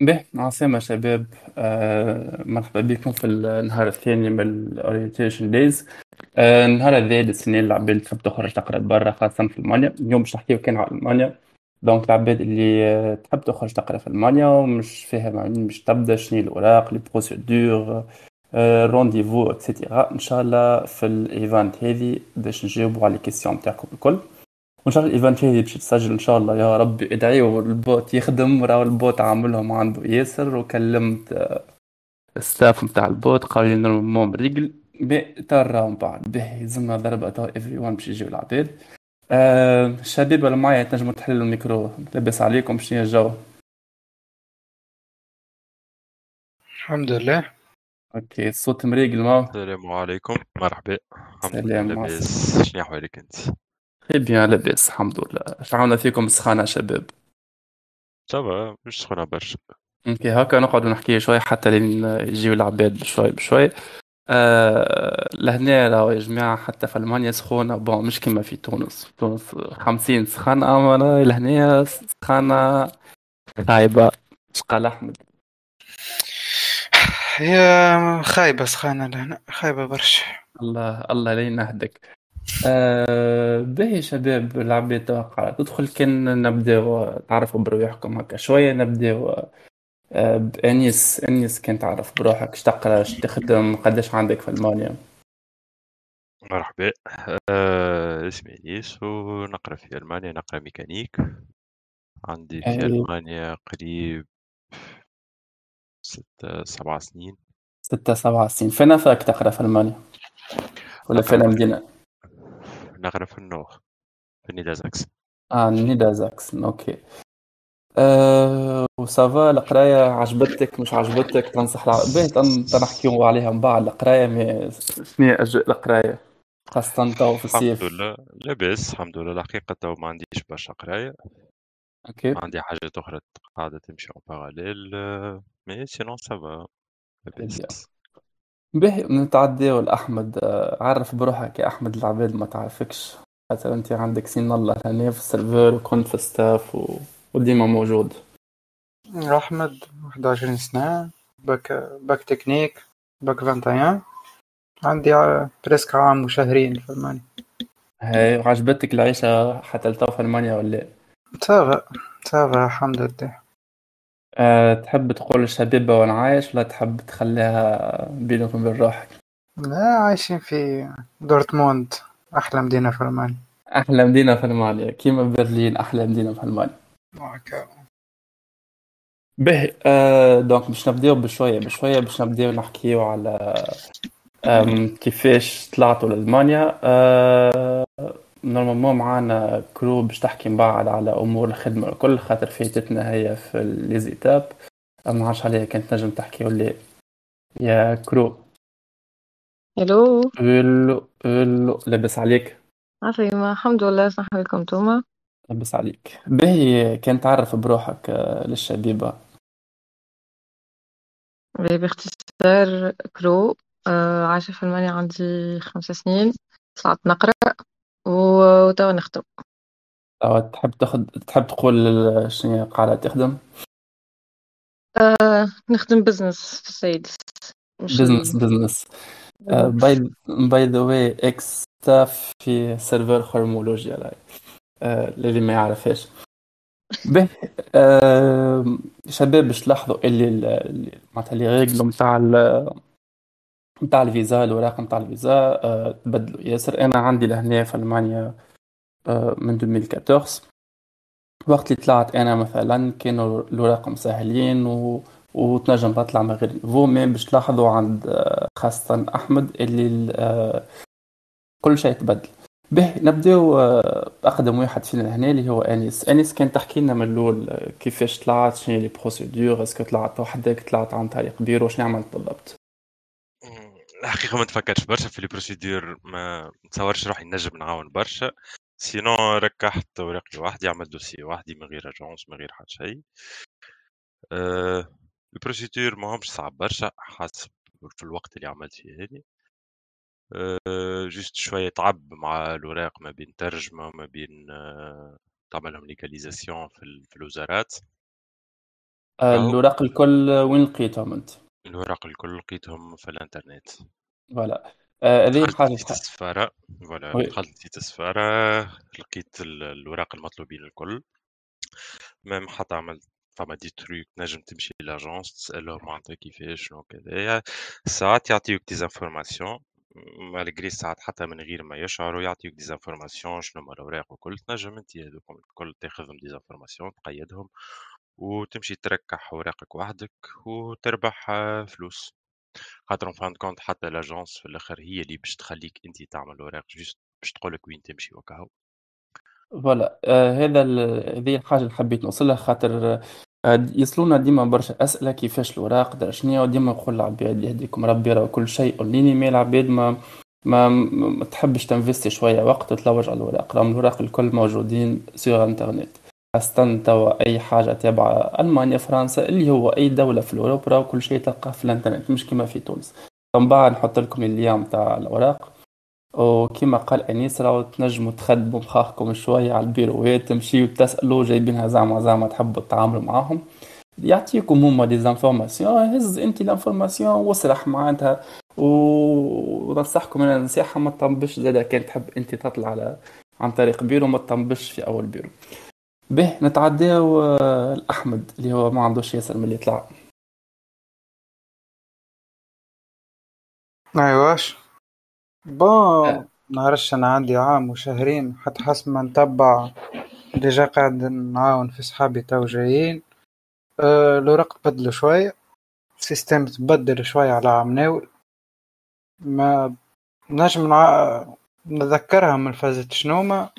باهي عسلامة شباب آه مرحبا بكم في النهار الثاني من ال orientation days آه النهار هذا destiné للعباد تحب تخرج تقرا برا خاصة في ألمانيا. اليوم باش نحكيو كان على ألمانيا. donc العباد اللي آه، تحب تخرج تقرا في ألمانيا ومش فاهم باش تبدأ شنو الأوراق les procédures آه rendez-vous et cetera إن شاء الله في ال event هذه باش نجاوبوا على ال questions تاعكم الكل. وإن شاء الله ال event هذه باش تسجل إن شاء الله. يا رب ادعيوا ال bot يخدم راهو ال bot عاملهم عنده ياسر وكلمت الستاف نتاع البوت قالوا لي نورمالمون ريجل ترى من بعد. به زلنا ضربة تو ايفري ون باش يجيو العباد آه الشباب اللي معايا تنجموا تحلوا الميكرو. لاباس عليكم شنو الجو الحمد لله. أوكي الصوت مريقل ما السلام عليكم. مرحبا. الحمد لله لاباس. شنو أحوالك أنت؟ تري بيان لاباس الحمد لله شعونا فيكم السخانة شباب ça va مش سخونة برشا OK هكا نقعدوا نحكي شوي حتى لين يجيو العباد بشوي بشوي آه لهنا راهو يا جماعة حتى في ألمانيا سخونة bon مش كيما في تونس في تونس خمسين سخانة أما أنا لهنا سخانة خايبة اش قال أحمد هي خايبة سخانة لهنا خايبة برشا الله الله لا ينهدك آه باهي شباب العباد توقع تدخل كان نبداو تعرفوا برواحكم هكا شوية نبداو آه بأنيس أنيس كان تعرف بروحك اش تقرأ اش تخدم قداش عندك في ألمانيا؟ مرحبا. آه اسمي أنيس ونقرأ في ألمانيا نقرأ ميكانيك. عندي في أي. ألمانيا قريب ستة سبع سنين. ستة سبعة سنين. فين fac تقرأ في ألمانيا؟ ولا فين. مدينة نقرا في النوغ في Niedersachsen آه Niedersachsen أوكي. أه و ça va القراية عجبتك مش عجبتك؟ تنصح الع... باهي تن- تنحكيو عليها من بعد. القراية mais شنو هي أجواء القراية. خاصة تو في الصيف الحمد لله. لاباس الحمد لله. الحقيقة تو ما عنديش برشا قراية. OK. ما عندي حاجات أخرى قاعدة تمشي en parallèle mais sinon ça va لاباس باهي نتعداو لأحمد آه، عرف بروحك يا أحمد العباد ما تعرفكش. خاطر أنت عندك سنين لهنا في ال serveur وكنت في staff و... وديما موجود. أحمد 21 سنة bac bac technique bac 21 عندي ع- presque عام وشهرين في ألمانيا. هاي وعجبتك العيشة؟ حتى لتو في ألمانيا ولا لأ؟ ça va ça va الحمد لله. أه تحب تقول الشبيبة وأنا عايش ولا تحب تخليها بينك وبين روحك؟ لا عايشين في دورتموند أحلى مدينة في ألمانيا أحلى مدينة في ألمانيا كيما برلين أحلى مدينة في ألمانيا. باهي آه donc باش نبداو بشوية بشوية باش نبداو نحكيو على كيفاش طلعتوا لألمانيا آه normalement معانا كرو باش تحكي من بعد على أمور الخدمة الكل خاطر فايتتنا هي في les étapes ما عادش عليها كانت نجم تحكي ولا يا كرو ألو ألو ألو لاباس عليك. عسلامة الحمد لله صح لكم توما؟ لاباس عليك. باهي كان تعرف بروحك آه، للشبيبة. باختصار كرو آه، عايشة في ألمانيا عندي خمس سنين طلعت نقرأ. و- وتوا نخدم. أو تحب تاخد تحب تقول شنو قاعدة تخدم؟ آه، نخدم بزنس في السيلز مش بزنس بزنس باي باي ذا واي إكس ستاف في سيرفر خرمولوجيا لاي. آه، للي ما يعرفهاش. به آه، شباب باش تلاحظوا اللي ال- اللي- معناتها اللي ريغلو نتاع نتاع الفيزا الوراق نتاع الفيزا آه، تبدلوا ياسر. أنا عندي لهنا في ألمانيا آه، من 2014 وقت اللي طلعت أنا مثلا كانوا الوراق مسهلين و... وتنجم تطلع من غير niveau mais باش تلاحظوا عند آه، خاصة أحمد اللي ال- كل شيء تبدل. باهي نبداو بأقدم واحد فينا هنا اللي هو أنيس. أنيس كان تحكي لنا من الأول كيفاش طلعت شنو les procédures est-ce que طلعت وحدك طلعت عن طريق بيرو شنو عملت بالضبط. مم، الحقيقة ما نتفكرش برشا في les procédures ما نتصورش روحي نجم نعاون برشا sinon ركحت ورقي وحدي عملت dossier وحدي من غير agence من غير حتى شيء أه ال procédures ماهمش صعب برشا حسب في الوقت اللي عملت فيه هذي أه juste شوية تعب مع الوراق ما بين ترجمة ما بين أه تعملهم légalisation في, في الوزارات آه،. الأوراق الكل وين لقيتهم أنت؟ الأوراق الكل لقيتهم في الإنترنت. voilà. آه، هذه دخلت حاجة لسيت السفارة فوالا. دخلت ل site السفارة لقيت ال- الأوراق المطلوبين الكل. même حتى عملت فما des trucs تنجم تمشي ل agence تسألهم معناتها كيفاش شنو كذايا ساعات يعطيوك des informations malgré ساعات حتى من غير ما يشعروا يعطيوك des informations شنو هما الأوراق وكل. تنجم أنت هذوكم الكل تاخذهم des informations تقيدهم. وتمشي تركح أوراقك وحدك وتربح آه، فلوس. خاطر fin compte حتى l'agence في الآخر هي اللي باش تخليك انت تعمل اوراق juste باش تقولك وين تمشي وكهو voilà آه، هذا هذه الحاجة اللي حبيت نوصلها خاطر آه، يصلونا ديما برشا أسئلة كيفاش الأوراق درا شنيا وديما نقول للعباد يهديكم ربي راه كل شيء online mais العباد ما ما تحبش تنفستي شوية وقت وتلوج على الأوراق راهم الأوراق الكل موجودين sur internet خاصة توا أي حاجة تابعة ألمانيا فرنسا اللي هو أي دولة في ال Europe راه كل شيء تلقاه في الإنترنت مش كيما في تونس. من بعد نحط لكم الليام تاع الأوراق. وكما قال أنيس راهو تنجموا تخدموا مخاخكم شوية على البيروات تمشيو تسألوا جايبينها زعما زعما تحبوا تتعاملوا معاهم. يعطيكم هما des informations هز انت ال information واسرح معناتها. وننصحكم أنا نصيحة ما تطنبش زادا كان تحب انت تطلع على عن طريق بيرو ما تطنبش في أول بيرو. به نتعداو آه، لأحمد اللي هو ما عندوش ياسر من اللي يطلع ايواش bon نعرفش أنا عندي عام وشهرين حتى حسب ما نتبع. déjà قاعد نعاون في صحابي تو جايين. أه الورق تبدلوا شوية ال système تبدل شوية على عام ناول. ما نجم نع... نذكرها من فازت شنوما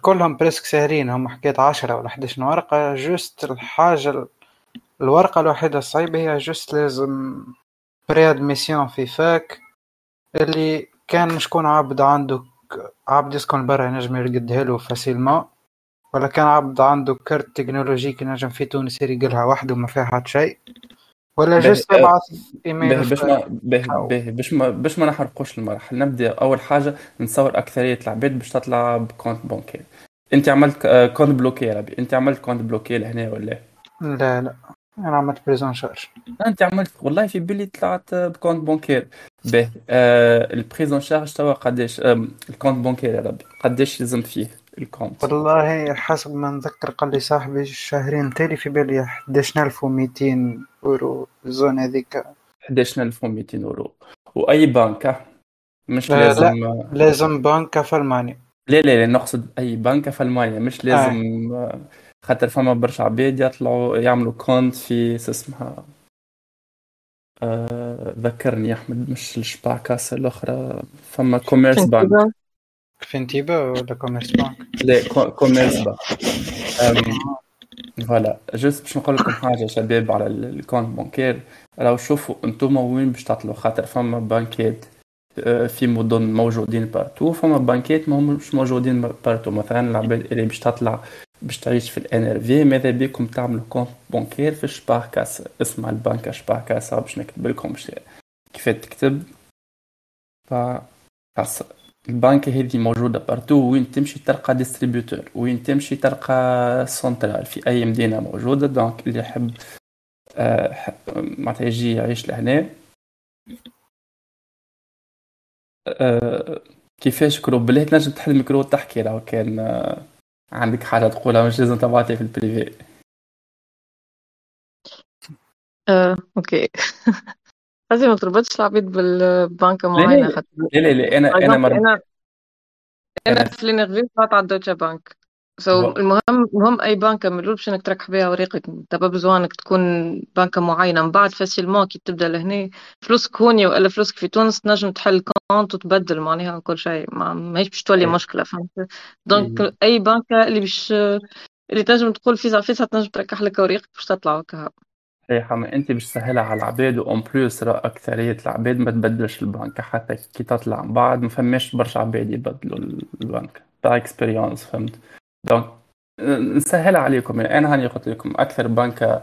كلهم presque ساهلين هم حكاية عشرة ولا حداش ورقة juste الحاجة ال- الورقة الوحيدة الصعيبة هي juste لازم pré-admission في fac اللي كان شكون عبد عنده عبد يسكن برا ينجم يرقلها له facilement ولا كان عبد عنده carte technologique ينجم في تونس يرقلها وحده وما فيها حتى شيء. ولا يبعث باهي إيميل باش ما باش ما باش ما نحرقوش المراحل نبدأ أول حاجة نتصور أكثرية العباد باش تطلع ب compte bancaire. أنت عملت آه، compte bloqué يا ربي. أنت عملت compte bloqué لهنا ولا؟ لا لا. أنا عملت prise en charge. أنت عملت والله في بالي طلعت ب compte bancaire. باهي آه ال prise en charge توا قداش آه ال compte bancaire يا ربي. قداش لازم فيه؟ ال compte. والله حسب ما نذكر قال لي صاحبي الشهرين تالي في بالي 11200 اورو ال zone هذيك. 11200 اورو وأي بنكه مش آه، لازم آه، لازم بنكة في ألمانيا. لا لا لا نقصد أي بنكه في ألمانيا مش لازم آه، خاطر فما برشا عباد يطلعوا يعملوا compte في شو اسمها آه ذكرني يا أحمد مش ال Sparkasse الأخرى فما Commerzbank Fintiba ولا Commerzbank لا كو- Commerzbank voilà juste باش نقول لكم حاجة شباب على ال- ال compte bancaire راهو شوفوا أنتم وين باش تطلعوا خاطر فما بانكات في مدن موجودين partout فما بانكات همش موجودين partout مثلا العباد اللي باش تطلع باش تعيش في ال NRW ماذا بكم تعملوا compte bancaire في Sparkasse اسمها البنكة Sparkasse باش نكتب لكم كيف تكتب ف خاص البنكة هذه موجودة partout وين تمشي تلقى distributeur وين تمشي تلقى سنترال في أي مدينة موجودة donc اللي يحب آه، ح- معناتها يجي يعيش لهنا. آه، كيفاش كرو؟ بالله تنجم تحل الميكرو وتحكي لو كان آه، عندك حاجة تقولها مش لازم تبعتها في ال privé. آه، OK. قصدي ما تربطش العبيد بالبنكة لا معينة لا لا لا, لا مر... أنا أنا أنا في طلعت على ال Deutsche Bank. so و- المهم المهم أي بنكة من باش انك تركح بها ورقك أنت ما besoin انك تكون بنكة معينة. من بعد facilement كي تبدأ لهنا فلوسك هوني ولا فلوسك في تونس تنجم تحل compte وتبدل معناها كل شيء. ما ماهيش باش تولي. مشكلة فهمت. donc أي بنكة اللي باش اللي تنجم تقول فيزا فيزا تنجم تركح لك ورقك باش تطلع وكها صحيح ما انت باش تسهلها على العباد و en plus راه أكثرية العباد ما تبدلش البنك. حتى كي تطلع من بعد ما فماش برشا عباد يبدلوا البنك. تاع expérience فهمت؟ donc آه، نسهلها عليكم. يعني أنا هاني قلت لكم أكثر بنكة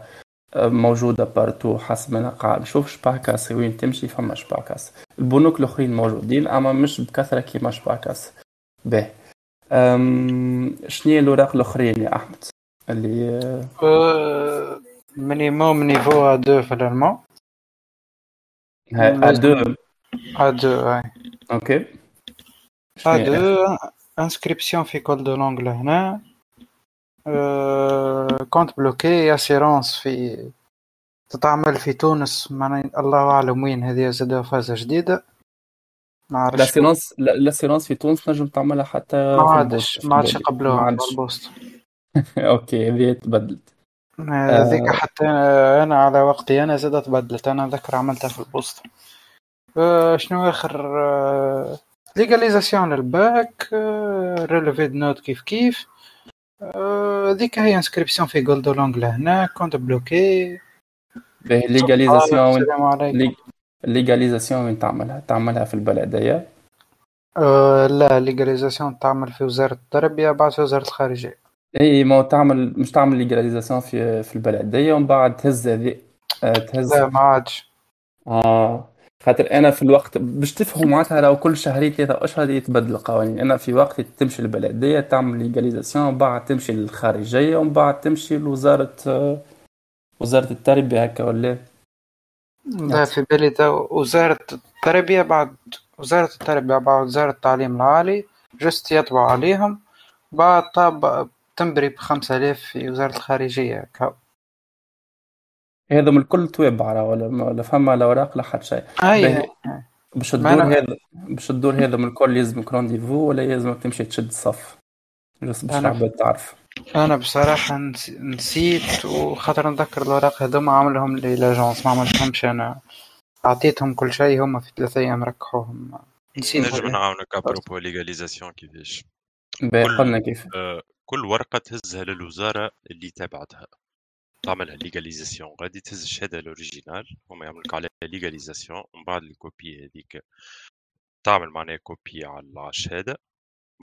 آه، موجودة partout حسب ما أنا قاعد. نشوف Sparkasse وين تمشي فما Sparkasse. البنوك الأخرين موجودين أما مش بكثرة كيما شباكاس. أم، شنو هي الأوراق الأخرين يا أحمد؟ اللي minimum niveau A2 في ال allemand A2 A2 أي. OK. A2 inscription في école de langue لهنا compte bloqué assurance في تتعمل في تونس. معنى الله أعلم وين. هذه زادة فازة جديدة. ما عرفتش l'assurance l'assurance في تونس نجم تعملها حتى ما عادش ما عادش يقبلوها ال poste. OK هذه تبدلت. هذيك آه. حتى أنا على وقتي أنا زادت تبدلت أنا ذكر عملتها في ال poste. آه شنو آخر؟ آه légalisation لل bac آه relevé de notes كيف كيف. هذيك آه هي inscription في école de langue لهنا compte bloqué légalisation légalisation وين تعملها؟ تعملها في البلدية أه لا légalisation تعمل في وزارة التربية بعد في وزارة الخارجية. إي ما تعمل مش تعمل légalisation في في البلدية ومن بعد تهز هذي آه، تهز. لا ما عادش. آه خاطر أنا في الوقت باش تفهموا معناتها لو كل شهرين ثلاثة أشهر يتبدل القوانين. أنا في وقت تمشي البلدية تعمل légalisation ومن بعد تمشي للخارجية ومن بعد تمشي لوزارة آه، وزارة التربية هكا ولا؟ لا في بالي ده وزارة التربية بعد وزارة التربية بعد وزارة التعليم العالي juste يطبع عليهم. بعد طابع تمبري بخمسة آلاف في وزارة الخارجية هكا هذا من الكل توابع ولا ولا فما لا أوراق لا حتى شيء. أي باش تدور هذا باش تدور هذا من الكل يلزمك rendez-vous ولا يلزمك تمشي تشد الصف. بس باش العباد تعرف. أنا بصراحة نسيت وخاطر نذكر الأوراق هذوما عملهم لي l'agence ما عملتهمش أنا. أعطيتهم كل شيء هما في ثلاثة أيام ركحوهم نسيت نجم نعاونك à propos légalisation كيفاش؟ قلنا كيف. آه كل ورقة تهزها للوزارة اللي تابعتها. تعملها légalisation غادي تهز الشهادة ال originale هما يعملوك عليها légalisation ومن بعد ال copie هذيك تعمل معناها copie على الشهادة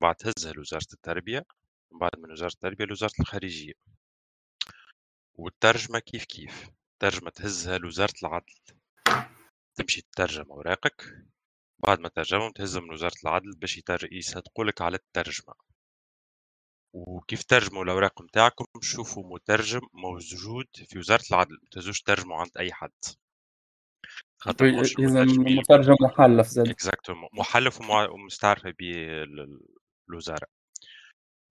بعد تهزها لوزارة التربية. من بعد من وزارة التربية لوزارة الخارجية. والترجمة كيف كيف؟ ترجمة تهزها لوزارة العدل. تمشي تترجم أوراقك. بعد ما ترجمهم تهزهم من وزارة العدل باش يصدقولك على الترجمة. وكيف ترجموا الأوراق متاعكم؟ شوفوا مترجم موجود في وزارة العدل ما تهزوش ترجموا عند أي حد. خاطر مترجم محلف زادا. exactement محلف ومستعرفة به الوزارة.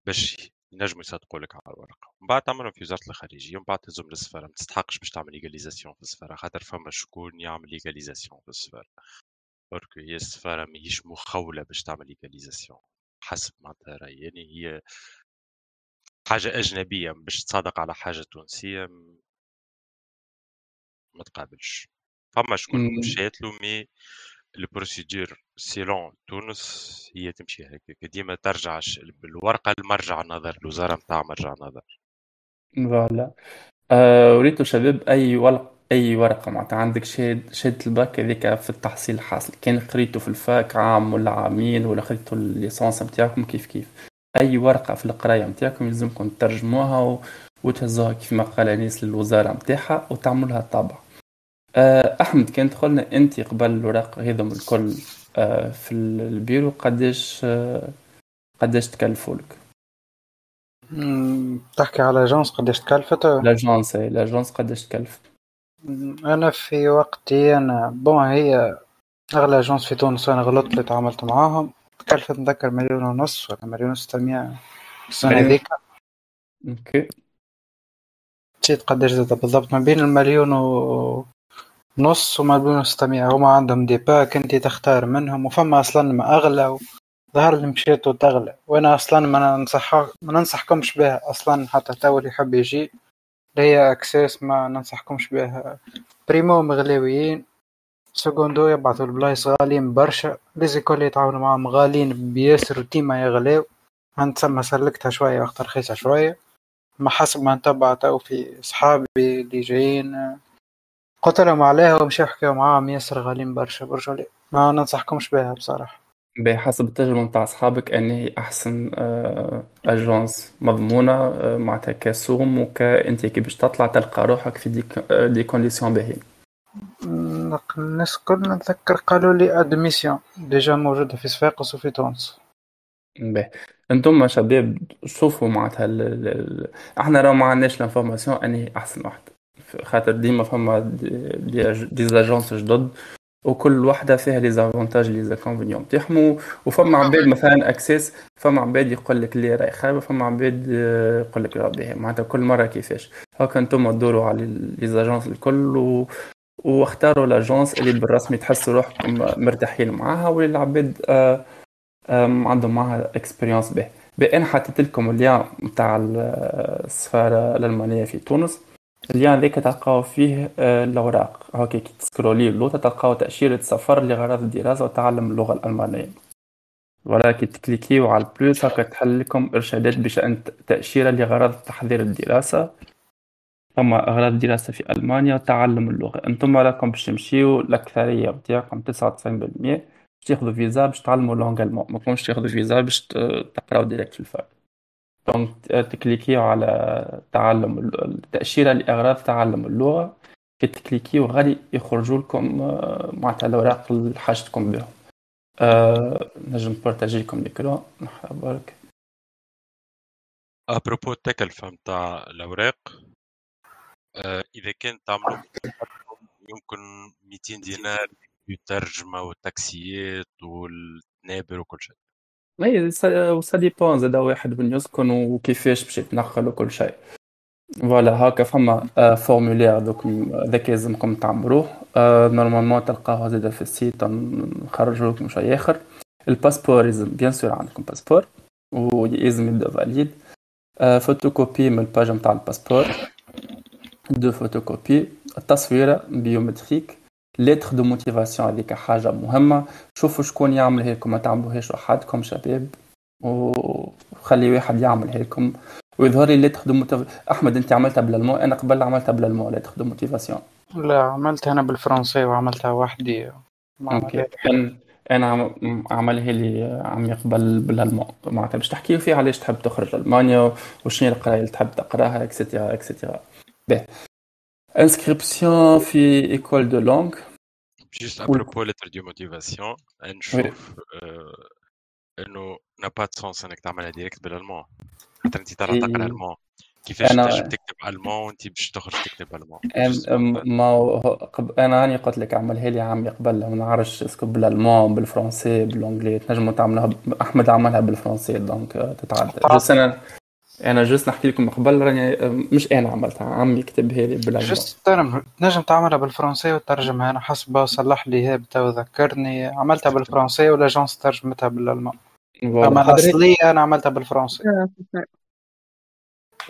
باش ينجموا يصدقوا لك على الورقة. من بعد تعملهم في وزارة الخارجية ومن بعد تهزهم للسفارة. ما تستحقش باش تعمل légalisation في السفارة خاطر فما شكون يعمل légalisation في السفارة. برك هي السفارة ماهيش مخولة باش تعمل légalisation. حسب معناتها رأيي. يعني هي حاجة أجنبية باش تصادق على حاجة تونسية ما تقابلش. فما شكون مشات له mais ال procédure selon تونس هي تمشي هكاك. ديما ترجع بالورقة لمرجع النظر الوزارة نتاع مرجع النظر voilà. آه، وريتو شباب أي ورق أي ورقة معناتها؟ عندك شهاده شهاده الباك هذيك في التحصيل الحاصل. كان قريتو في ال fac عام ولا عامين ولا خديتو ال licence نتاعكم كيف كيف؟ أي ورقة في القراية نتاعكم يلزمكم ترجموها و... وتهزوها كيف ما قال أنيس للوزارة نتاعها وتعملوها طابع آه، أحمد كان دخلنا أنت قبل الوراق هذم الكل آه، في البيرو قداش آه، قداش تكلفوا لك؟ تحكي على agence قداش تكلفت؟ l'agence اي l'agence قداش تكلف؟ أنا في وقتي أنا bon هي أغلى agence في تونس أنا غلطت اللي تعاملت معاهم. تكلفت نذكر مليون ونص ولا مليون وستمية. السنة ذيك أوكي. نسيت قداش زاد بالضبط. ما بين المليون و نص ومليون وستمية. هما عندهم des packs انت تختار منهم. وفما أصلا ما أغلى. ظهر لي مشيتو تغلى وأنا أصلا ما ننصح ما ننصحكمش بها أصلا. حتى تو اللي يحب يجي. اللي هي Access ما ننصحكمش بها. primo مغلاويين secundo يبعثوا البلايص غاليين برشا. les écoles يتعاونوا معاهم غاليين بياسر وديما يغلاو. هنتسمى سلكتها شوية وقت رخيصة شوية. ما حسب ما نتبع تو في صحابي اللي جايين. قلت لهم عليها ومشي يحكيو معاهم ياسر غاليين برشا برشا ما ننصحكمش بها بصراحة. بحسب التجربة متاع أصحابك أن هي أحسن agence مضمونة آه، معناتها كسوم وكأنت كي باش تطلع تلقى روحك في des, des conditions باهيين الناس الكل نتذكر قالوا لي Admission déjà موجودة في صفاقس وفي تونس. باهي أنتم شباب شوفوا معناتها ال... ال... إحنا راه ما عندناش l'information اني أحسن واحدة خاطر ديما فما des agences جدد وكل وحدة فيها les avantages les inconvénients نتاعهم وفما عباد مثلا Access فما عباد يقول لك اللي راهي خايبه فما عباد يقول لك ربي. معناتها كل مرة كيفاش؟ هاكا أنتم تدوروا على les agences الكل و... واختاروا l'agence اللي بالرسمي تحسوا روحكم مرتاحين معاها واللي العباد آه عندهم معها expérience به. أنا حطيت لكم ال lien نتاع السفارة الألمانية في تونس ال lien ذاك تلقاو فيه آه، الأوراق. هكا كي te scrolli اللوطه تلقاو تأشيرة سفر لغرض الدراسة وتعلم اللغة الألمانية. ولا كي تكليكيو على ال plus هكا تحل لكم إرشادات بشان تأشيرة لغرض تحضير الدراسة. فما اغراض الدراسه في ألمانيا وتعلم اللغة. أنتم راكم باش تمشيو الأكثرية نتاعكم 99% باش تاخذوا فيزا باش تعلموا langue allemande ما تكونش تاخذوا فيزا باش تقراو direct في ال fac donc تكليكيو على تعلم التأشيرة لأغراض تعلم اللغة. كي تكليكيو غادي يخرجوا لكم آه، معناتها الأوراق اللي حاجتكم بهم. أه نجم نبارتاجي لكم l'écran برك à propos التكلفة نتاع الأوراق أه إذا كان تعملوا يمكن 200 دينار الترجمة والتاكسيات والتنابر وكل شيء. et ça dépend زادا واحد من يسكن وكيفاش باش يتنقل وكل شيء. voilà هاكا فما formulaire دوك ذاك لازمكم تعمروه. normalement تلقاوه زاد في ال site نخرجوا لكم شيء آخر. الباسبور لازم bien sûr عندكم باسبور ولازم يبدا valide photocopie من ال page نتاع الباسبور. deux photocopies التصويره biométriques lettre de motivation هذيك حاجة مهمة شوفوا شكون يعمل هيكم ما تعملوهاش وحدكم شباب. وخلي واحد يعمل هيكم. ويظهر لي lettre de motivation أحمد أنت عملتها بال allemand؟ أنا قبل عملتها بال allemand lettre de motivation لا عملتها أنا بالفرنسي وعملتها وحدي. OK. أنا عملها لي عمي قبل بال allemand. معناتها باش تحكي فيها علاش تحب تخرج المانيا وشنو القراية اللي تحب تقراها et cetera et cetera باهي inscription في école de langue juste à propos lettre de motivation نشوف انه n'a pas de sens انك تعملها directe بال allemand حتى انت ترى تقرا allemand كيفاش أنا... تنجم تكتب allemand وانت باش تخرج تكتب allemand ما أنا راني قلت لك عملها لي عمي قبل ما نعرفش est-ce que بال allemand بالفرنسي بالانجلي تنجموا تعملوها احمد عملها بالفرنسي donc تتعدى بس أنا أنا juste نحكي لكم قبل راني مش أنا عملتها عمي كتبها لي بالالماني juste تنجم تعملها بالفرنسية وترجمها أنا حسب صلح لي هي تو ذكرني عملتها بالفرنسية ول l'agence ترجمتها بال allemand أما الأصلية أنا عملتها بالفرنسي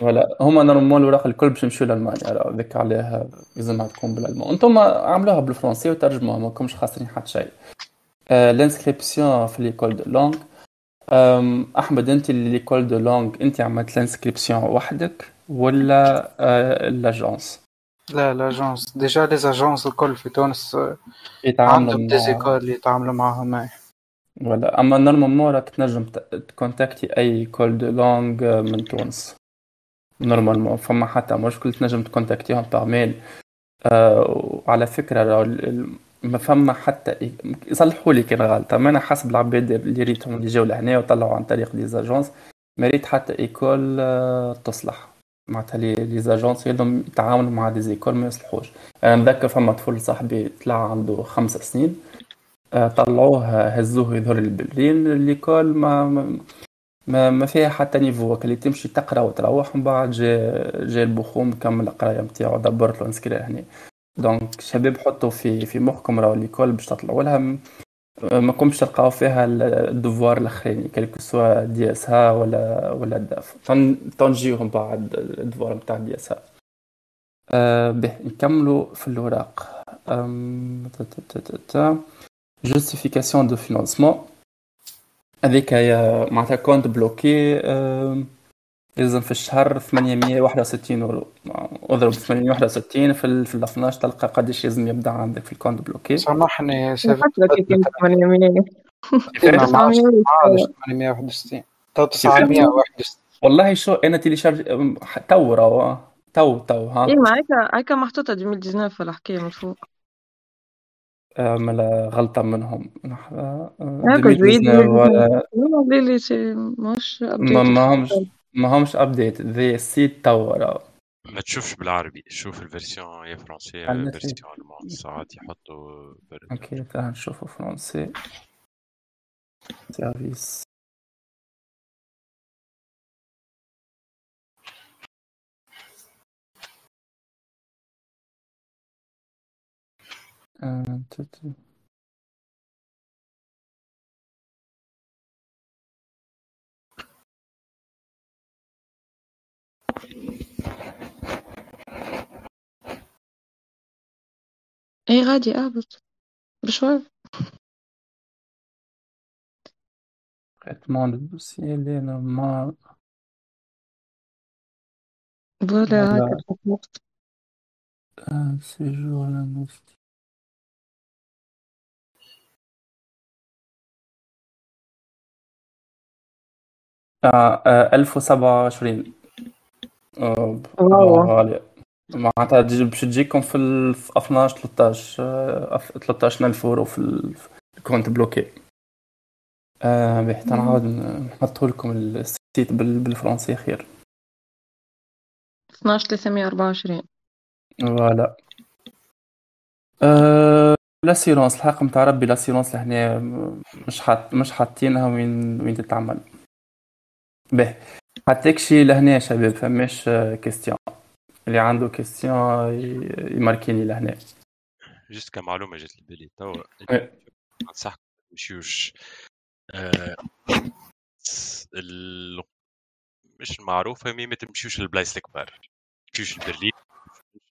ولا هما normal الوراق الكل باش يمشيو لألمانيا. ذيك عليها لازمها تكون بال allemand أنتم عملوها بالفرنسي وترجموها ما كومش خاسرين حتى شيء. l'inscription في l'école de langue أحمد أنت اللي l'école de langue أنت عملت ال inscription وحدك ولا l'agence لا l'agence déjà les agences الكل في تونس عندهم des écoles يتعاملوا معاهم ولا أما normalement راك تنجم تكونتاكتي école de langue من تونس. normalement فما حتى مشكل تنجم تكونتاكتيهم par mail وعلى فكرة ما فما حتى يصلحوا لي كان غلطه ما أنا حسب العباد اللي ريتهم اللي جاوا لهنا وطلعوا عن طريق les agences. ما ريت حتى école آه، تصلح. معناتها les agences يلزم يتعاونوا مع des écoles ما يصلحوش. أنا نذكر فما طفل صاحبي طلع عنده خمس سنين. آه، طلعوه هزوه يظهر لبرلين ليكول ما ما ما فيها حتى نيفو. اللي تمشي تقرأ وتروح من بعد جا جا البخوم كمل القراية نتاعو دبرت له نسكري هنا. دونك شباب حطوا في في مخكم راهو ليكول باش تطلعوا لها. ما كنتش تلقاو فيها الدوفوار الأخرين كيلكو سوا دي اس ها ولا ولا الداف تنجيهم بعد ال devoir نتاع DSH أه به نكملوا في الوراق. justification de financement هذيك معناتها compte bloqué أه. يلزم في الشهر 861 يورو. اضرب 861 في في ال 12 تلقى قديش لازم يبدأ عندك في ال compte bloqué. سامحني يا سيدي 800 861 تو 961 والله شو أنا تيليشارج تو راهو. تو تو ها. اي ما هيك هيك محطوطة 2019 الحكاية من فوق. ملا غلطة منهم. هاك جديد ولا مش ما همش ما همش ابديت ذي سيت تو ما تشوفش بالعربي شوف الفيرسيون يا عندنا فيرسيون الماني ساعات يحطوا OK تعال نشوفه فرنسي. service آه، تو- تو. إيه غادي اهبط بشوي traitement de dossier les normal ولا Voilà. هاك تفوت. Euh, séjour linguistique. آه آه 1027 آه واو. غالية. معناتها باش تجيكم في ال في 12 13 آه، أف- 13000 اورو في ال- في ال compte bloqué. آه باهي تنعاود نحط لكم ال site بال- بالفرنسي خير 12 324 voilà. l'assurance الحق نتاع ربي l'assurance لهنا مش حاط مش حاطينها وين وين تتعمل. به حطيك شي لهنا يا شباب فماش question اللي عنده question يماركيني لهنا. juste كمعلومه جات لي بالي. توا. انصحكم ما تمشيوش آه،. مش المعروفه mais ما تمشيوش للبلايص الكبار. ما تمشيوش لبرلين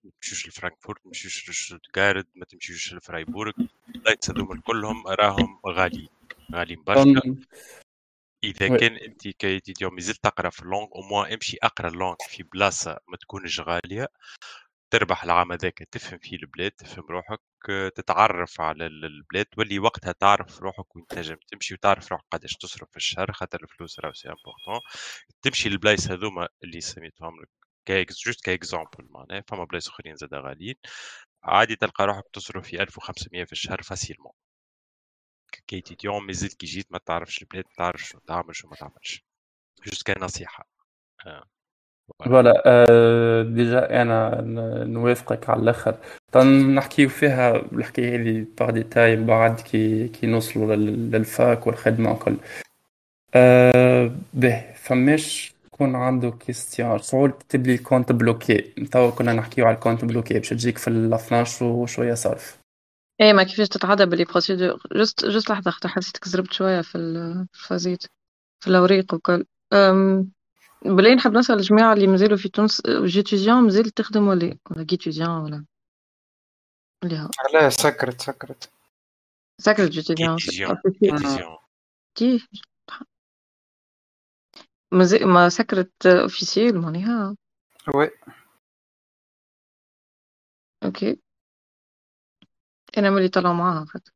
ما تمشيوش لفرانكفورت ما تمشيوش لشتوتغارت ما تمشيوش لفرايبورغ البلايص هذوما كلهم راهم غاليين. غاليين برشا. إذا. كان انت ك étudiant مازلت تقرأ في ال langue au moins امشي أقرأ ال langue في بلاصة ما تكونش غالية تربح العام هذاك تفهم فيه البلاد تفهم روحك تتعرف على ال- البلاد تولي وقتها تعرف روحك وين تنجم تمشي وتعرف روحك قداش تصرف في الشهر خاطر الفلوس راهو c'est important تمشي للبلايص هذوما اللي سميتهم لك كاكس juste ك exemple معناها فما بلايص أخرين زاد غاليين عادي تلقى روحك تصرف في 1500 في الشهر facilement ك étudiant مازلت كي جيت ما تعرفش البلاد ما تعرفش شنو تعمل شنو ما تعملش. juste كنصيحه آه. voilà. أه... déjà أنا نوافقك على الآخر. نحكيو فيها الحكاية هذه par détail بعد كي كي نوصلوا لل- لل fac والخدمة وكل. أه... به فماش يكون عنده question شعور تكتب لي ال compte bloqué. توا كنا نحكيو على ال compte bloqué باش تجيك في ال 12 وشوية صرف. إيه ما كيفاش تتعدى باللي بروسيدور جست جست لحظة أختي حسيتك زربت شوية في ال- في الفازيت في الأوراق وكل. أم بلاي نحب نسأل الجماعة اللي مازالوا في تونس جيتيزيون مازال تخدم ولا؟ ولا جيتيزيون ولا اللي ها لا سكرت سكرت. ساكرت جيتيزيون. كيتيزيون كيف؟ مازال ما سكرت اوفيسيال معناها وي. OK. أنا ملي طلعوا معاها خاطر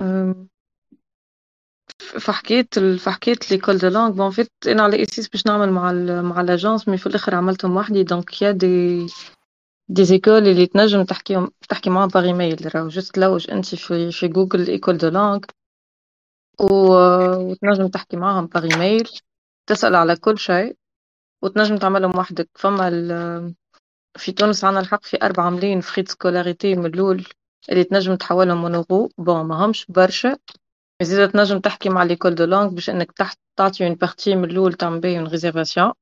أم، فحكيت ال... فحكيت l'école de langue bon vite أنا على أساس باش نعمل مع ال... مع ال agence mais في الآخر عملتهم وحدي. donc il y a des des écoles اللي تنجم تحكيهم تحكي معاهم par email راهو juste تلوج أنت في في جوجل école de langue و... وتنجم تحكي معاهم par email تسأل على كل شيء وتنجم تعملهم وحدك. فما ال... في تونس عنا الحق في أربعة ملايين frais scolarité من الأول اللي تنجم تحولهم en euro bon ما همش برشا. زيدا تنجم تحكي مع l'école de langue باش إنك تحت تعطي une partie من الأول تعمل une réservation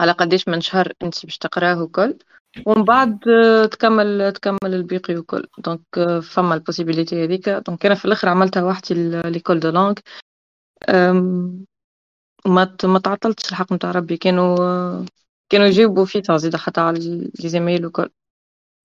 على قديش من شهر أنت باش تقراه وكل. ومن بعد آه، تكمل تكمل الباقي وكل. donc آه، فما ال possibilité هذيك. donc أنا في الأخر عملتها وحدي l'école de langue. أم، ما ما تعطلتش الحق نتاع ربي. كانوا آه، كانوا يجيبوا فيها زيدا حتى على les emails وكل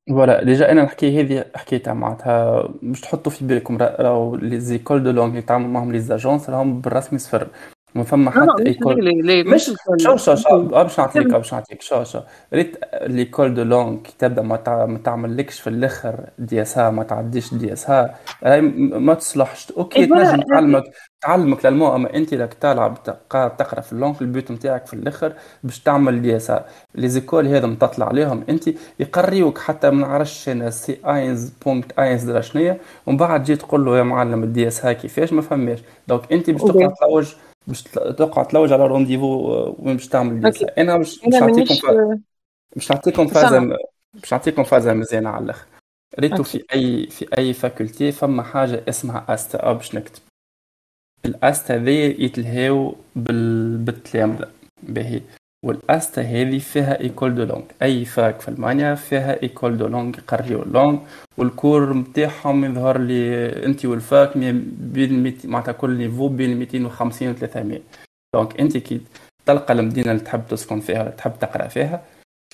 voilà déjà أنا الحكاية هذه حكيتها معناتها باش تحطوا في بالكم رأ- راهو les écoles de langue اللي يتعاملوا معهم les agences راهم بالرسمي صفر. ما فما حتى école. مش شو شو شو؟ باش نعطيك باش نعطيك شو شو؟ ريت l'école de langue كي تبدأ ما تع- ما تعملكش في الآخر DSH ما تعديش DSH ما تصلحش. OK إيه تنجم تعلمك تعلمك ال allemand أما أنت راك تلعب تقرأ في ال langue ال but نتاعك في الآخر باش تعمل DSH les écoles هذا متطلع عليهم. أنت يقريوك حتى ما نعرفش أنا C eins Punkt eins drei شنيا ومن بعد تجي تقول له يا معلم ال DSH كيفاش؟ ما فهماش donc أنت باش. تقرأ تلوج باش توقع تلوج على rendez-vous آه، وين باش تعمل أنا مش أنا نعطيكم باش نعطيكم سامع. فازة باش نعطيكم فازة مزيانة على الأخر. ريتو. في اي في أي faculté فما حاجة اسمها AStA. أو باش نكتب. ال AStA هذي يتلهاو بال... بالتلامذة. باهي. وال AStA هذه فيها école de langue. أي fac في ألمانيا فيها école de langue يقريو ال langue وال cours نتاعهم يظهر لي أنت وال fac بين معناتها كل niveau بين 250 و 300 donc أنت كي تلقى المدينة اللي تحب تسكن فيها ولا تحب تقرأ فيها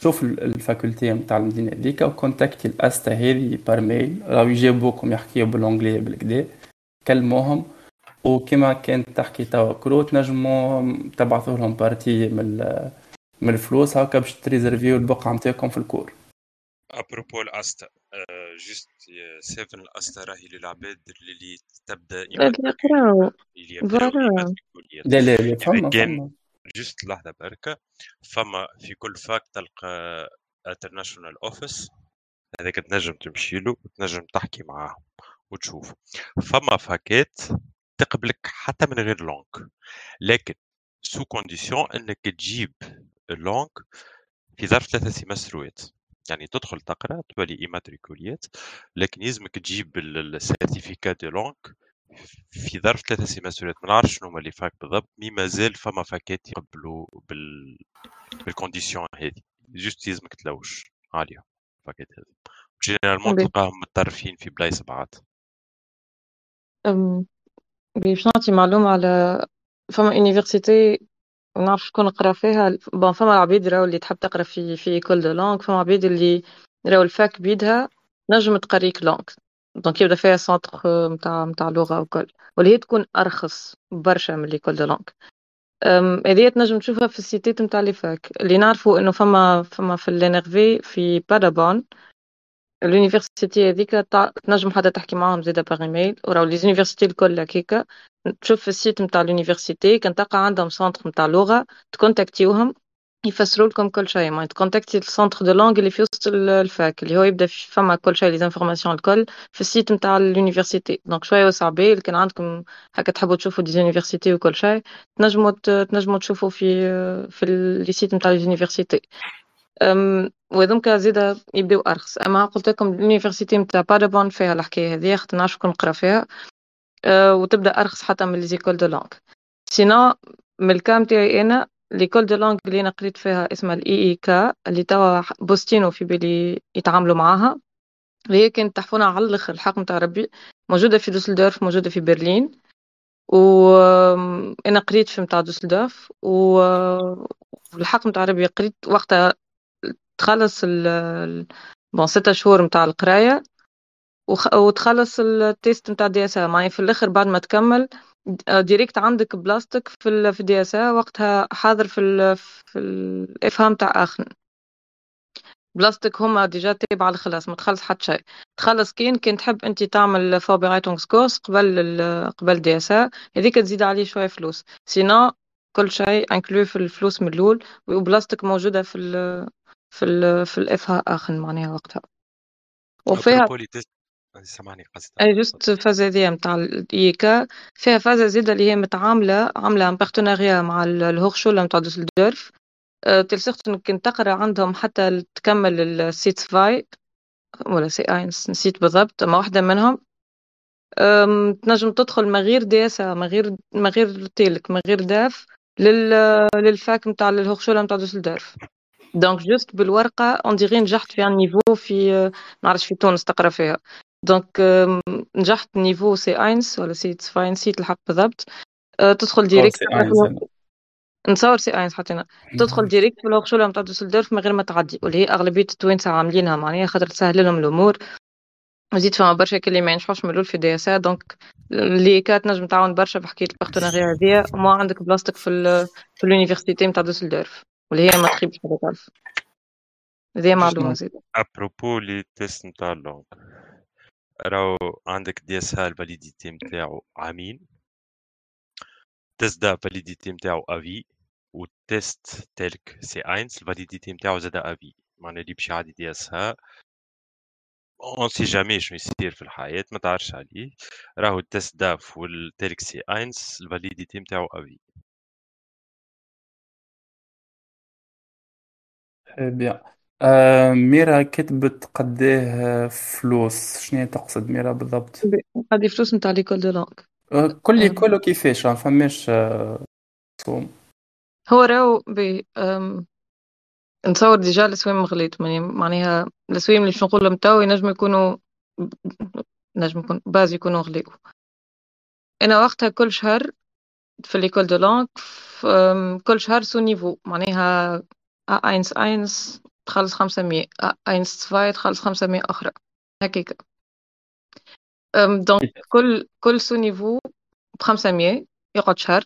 شوف ال- ال faculté نتاع المدينة هذيك و contacter ال AStA هذه par mail راهو يجاوبوكم يحكيو بال anglais بالكدا. كلموهم. وكما كانت تحكي توا كرو تنجموا تبعثوا لهم partie من من الفلوس هكا باش تريزرفيو البقعة نتاعكم في ال cours. à propos ال AStA آه، juste سيفن ال AStA راهي للعباد اللي تبدأ اللي يقراو. لا لا لا فما juste لحظة بركة فما في كل fac تلقى International Office هذاك تنجم تمشي له وتنجم تحكي معاهم وتشوف فما فاكات تقبلك حتى من غير langue لكن sous condition إنك تجيب ال langue في ظرف ثلاثة سيمستروات يعني تدخل تقرأ تولي immatriculé لكن يلزمك تجيب ال certificat de langue في ظرف ثلاثة سيمسترات ما نعرفش شنو هما les facs بالضبط. mais مازال فما فاكات يقبلوا بال بال condition هذه. juste يلزمك تلوش عالية الفاكات هذه. généralement. تلقاهم متطرفين في بلايص بعض أم، باش نعطي معلومة على فما université ما نعرفش شكون قرأ فيها. bon فما عبيد راهو اللي تحب تقرأ في في école de langue فما عبيد اللي راهو ال fac بيدها نجم تقريك langue donc يبدأ فيها centre نتاع نتاع لغة وكل. واللي هي تكون أرخص برشا من l'école de langue هذه تنجم تشوفها في السيتات نتاع les facs. اللي نعرفوا إنه فما فما في ال NRW في Paderborn ال université هذيك تنجم حتى تحكي معاهم زاده par email وراو les universités الكل هكاكا تشوف في ال site نتاع ال université كان تلقى عندهم centre نتاع لغة تكونتاكتيوهم يفسروا لكم كل شيء. ما تكونتاكتي ال centre de langue اللي في وسط ال- ال fac اللي هو يبدا فما كل شيء les informations الكل في ال site نتاع ال université donc شوية وسع بال كان عندكم هكا تحبوا تشوفوا des universités وكل شيء تنجموا تنجموا تشوفوا في في les sites نتاع ال université أم، وهذوك زيدا يبداو ارخص اما قلت لكم ال université نتاع Paderborn فيها الحكاية هذه خاطر نعرف شكون قرا فيها أه، وتبدا ارخص حتى من les écoles de langue sinon من ال cas متاعي أنا l'école de langue اللي أنا قريت فيها اسمها ال IIK اللي توا بوستينو في بالي يتعاملوا معاها هي كانت تحفونه على الآخر الحق نتاع ربي موجوده في دوسلدورف موجوده في برلين وأنا قريت في متاع دوسلدورف والحق نتاع ربي قريت وقتها تخلص ال bon ستة شهور متاع القراية وخ... وتخلص التيست متاع دي إس معناها في الآخر بعد ما تكمل ديريكت عندك بلاستيك في ال... في دي إس وقتها حاضر في ال... في الإفهام تاع اخر بلاستيك هما ديجا تابع الخلاص ما تخلص حتى شيء. تخلص كين كنت تحب أنت تعمل فوربيرايتونغ كورس قبل ال... قبل دي إس هذيك تزيد عليه شوية فلوس. سينو كل شيء انكلو في الفلوس من الأول وبلاستيك موجودة في ال... في ال... في الافها آخر معناها وقتها. وفيها سامحني قصدي. أي جوست فازا هذيا نتاع الايكا فيها فازا زيادة اللي هي متعاملة عاملة بارتناريا مع ال- الهوخشولة نتاع دوسلدورف أه، تلصقت انك تقرأ عندهم حتى تكمل السيت فاي ولا سي اينس نسيت بالضبط اما واحدة منهم. تنجم تدخل من غير دياسة من غير من غير تيلك من غير داف لل لل fac نتاع الهوخشولة نتاع دوسلدورف donc juste بالورقة on dirait نجحت في un niveau في ما نعرفش في تونس تقرأ فيها. donc أم، نجحت niveau C eins ولا C zwei نسيت الحق بالضبط. أه، تدخل direct نتصور C eins حتى أنا تدخل direct في الهوخشولة نتاع دوسلدورف من غير ما تعدي. واللي هي أغلبية التوانسة عاملينها معناها خاطر تسهل لهم الأمور. وزيد فما برشا كلي ما ينجحوش من الأول في DSH donc اللي كانت نجم تعاون برشا بحكايه ال partenariat هذيا. وما عندك بلاصتك في ال في ال université نتاع دوسلدورف واللي هي ما تخيبش هذا تعرف هذه معلومه زيد à propos les tests نتاع ال langue راهو عندك DSH ال validité نتاعو عامين test DaF ال validité نتاعو à vie وال test telc C eins ال validité نتاعو زاد à vie معناها اللي باش يعدي DSH on sait jamais شنو يصير في الحياة ما تعرفش عليه راهو ال test DaF وال telc C eins ال validité نتاعو à vie bien آه ميرا كتبت قديه فلوس شنو تقصد ميرا بالضبط هذه فلوس نتاع l'école de langue آه كل كله كيفاش ما فماش آه صوم هو راهو ب نتصور déjà الأسوام غليت معناها الأسوام اللي باش نقولهم توا ينجموا يكونوا نجم يكون باز يكونوا غليو أنا وقتها كل شهر في l'école de langue كل شهر sous-niveau معناها eins eins تخلص خمسمية eins zwei تخلص خمسمية أخرى. هكاكا donc كل كل sous-niveau بخمسمية يقعد شهر.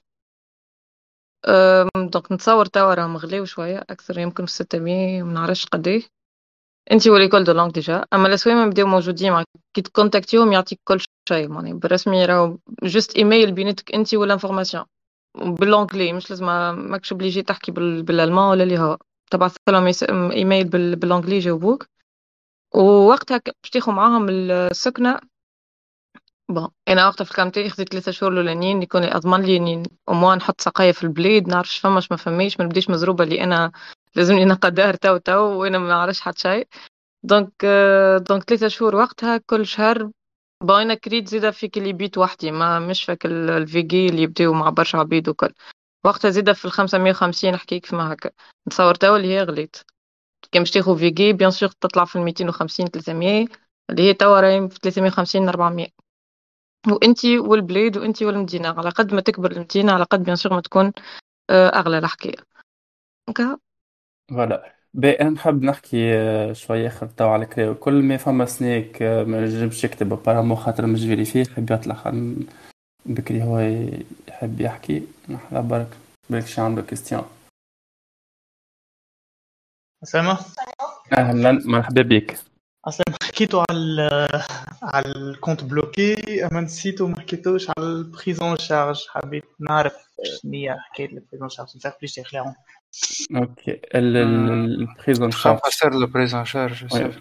donc نتصور توا راهم غليو شوية أكثر يمكن ستمية منعرفش قديه أنتي و l'école de langue déjà. أما الاسوام بداو موجودين كي ت contacter هم يعطيك كل شيء معناها بالرسمي راهو juste e-mail بيناتك أنتي وال information بال anglais مش لازم ماكش obligé تحكي بالألمان ولا اللي هو. تبعث لهم e-mail بال anglais يجاوبوك ووقتها باش تاخذ معاهم السكنة bon أنا وقتها في ال cas متاعي خديت ثلاثة شهور الأولانيين يكون اضمن لي إني اموا نحط سقاية في البلاد نعرفش فماش ما فماش ما نبداش مزروبة اللي أنا لازمني نلقى دار تو تو وأنا ما نعرفش حتى شيء. دونك دونك ثلاثة شهور وقتها كل شهر باينة كريت زيدا فيك اللي بيت وحدي ما مش فيك الفيجي اللي يبداو مع برشا عبيد وكل. وقتها زيدا في الخمسة مية وخمسين نحكيك فيما هكا. نتصور توا اللي هي غليت. كي باش تاخو فيجي بيان سور تطلع في الميتين وخمسين ثلاثمية اللي هي توا راهي في ثلاثمية وخمسين ربعمية وانتي والبلاد وانتي والمدينة على قد ما تكبر المدينة على قد bien sûr ما تكون أغلى الحكاية. voilà. باهي أنا نحب نحكي آه، شوية خير توا على كل ما فما سنيك آه، ما نجمش يكتب apparemment خاطر مش vérifié يطلع خل- بكري هو يحب يحكي. نحلى برك بالك شي عنده question أسامة؟ أهلا. مرحبا بك. أصلا حكيتوا على على ال compte bloqué. أما نسيتوا ما حكيتوش على ال prise en charge. حبيت نعرف هي حكاية ال prise en charge. نفهم بليش تخلعون أوكي. ال prise en charge. فسر le prise en charge oui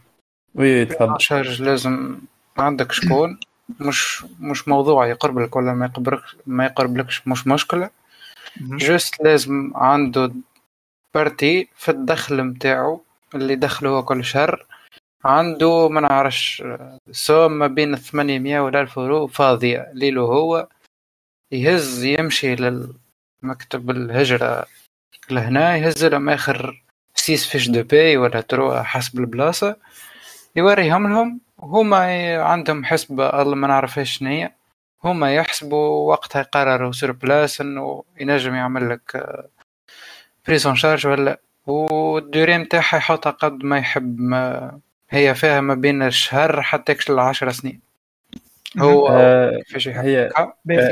oui تفضل. charge لازم عندك شكون مش مش موضوع يقرب لك ولا ما يقربلكش ما يقربلكش مش مشكلة. juste لازم عنده partie في الدخل متاعو اللي دخله هو كل شهر. عنده ما نعرفش somme ما بين 800 ولا 1000 يورو فاضية ليلو هو. يهز يمشي للمكتب الهجرة لهنا يهز لهم آخر six fiches de paie ولا trois حسب البلاصة. يوريهم لهم هما عندهم حسبة الله ما نعرفهاش شنيا هما يحسبوا وقتها يقرروا sur place انه ينجم يعمل لك بريزون شارج ولا والدوري متاعها يحطها قد ما يحب ما هي فيها ما بين الشهر حتى العشر سنين. هو آه، هي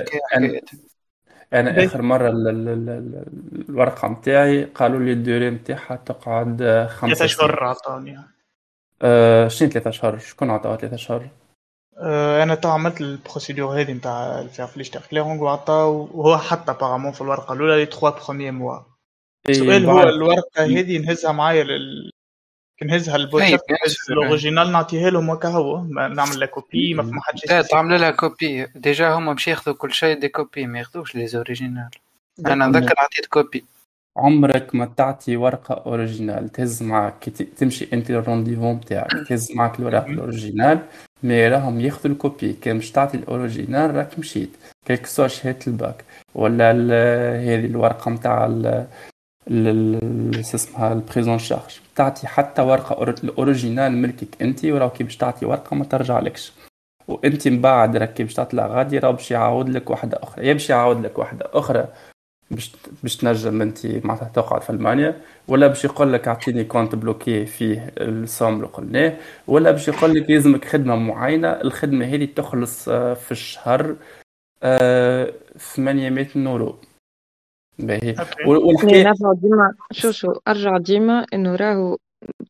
حكايتها. أنا. آخر مرة ال- ال- ال- ال- الورقة متاعي قالوا لي الدوري متاعها تقعد آه، خمسة ثلاثة عطاني آه، شنو ثلاثة شهور؟ شكون عطاها ثلاثة شهور؟ أه، أنا تو عملت البروسيدور هذه نتاع الفيرفليش تاع كليرونغ وعطاو وهو حتى ابارامون في الورقة الأولى لي 3 بروميير موا السؤال هو الورقة هذه نهزها معايا لل كي نهزها لل Botschaft أي، نهز ال original نعطيها لهم هكا هو نعمل la copie ما فما حد لا تعمل لها copie déjà هما باش ياخذوا كل شيء des copies ما ياخذوش les originales أنا نذكر عطيت copie عمرك ما تعطي ورقة originale. تهز معك. كي ت- تمشي أنت لل rendez-vous متاعك تهز معك الورق ال original mais راهم ياخذوا ال copie. كان مش تعطي ال original راك مشيت. que ce soit شهادة الباك. ولا هذه الورقة شو اسمها ال prise en charge تعطي حتى ورقة or- ال original ملكك أنت وراه كي باش تعطي ورقة ما ترجعلكش وأنت من بعد راك كي باش تطلع غادي راه باش يعاود لك واحدة أخرى. يا باش يعاود لك واحدة أخرى. باش باش تنجم انت معناتها تقعد في ألمانيا ولا باش يقول لك أعطيني compte bloqué فيه ال somme اللي قلناه ولا باش يقول لك يلزمك خدمة معينة الخدمة هذه تخلص آه، في الشهر آه، 800 يورو باهي okay. وال- والحكاية نرجع ديما شو شو أرجع ديما إنه راهو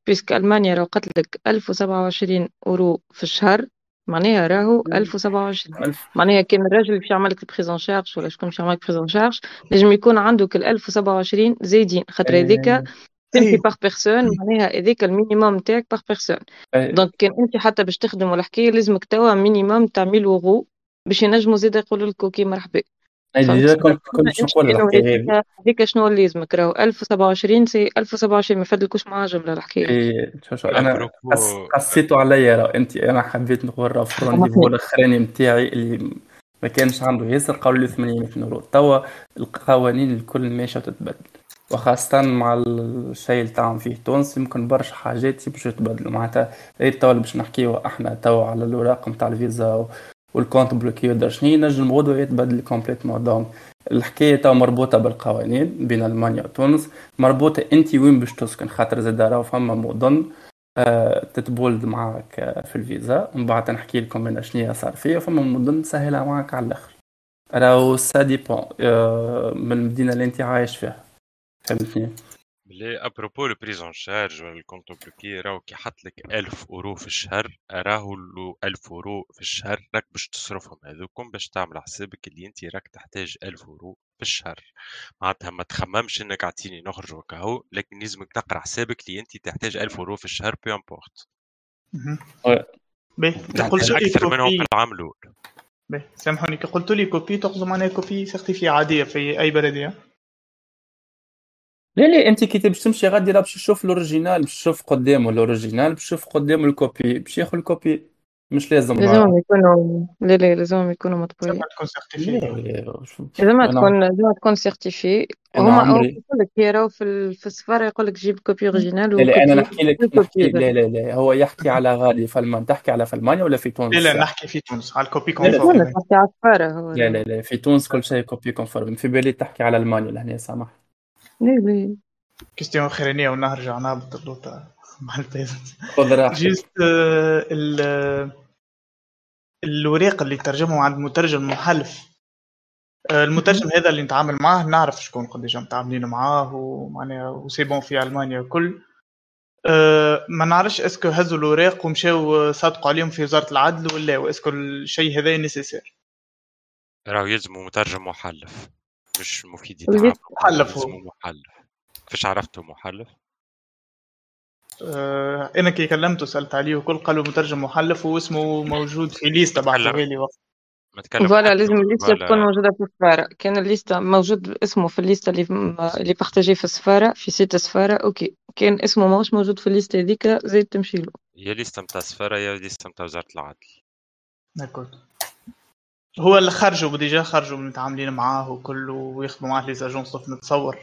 puisque ألمانيا راهو قالت لك 1027 اورو في الشهر معناها راهو 1027 ألف معناها كان الراجل باش يعمل لك ال prise en charge ولا شكون باش يعمل لك prise en charge لازم يكون عندك ال 1027 زايدين. خاطر هذاك تمشي أي. par personne معناها هذاك ال minimum نتاعك par personne أي- donc كان أنت حتى باش تخدم ولا حكاية لازمك توا minimum تاع 1000 اورو باش ينجموا زيد يقولوا لك okay مرحبا. déjà كنت نقول هذه هذيك شنو اللي لازمك راهو 1027 c'est 1027 ما فادلكوش معاه جملة الحكاية اي شو أنا قصيتو عليا راه انت أنا حبيت نقول راه في ال rendez-vous الاخراني نتاعي اللي ما كانش عنده ياسر قالوا لي 800 يورو توا القوانين الكل ماشية تتبدل وخاصة مع الشيء اللي تعمل فيه تونس يمكن برشا حاجات باش يتبدلوا. معناتها غير توا باش نحكيو إحنا توا على الوراق نتاع الفيزا وال compte bloqué ودار شنو ينجم غدوة يتبدل complètement. donc الحكاية توا مربوطة بالقوانين بين ألمانيا وتونس. مربوطة أنت وين باش تسكن خاطر زاد راهو فما مدن آه تتبولد معاك في الفيزا. ومن بعد نحكي لكم أنا شنو صار فيها فما مدن تسهلها معاك على الآخر. راهو ça dépend آه من المدينة اللي أنت عايش فيها. فهمتني؟ بلي à propos le prise en charge ولا ال compte bloqué راهو كي حط لك 1000 أورو في الشهر راهو 1000 أورو في الشهر راك باش تصرفهم هذوكم باش تعمل حسابك اللي أنت راك تحتاج 1000 أورو في الشهر. معناتها ما تخممش إنك اعطيني نخرج وكهو لكن لازمك تقرأ حسابك اللي أنت تحتاج 1000 أورو في الشهر peu importe قلت أكثر منهم في العام الأول. سامحوني كي قلت لي copie تقصد معناها copie certifiée عادية في أي بلديه لا لا انت كي باش تمشي غادي راه باش تشوف ال original باش تشوف قدامه ال original باش تشوف قدامه ال copie باش ياخذ ال copie مش لازم لازم يكونوا لا لا لازم يكونوا مطبوعين. تكون certifiée لازم تكون لازم تكون certifiée هما يقول لك هي راهو في في السفاره يقول لك جيب copie originale لا أنا نحكي لك نحكي لا لا لا هو يحكي على غادي في المانيا تحكي على في ألمانيا ولا في تونس؟ لا لا نحكي في تونس على ال copie conforme تحكي على السفاره هو. لا لا لا في تونس كل شيء copie conforme في بالي تحكي على ألمانيا لهنا سامح. لا لا question اخرانيه ونرجع نهبط اللوطه مع ال business خذ راحتك. juste الوريق اللي ترجمه عند مترجم محلف. المترجم هذا اللي نتعامل معاه نعرف شكون قديش متعاملين معاه ومعناها و c'est bon في ألمانيا الكل ما نعرفش est-ce que هزوا الوراق ومشاو صادقوا عليهم في وزارة العدل ولا و est-ce que الشيء هذا nécessaire راهو يلزموا مترجم محلف. مش مفيد يتعامل محلف هو. محلف. كيفاش عرفته محلف؟ أه أنا كي كلمته سألت عليه وكل قالوا مترجم محلف واسمه موجود في liste بعثوا لي وقت. voilà لازم ال liste تكون موجودة في السفارة. كان ال liste موجود اسمه في ال liste اللي اللي partagée في السفارة في site السفارة. okay. كان اسمه ماهوش موجود في ال liste هذيك زيد تمشي له. يا liste نتاع السفارة يا liste نتاع وزارة العدل. داكورد هو اللي خرجوا ديجا خرجوا متعاملين معاه وكله ويخدموا معاه لي زاجونس نتصور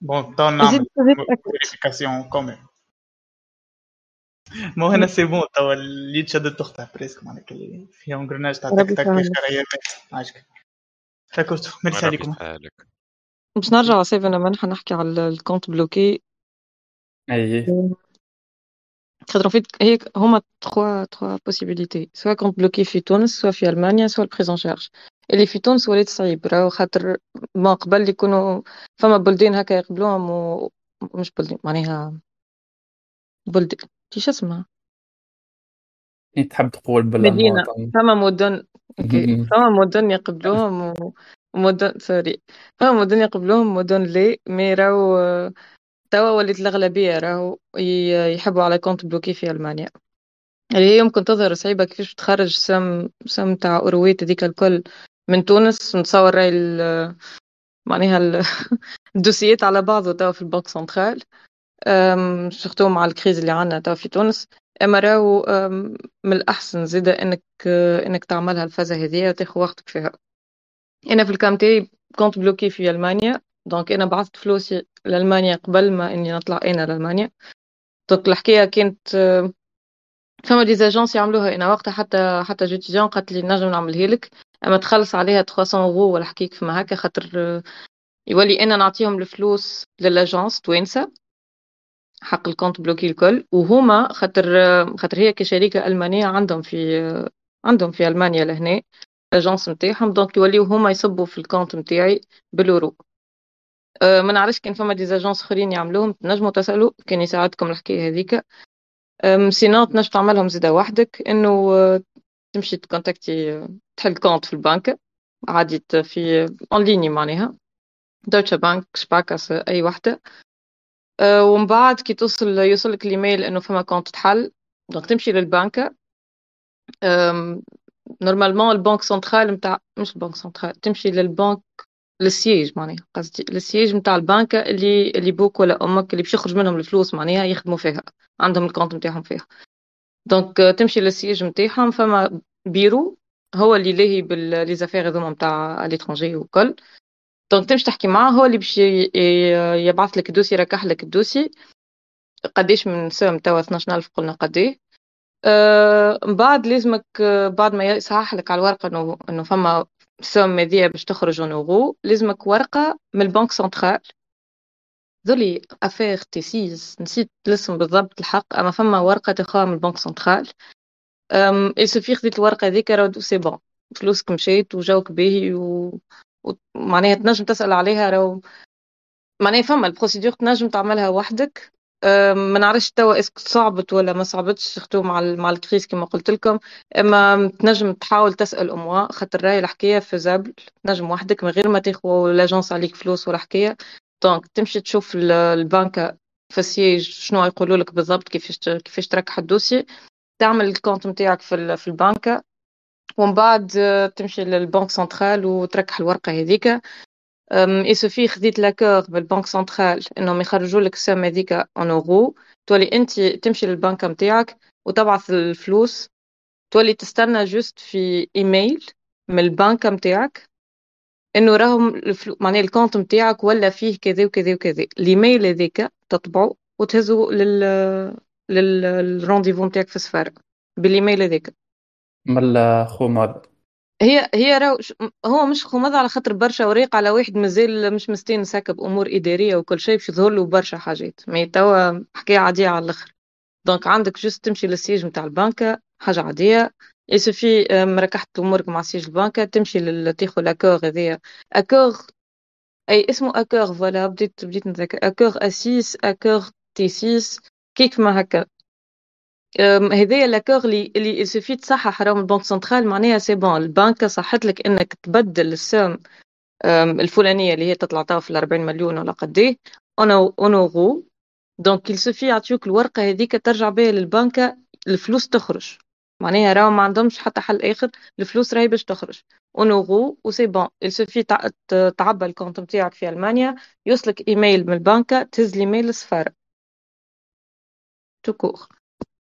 بون تو نعمل فيريفيكاسيون كومين مو هنا سي بون توا اللي تشدد تختها بريسك معناك اللي فيها انغرناج تاع تك تك خريات عاشك فكرت ميرسي عليكم باش نرجع على سيفن منحة نحكي على الكونت بلوكي اي خاطر في هيك هما trois trois possibilités soit compte bloqué في تونس soit في المانيا soit ال prise en charge اللي في تونس ولات صعيب راهو خاطر ما قبل يكونوا فما بلدان هكا يقبلوهم ومش بلدان معناها بلدان كيش اسمها تحب تقول مدينة فما مدن فما مدن يقبلوهم ومدن سوري فما مدن يقبلوهم مدن لا mais راهو توا ولات الأغلبية راهو يحبوا على compte bloqué في ألمانيا. اللي هي يمكن تظهر صعيبة كيفاش تخرج somme somme تاع أورويت هذيك الكل من تونس نتصور راهي معناها الدوسيات على بعضه توا في ال banque centrale. surtout مع ال crise اللي عندنا توا في تونس. أما راهو من الأحسن زيدا إنك إنك تعملها الفازة هذه وتاخذ وقتك فيها. أنا في ال cas تاعي compte bloqué في ألمانيا. donc أنا بعثت فلوسي لألمانيا قبل ما إني نطلع أنا لألمانيا. donc الحكاية كانت فما des agences يعملوها. أنا وقتها حتى حتى جيت جون قالت لي نجم نعملها لك. أما تخلص عليها 300 اورو ولا حكيك فما هكا خاطر يولي أنا نعطيهم الفلوس لل agence توانسة حق ال compte bloqué الكل. وهما خاطر خاطر هي كشركه ألمانية عندهم في عندهم في ألمانيا لهنا ال agence نتاعهم. donc يوليو هما يصبوا في ال compte نتاعي بالورو أه ما نعرفش كان فما des agences آخرين يعملوهم. تنجموا تسألوا كان يساعدكم الحكاية هذيك. sinon تنجم تعملهم زيدا وحدك إنه تمشي تكونتاكتي تحل compte في البنك. عادي في en ligne معناها. Deutsche Bank Sparkasse أي وحدة. ومن بعد كي توصل يوصلك الإيميل إنه فما compte تحل. donc تمشي للبنك. normalement ال banque centrale نتاع مش ال banque centrale تمشي للبنك لل siège معناها. قصدي ال siège نتاع البنك اللي اللي بوك ولا أمك اللي باش يخرج منهم الفلوس معناها يخدموا فيها. عندهم ال compte نتاعهم فيها. donc تمشي لل siège نتاعهم فما بيرو هو اللي لاهي ب les affaires هذوما نتاع l'étranger وكل دونك تمشي تحكي معاه هو اللي باش يبعث لك الدوسي يركح لك الدوسي. قديش من سهم توا؟ 12000 قلنا قديه آه من بعد لازمك آه بعد ما يصحح لك على الورقة انه إنه فما سهم هذيا باش تخرج اون لازمك ورقة من البنك سنترال. ذولي افير تيسيز نسيت الاسم بالضبط الحق. أما فما ورقة تاخذها من البنك سنترال. اي سوفي خديت الورقه هذيك راه سي بون فلوسك مشيت وجوك باهي و... ومعناها تنجم تسأل عليها راهو معناها فما ال procédure تنجم تعملها وحدك. ما نعرفش توا est-ce que صعبت ولا ما صعبتش surtout مع مع ال crise كما قلت لكم. أما تنجم تحاول تسأل اموا خاطر راهي الحكاية faisable تنجم وحدك من غير ما تاخذ l'agence عليك فلوس ولا حكاية. donc تمشي تشوف البنكة في ال siège شنو يقولوا لك بالضبط كيفاش كيفاش تركح ال dossier تعمل ال compte نتاعك في في البنكة ومن بعد تمشي لل banque centrale وتركح الورقة هذيك et c'est fait خديت l'accord بال banque centrale انهم يخرجوا لك ال somme هذيك en euro تولي انت تمشي للبنكة نتاعك وتبعث الفلوس تولي تستنى juste في ايميل من البنكة نتاعك انه راهم. معناها ال compte نتاعك ولا فيه كذا وكذا وكذا الايميل هذاك تطبعه وتهزه لل لل rendez-vous نتاعك في السفاره بالايميل هذاك مال خومض هي هي راهو هو مش خومض على خاطر برشا وريق على واحد مازال مش مستانس هكا بأمور إدارية وكل شيء باش يظهر له برشا حاجات. mais توا حكاية عادية على الآخر. donc عندك juste تمشي لل siège نتاع البنكة حاجة عادية. et c'est fait مركحت أمورك مع siège البنكة تمشي لتاخذ l'accord هذايا accord أي اسمه accord voilà بديت بديت نتذكر. accord اسيس accord تي سيس كيف ما هكا. هذايا l'accord اللي اللي et c'est fait تصحح راهم ال banque centrale معناها c'est bon البنكة صحت لك إنك تبدل ال somme الفلانية اللي هي تطلع في ال 40 مليون ولا قديه en euro donc et c'est fait يعطيوك الورقة هذيك ترجع بها للبنكة الفلوس تخرج. معناها راهو ما عندهمش حتى حل آخر الفلوس راهي باش تخرج. en euro و c'est bon c'est fait تعبى ال compte نتاعك في ألمانيا. يوصلك إيميل من البنكه تهز الإيميل للسفاره tout court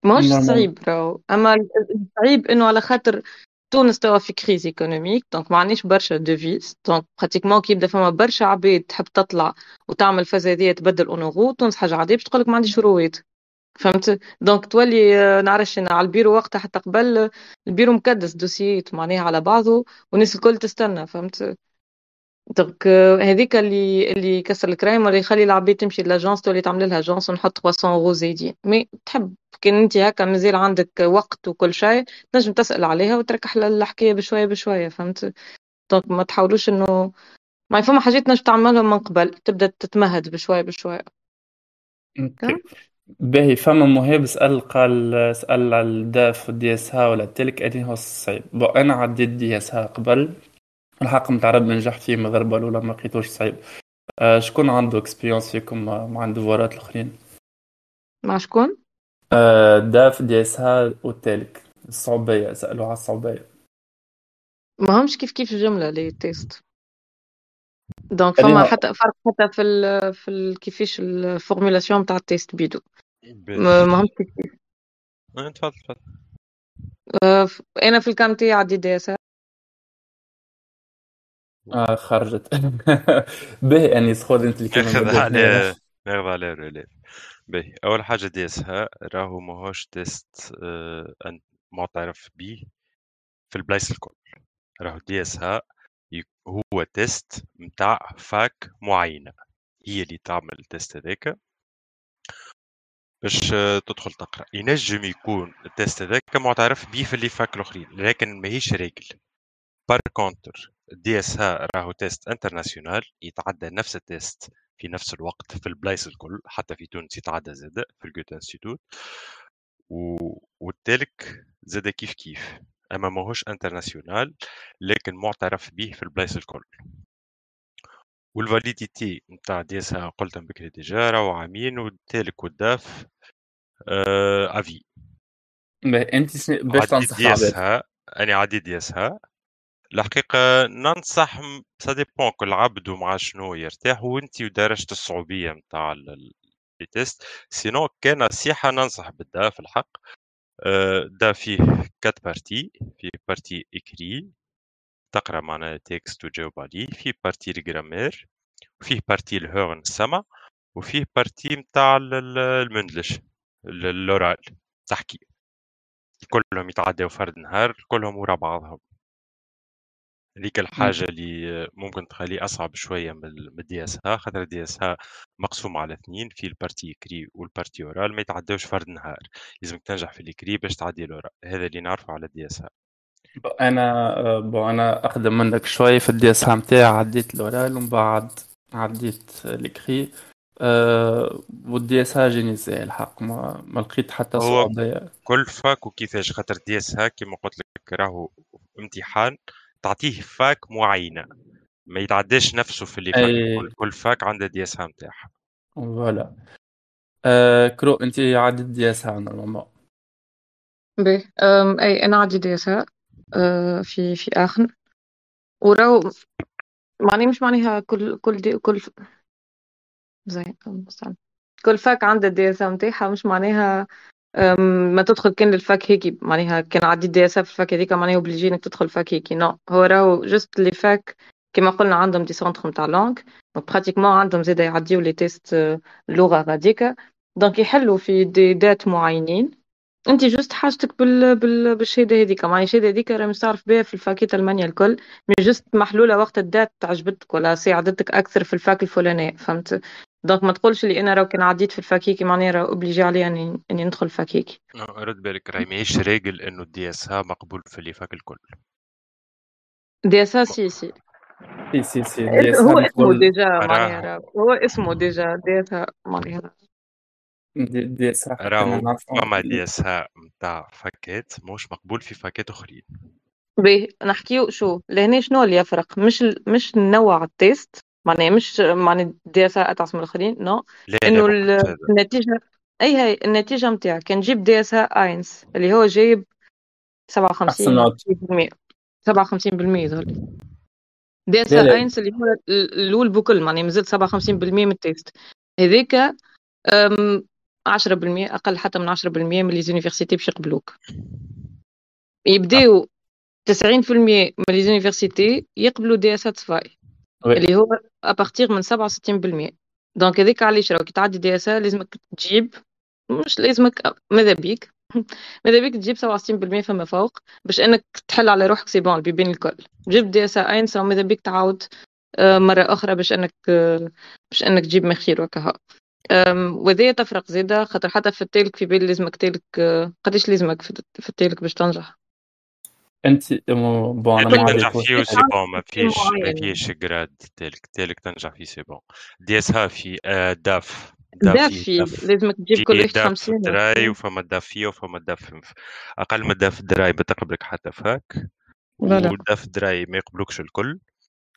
ماهوش صعيب راهو أما الصعيب إنه على خاطر تونس توا في crise économique donc ما عندناش برشا devises donc pratiquement كي يبدا فما برشا عباد تحب تطلع وتعمل فازة هذيا تبدل en euro تونس حاجة عادية باش تقول لك ما عنديش أوروات. فهمت؟ donc تولي آه، نعرفش على البيرو وقتها حتى قبل البيرو مكدس دوسيات معناها على بعضه والناس الكل تستنى فهمت؟ donc آه، هذيك اللي اللي كسر الكرايم ولا يخلي العباد تمشي l'agence تولي تعمل لها agence ونحط 300 أورو زايدين. mais تحب كان أنت هكا مازال عندك وقت وكل شيء تنجم تسأل عليها وتركح الحكاية بشوية بشوية فهمت؟ donc ما تحاولوش انه ما فما حاجات نجم تعملهم من قبل تبدأ تتمهد بشوية بشوية. باهي فما مهاب سأل قال سأل على الداف والدي اس ها ولا تلك أني هو الصعيب. بو أنا عديت دي اس ها قبل. الحق متعرب نجحت فيه مغربل ولا ما لقيتوش صعيب. أه شكون عنده اكسبيريونس فيكم مع الدفورات الآخرين؟ مع شكون؟ أه داف دي اس ها والتالك. الصعوبية سألوا على الصعوبية. ما همش كيف كيف الجملة لي تيست. دونك فما حتى فرق حتى في ال في ال كيفاش الفورمولاسيون نتاع التيست بيدو. ما همش كيف آه، تفضل تفضل. آه، أنا في الكام تاعي عدي دي اس آه خرجت. باهي اني خذ انت اللي كلمه ناخذ عليه ناخذ عليه relève باهي أول حاجة DSH راهو ماهوش test آه معترف به في البلايص الكل. راهو DSH هو test متاع fac معينة. هي اللي تعمل ال test هذاك. باش تدخل تقرأ. ينجم يكون ال test هذاك معترف به في ال les facs الأخرين لكن ماهيش règle par contre DSH راهو test international يتعدى نفس ال test في نفس الوقت في البلايص الكل حتى في تونس يتعدى زاد في ال Goethe Institut و... وال telc زاد كيف كيف؟ أما ماهوش international لكن معترف به في البلايص الكل. وال validité نتاع DSH قلتهم بكري déjà راهو عامين وال telc وال DaF آه à vie أنت باش تنصح أنا عديت DSH الحقيقة ننصح ça dépend كل عبد ومع شنو يرتاح وانت ودرجة الصعوبية متاع ال test سينو كان نصيحة ننصح بال DaF الحق. آه، DaF فيه quatre parties فيه partie écrit تقرأ معنا texte وتجاوب عليه. فيه partie ال grammaire وفيه partie ال Hören السمع وفيه partie متاع ال mündlich l'oral تحكي كلهم يتعداو فرد نهار كلهم ورا بعضهم. هذيك الحاجة اللي ممكن تخليه أصعب شوية من ال DSH خاطر ال DSH مقسوم على اثنين في ال partie écrit وال partie orale ما يتعداوش فرد نهار. لازمك تنجح في ال écrit باش تعدي ال oral. هذا اللي نعرفه على ال DSH أنا bon أنا اقدم منك شوي في ال DSH نتاعي عديت ال oral ومن بعد عديت ال écrit أه وال DSH جيني زي الحق ما, ما لقيت حتى صعوبة. كل fac وكيفاش؟ خاطر DSH كيما قلت لك راهو امتحان تعطيه fac معينة ما يتعداش نفسه في ال les facs أي... كل fac عنده DSH نتاعها voilà. أه crois انت عدت DSH normalement بي أي أنا عندي دي إس ها أه في في آخر. وراو معني مش معناها كل كل دي كل زي كل فاك عندها الدي إس ها نتاعها مش معناها ما تدخل كان للفاك هيك معناها كان عدي دي اس اف الفاك هذيك معناها اوبليجي إنك تدخل فاك هيك نو هو راهو جست لي فاك كما قلنا عندهم دي سونتر نتاع لونغ براتيكمون عندهم زاده يعديو لي تيست اللغة غاديك donc يحلوا في دي دات معينين. أنت juste حاجتك بال... بال... بالشهادة هذيك. معناها الشهادة هذيك راه مش تعرف بها في الفاكات المانيا الكل. mais juste محلولة وقت ال date عجبتك ولا ساعدتك أكثر في ال fac الفلانية. فهمت؟ donc ما تقولش لي أنا راه كان عديت في ال fac هيكي معناها راه obligé عليا اني أني ندخل fac هيكي رد بالك راهي ماهيش règle إنه ال DSH مقبول في ال les facs الكل. DSH si si. si si si هو اسمه déjà معناها هو اسمه ديجا دي إس ها معناها DSH. راهو فما DSH نتاع فاكات مش مقبول في فاكات أخرين. باهي نحكيو شو لهنا شنو اللي يفرق؟ مش مش نوع ال test معناها مش معناها DSH أتعس من الآخرين non. إنه النتيجة أي هي النتيجة نتاعك كان جيب DS eins اللي هو جايب 57 57% يظهر لي DS eins اللي هو الأول بكل معناها مازال 57% من ال test. هذاك 10% أقل حتى من 10% من les universités باش يقبلوك. يبداو 90% من les universités يقبلوا DS اللي هو à partir من 67% donc هذيك علاش راهو كي تعدي DS لازمك تجيب مش لازمك ماذا بيك؟ ماذا بيك تجيب 67% فما فوق باش إنك تحل على روحك c'est bon البيبان الكل. جيب DS eins ماذا بيك تعاود آه، مرة أخرى باش أنك باش أنك تجيب من خير وكهو. وذي تفرق زيادة خاطر حتى في ال telc في بالي لازمك telc آه، قديش لازمك في ال telc باش تنجح؟ انت bon أنا ما تنجح فيه c'est bon ما فيش ما فيش grade telc telc تنجح فيه c'est bon DSH في DaF DaF vier لازمك تجيب كل واحد 50 drei وفما DaF vier وفما DaF أقل من DaF drei بتقبلك حتى fac و DaF drei ما يقبلوكش الكل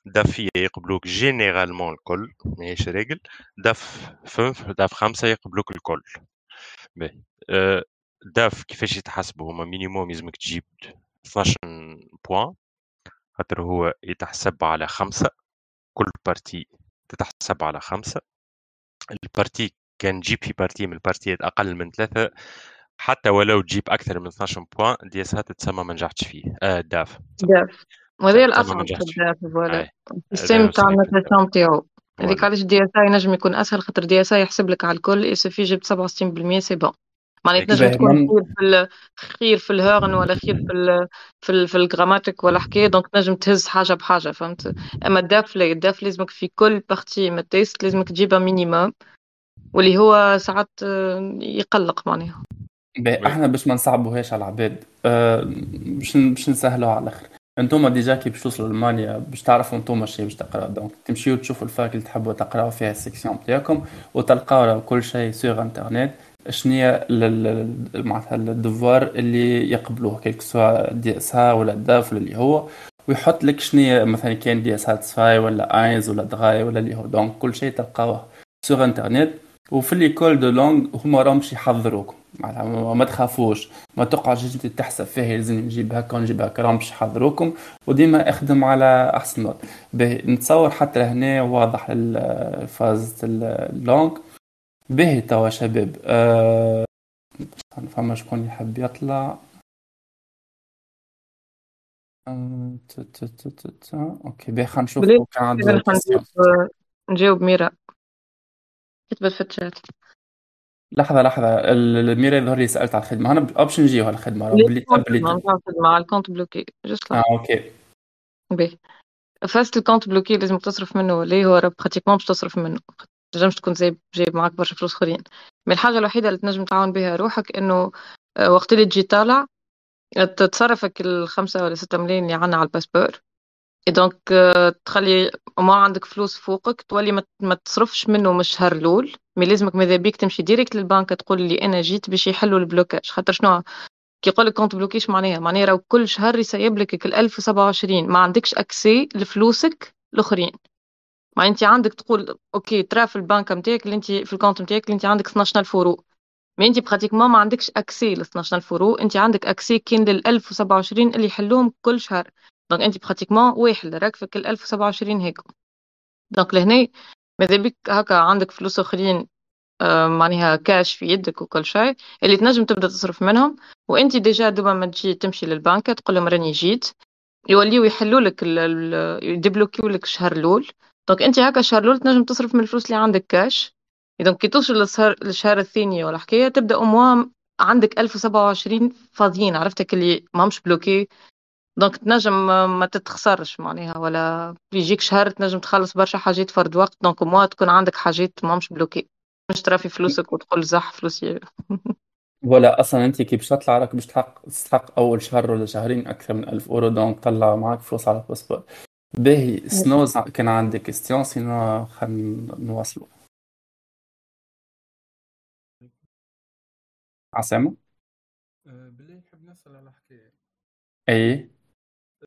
DaF vier يقبلوك généralement الكل ماهيش règle DaF fünf DaF خمسة يقبلوك الكل باهي DaF كيفاش يتحسبوا هما minimum لازمك تجيب 12 points خاطر هو يتحسب على خمسة كل partie تتحسب على خمسة ال partie كان تجيب في partie من البارتيات أقل من ثلاثة حتى ولو تجيب أكثر من 12 points DS تتسمى ما نجحتش فيه آه داف داف وهذه الأصعب في ال DaF voilà ال système تاع ال notation نتاعو هذيك علاش DS ينجم يكون أسهل خاطر DS يحسب لك على الكل ça suffit جبت 67% c'est bon معناتها تنجم تكون خير في خير في ال Hören ولا خير في ال في ال في ال Grammatik ولا حكاية donc تنجم تهز حاجة بحاجة فهمت؟ أما ال DaF لا ال DaF لازمك في كل partie من ال test لازمك تجيبها minimum واللي هو ساعات يقلق معناها. إحنا باش ما نصعبوهاش على العباد أه باش باش نسهلوها على الآخر. أنتم déjà كي باش توصلوا لألمانيا باش تعرفوا أنتم شيء باش تقراو donc تمشيو تشوفوا ال fac اللي تحبوا تقراو فيها ال section نتاعكم وتلقاو كل شيء sur internet شنو معناتها ال devoir اللي يقبلوه que ce soit DS ولا DaF ولا اللي هو ويحط لك شنو مثلا كان DSH zwei ولا eins ولا drei ولا اللي هو. donc كل شيء تلقاوه sur internet وفي l'école de langue هما راهمش يحضروكم معناتها ما تخافوش. ما تقعدش أنت تحسب فيه لازم نجيب هكا ونجيب هكا. راهم باش يحضروكم. وديما اخدم على أحسن note نتصور حتى لهنا واضح ال phase ال langue. باهي توا شباب. أه... فما شكون يحب يطلع. أه... OK باهي خلينا نشوف نجاوب ميرا. كتبت في الشات. لحظة لحظة. الميرا يظهر لي سألت على الخدمة. أنا باش نجيو على الخدمة. باللي تب اللي مع ال compte bloqué. juste آه OK. باهي فازة ال compte bloqué لازم تصرف منه ليه هو pratiquement باش تصرف منه. تنجمش تكون زي جايب معاك برشا فلوس آخرين. من الحاجة الوحيدة اللي تنجم تعاون بها روحك إنه آه، وقت اللي تجي طالع تتصرفك الخمسة ولا ستة ملايين اللي عنا على الباسبور. donc euh, تخلي ما عندك فلوس فوقك تولي ما تصرفش منه من الشهر الأول. mais لازمك ماذا بيك تمشي direct للبنك تقول لي أنا جيت باش يحلوا ال blocage. خاطر شنو؟ كي يقول لك compte bloqué معناها. معناها راهو كل شهر يسيب لك ال 1027 ما عندكش accès لفلوسك الأخرين. ما انت عندك تقول OK ترى في البنك نتاعك اللي انت في ال compte نتاعك اللي انت عندك 12000 يورو mais انت pratiquement ما عندكش accès ل 12000 يورو انت عندك accès كان لل 1027 اللي يحلوهم كل شهر. donc انت pratiquement واحد راك في كل 1027 هيك. donc لهنا ماذا بك؟ هكا عندك فلوس أخرين آه، معناها كاش في يدك وكل شيء اللي تنجم تبدأ تصرف منهم. وانت déjà دوبا ما تجي تمشي للبنك تقول لهم راني جيت. يوليو يحلوا لك يدبلوكيو لك الشهر الأول. donc أنت هكا الشهر الأول تنجم تصرف من الفلوس اللي عندك cash donc كي توصل للشهر الثاني ولا حكاية تبدأ اموا عندك 1027 فاضيين عرفتك اللي ماهمش bloqué donc تنجم ما تتخسرش معناها ولا يجيك شهر تنجم تخلص برشا حاجات فرد وقت. donc au moins تكون عندك حاجات ماهمش bloqué مش ترى في فلوسك وتقول زح فلوسي. ولا أصلا أنت كي باش تطلع راك باش تحق تستحق أول شهر ولا شهرين أكثر من 1000 اورو donc طلع معك فلوس على الباسبور باهي. sinon كان عندك question sinon خلينا نواصلوا عسامة أه، بالله نحب نسأل على حكاية. اي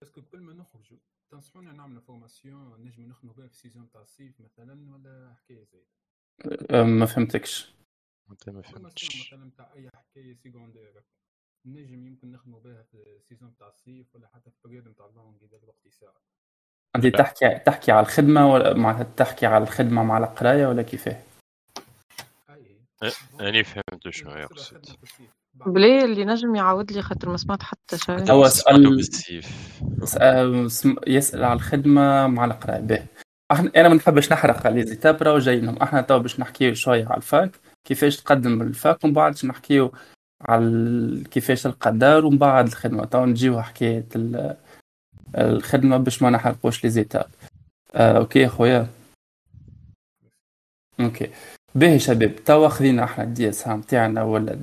est-ce que قبل ما نخرجوا تنصحونا نعمل formation نجم نخدموا بها في saison تاع الصيف مثلا ولا حكاية زي ما فهمتكش. أنت ما فهمتش. مثلا تاع أي حكاية secondaire نجم يمكن نخدموا بها في saison تاع الصيف ولا حتى في période نتاع ال langue إذا الوقت يساعد. انت تحكي تحكي على الخدمة ولا معناتها تحكي على الخدمة مع القراية ولا كيفاه؟ أنا فهمت شنو يقصد. بلي اللي نجم يعاود لي خاطر ما سمعت حتى شيء. هو سأل يسأل على الخدمة مع القراءة باهي. أنا ما نحبش نحرق les étapes راهو جايين أحنا تو باش نحكيو شوية على ال fac. كيفاش تقدم ال fac ومن بعد نحكيو على كيفاش القدر ومن بعد الخدمة. تو نجيو حكاية الخدمة باش ما نحرقوش les étapes آه، OK خويا. OK. باهي شباب توا خذينا إحنا ال DSH تاعنا ولا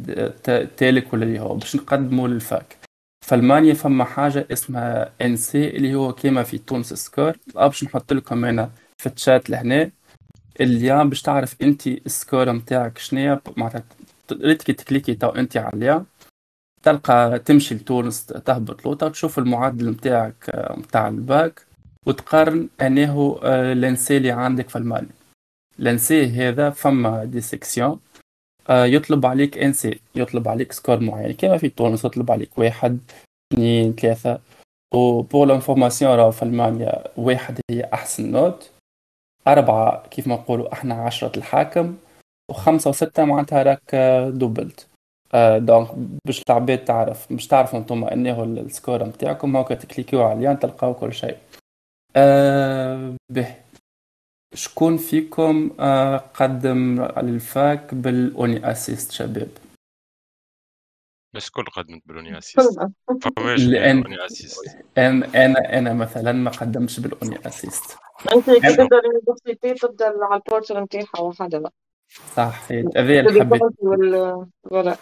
telc ولا اللي هو باش نقدموا لل fac. في المانيا فما حاجة اسمها NC اللي هو كيما في تونس score. باش نحط لكم هنا في الشات لهنا. اليوم باش تعرف انت ال score نتاعك شنو معناتها كي تكليكي تو انت اليوم تلقى تمشي لتونس تهبط لوطا تشوف المعدل نتاعك نتاع الباك وتقارن أنه ال NC اللي عندك في المانيا. ال NC هذا فما des sections آه، يطلب عليك NC يطلب عليك score معين. كما في تونس يطلب عليك واحد اثنين ثلاثة. و pour l'information راه في المانيا واحد هي أحسن note أربعة كيف ما نقولوا إحنا عشرة الحاكم وخمسة وستة معناتها راك دوبلت آه donc باش العباد تعرف باش تعرفوا أنتم انه ال score نتاعكم هاكا تكليكيو على تلقاو كل شيء. آه باهي. شكون فيكم آه، قدم ال fac بال uni-assist شباب؟ بس كل قدمت بال uni assist. فماش لأن uni-assist. أنا أنا أنا مثلا ما قدمتش بال uni-assist. أنت كي تبدأ ال université تبدأ على ال Portal نتاعها وحده صح هذا اللي حبيت ولا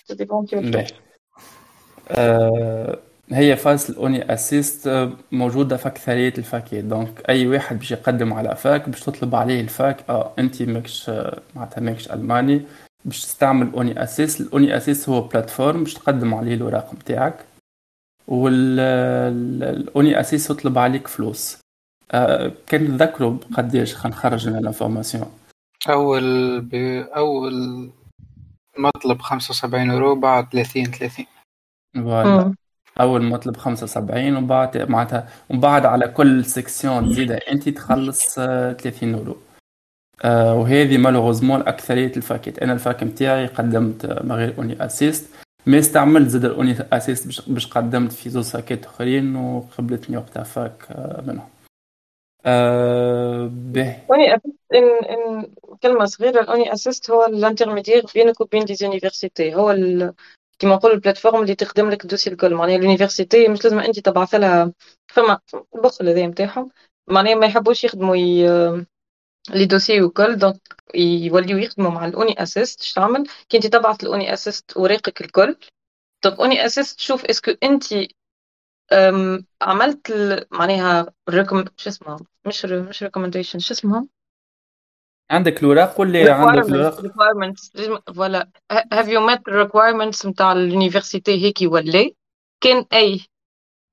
هي phase ال uni-assist موجودة في اكثريه الفاكات donc أي واحد باش يقدم على fac باش تطلب عليه ال fac آه انت ماكش معناتها ماكش ألماني باش تستعمل uni-assist. ال uni-assist هو plateforme باش تقدم عليه الاوراق نتاعك وال uni-assist يطلب عليك فلوس. آه كان تذكروا قداش خلينا نخرج لنا ال information. أول بأول مطلب خمسة وسبعين يورو بعد ثلاثين ثلاثين. أول مطلب 75 وبعد معناتها وبعد على كل section تزيدها أنت تخلص آه، 30 يورو آه، وهذه malheureusement اكثريه الفاكيت أنا ال fac نتاعي قدمت آه، من غير uni-assist ما استعملت زاد ال uni-assist باش قدمت في زوز فاكيت أخرين وقبلتني وقتها fac آه، منهم. آه، به. اوني اسيست ان ان كلمة صغيرة ال uni-assist هو ال intermédiaire بينك وبين des universités هو ال... كيما نقول ال plateforme اللي تخدم لك ال dossier الكل. معناها ال université مش لازم أنت تبعث لها. فما بخل هذا نتاعهم معناها ما يحبوش يخدموا ي... les dossiers وكل. donc يوليو يخدموا مع ال uni-assist اش تعمل؟ كي أنت تبعث ال uni-assist وريقك الكل. donc uni-assist تشوف est-ce que أنت أم، عملت ال- معناها recom شو اسمها؟ مش ر- مش recommendation شو اسمها؟ عندك الوراق؟ واللي عندك requirements الوراق. requirements. voilà have you met the requirements نتاع ال université هيك ولا كان أي.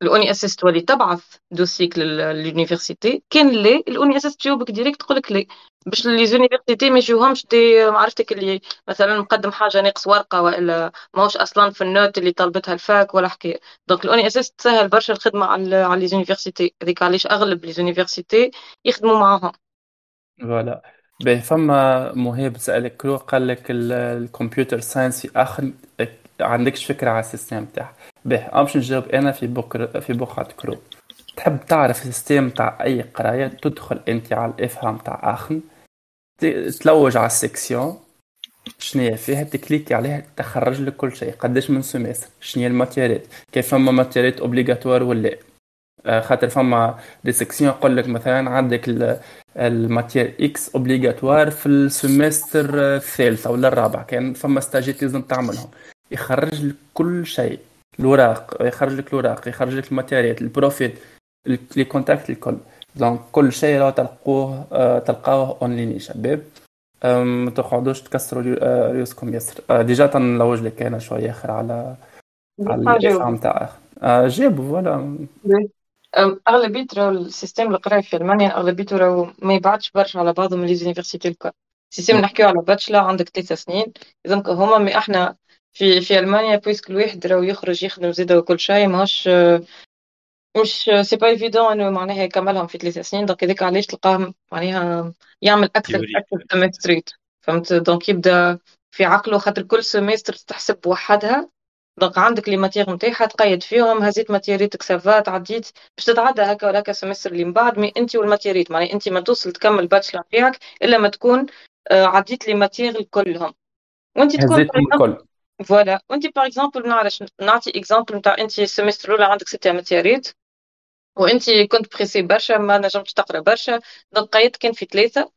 الأوني اسيست ولي تبعث دوسيك لليونيفرسيتي. كان لا. الأوني اسيست تجاوبك ديريكت تقول لك لا. باش les universités ما يجيوهمش دي معرفتك اللي مثلا مقدم حاجة ناقص ورقة والا ماهوش أصلا في ال note اللي طلبتها ال fac ولا حكاية. دونك الأوني اسيست تسهل برشا الخدمة على على les universités هذيك علاش أغلب les universités يخدموا معاهم. voilà. به فما مهيب سألك كرو قال لك ال- ال computer science في آخر عندكش فكرة على ال système تاعها أنا باش نجاوب أنا في بكر في بقعة كرو. تحب تعرف ال système تاع أي قراية تدخل أنت على الإفهام تاع آخن تلوج على ال section. شنو فيها تكليكي عليها تخرج لك كل شيء قداش من semestre شنو هي الماتيريات كيف فما ماتيريات obligatoires ولا آه، خاطر فما des sections يقول لك مثلا عندك ال- ال matière X obligatoire في ال semestre آه، الثالث ولا الرابع. كان فما ستاجيت لازم تعملهم. يخرج لك كل شيء. الوراق يخرج لك الوراق يخرج لك الماتيريات البروفيت ال- les contacts الكل. donc كل شيء راه تلقوه آه، تلقاوه اونلاين يا شباب. ما تقعدوش تكسروا ريو- آه، ريوسكم ياسر. آه، déjà تنلوج لك أنا شوية آخر على على الافهام تاع جابوا voilà أم، أغلبية راهو ال système القراية في ألمانيا أغلبيته راهو ما يبعدش برشا على بعضهم من les universités الكل. ال système نحكيو على bachelor عندك ثلاثة سنين. إذا هما mais إحنا في في ألمانيا puisque الواحد راهو يخرج يخدم زيادة وكل شيء ماهوش مش c'est pas évident إنه معناها يكملهم في ثلاث سنين. donc هذاك علاش تلقاه معناها يعمل أكثر théorie. أكثر سيمستريت فهمت؟ donc يبدأ في عقله خاطر كل semestre تحسب بوحدها donc عندك les matières نتاعها تقيد فيهم. هزيت ماتيريتك ça va تعديت. باش تتعدى هكا ولا هكا semestre اللي من بعد mais انت والماتيريت. معناها انت ما توصل تكمل bachelor نتاعك إلا ما تكون آه، عديت les matières كلهم وانت تكون الكل. voilà وانت par exemple نعرف نعطي exemple نتاع انت ال semestre الأولى عندك ستة ماتيريت. وانت كنت pressé برشا ما نجمتش تقرأ برشا. donc قيدت كان في ثلاثة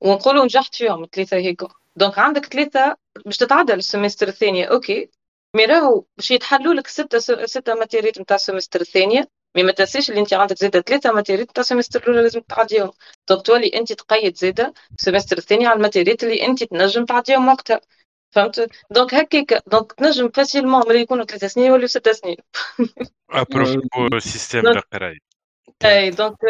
ونقولوا نجحت فيهم ثلاثة هيك. donc عندك ثلاثة باش تتعدى لل semestre الثانية OK mais راهو باش يتحلوا لك ستة ستة ماتيريات نتاع ال semestre الثانية mais ما تنسيش اللي انت عندك زاده ثلاثة ماتيريات نتاع ال semestre الأولى لازم تعديهم. donc تولي انت تقيد زاده ال semestre الثاني على الماتيريات اللي انت تنجم تعديهم وقتها. فهمت donc هكاك donc تنجم facilement ملي يكونوا ثلاثة سنين يوليو ستة سنين ابروفو donc- القرايه اي donc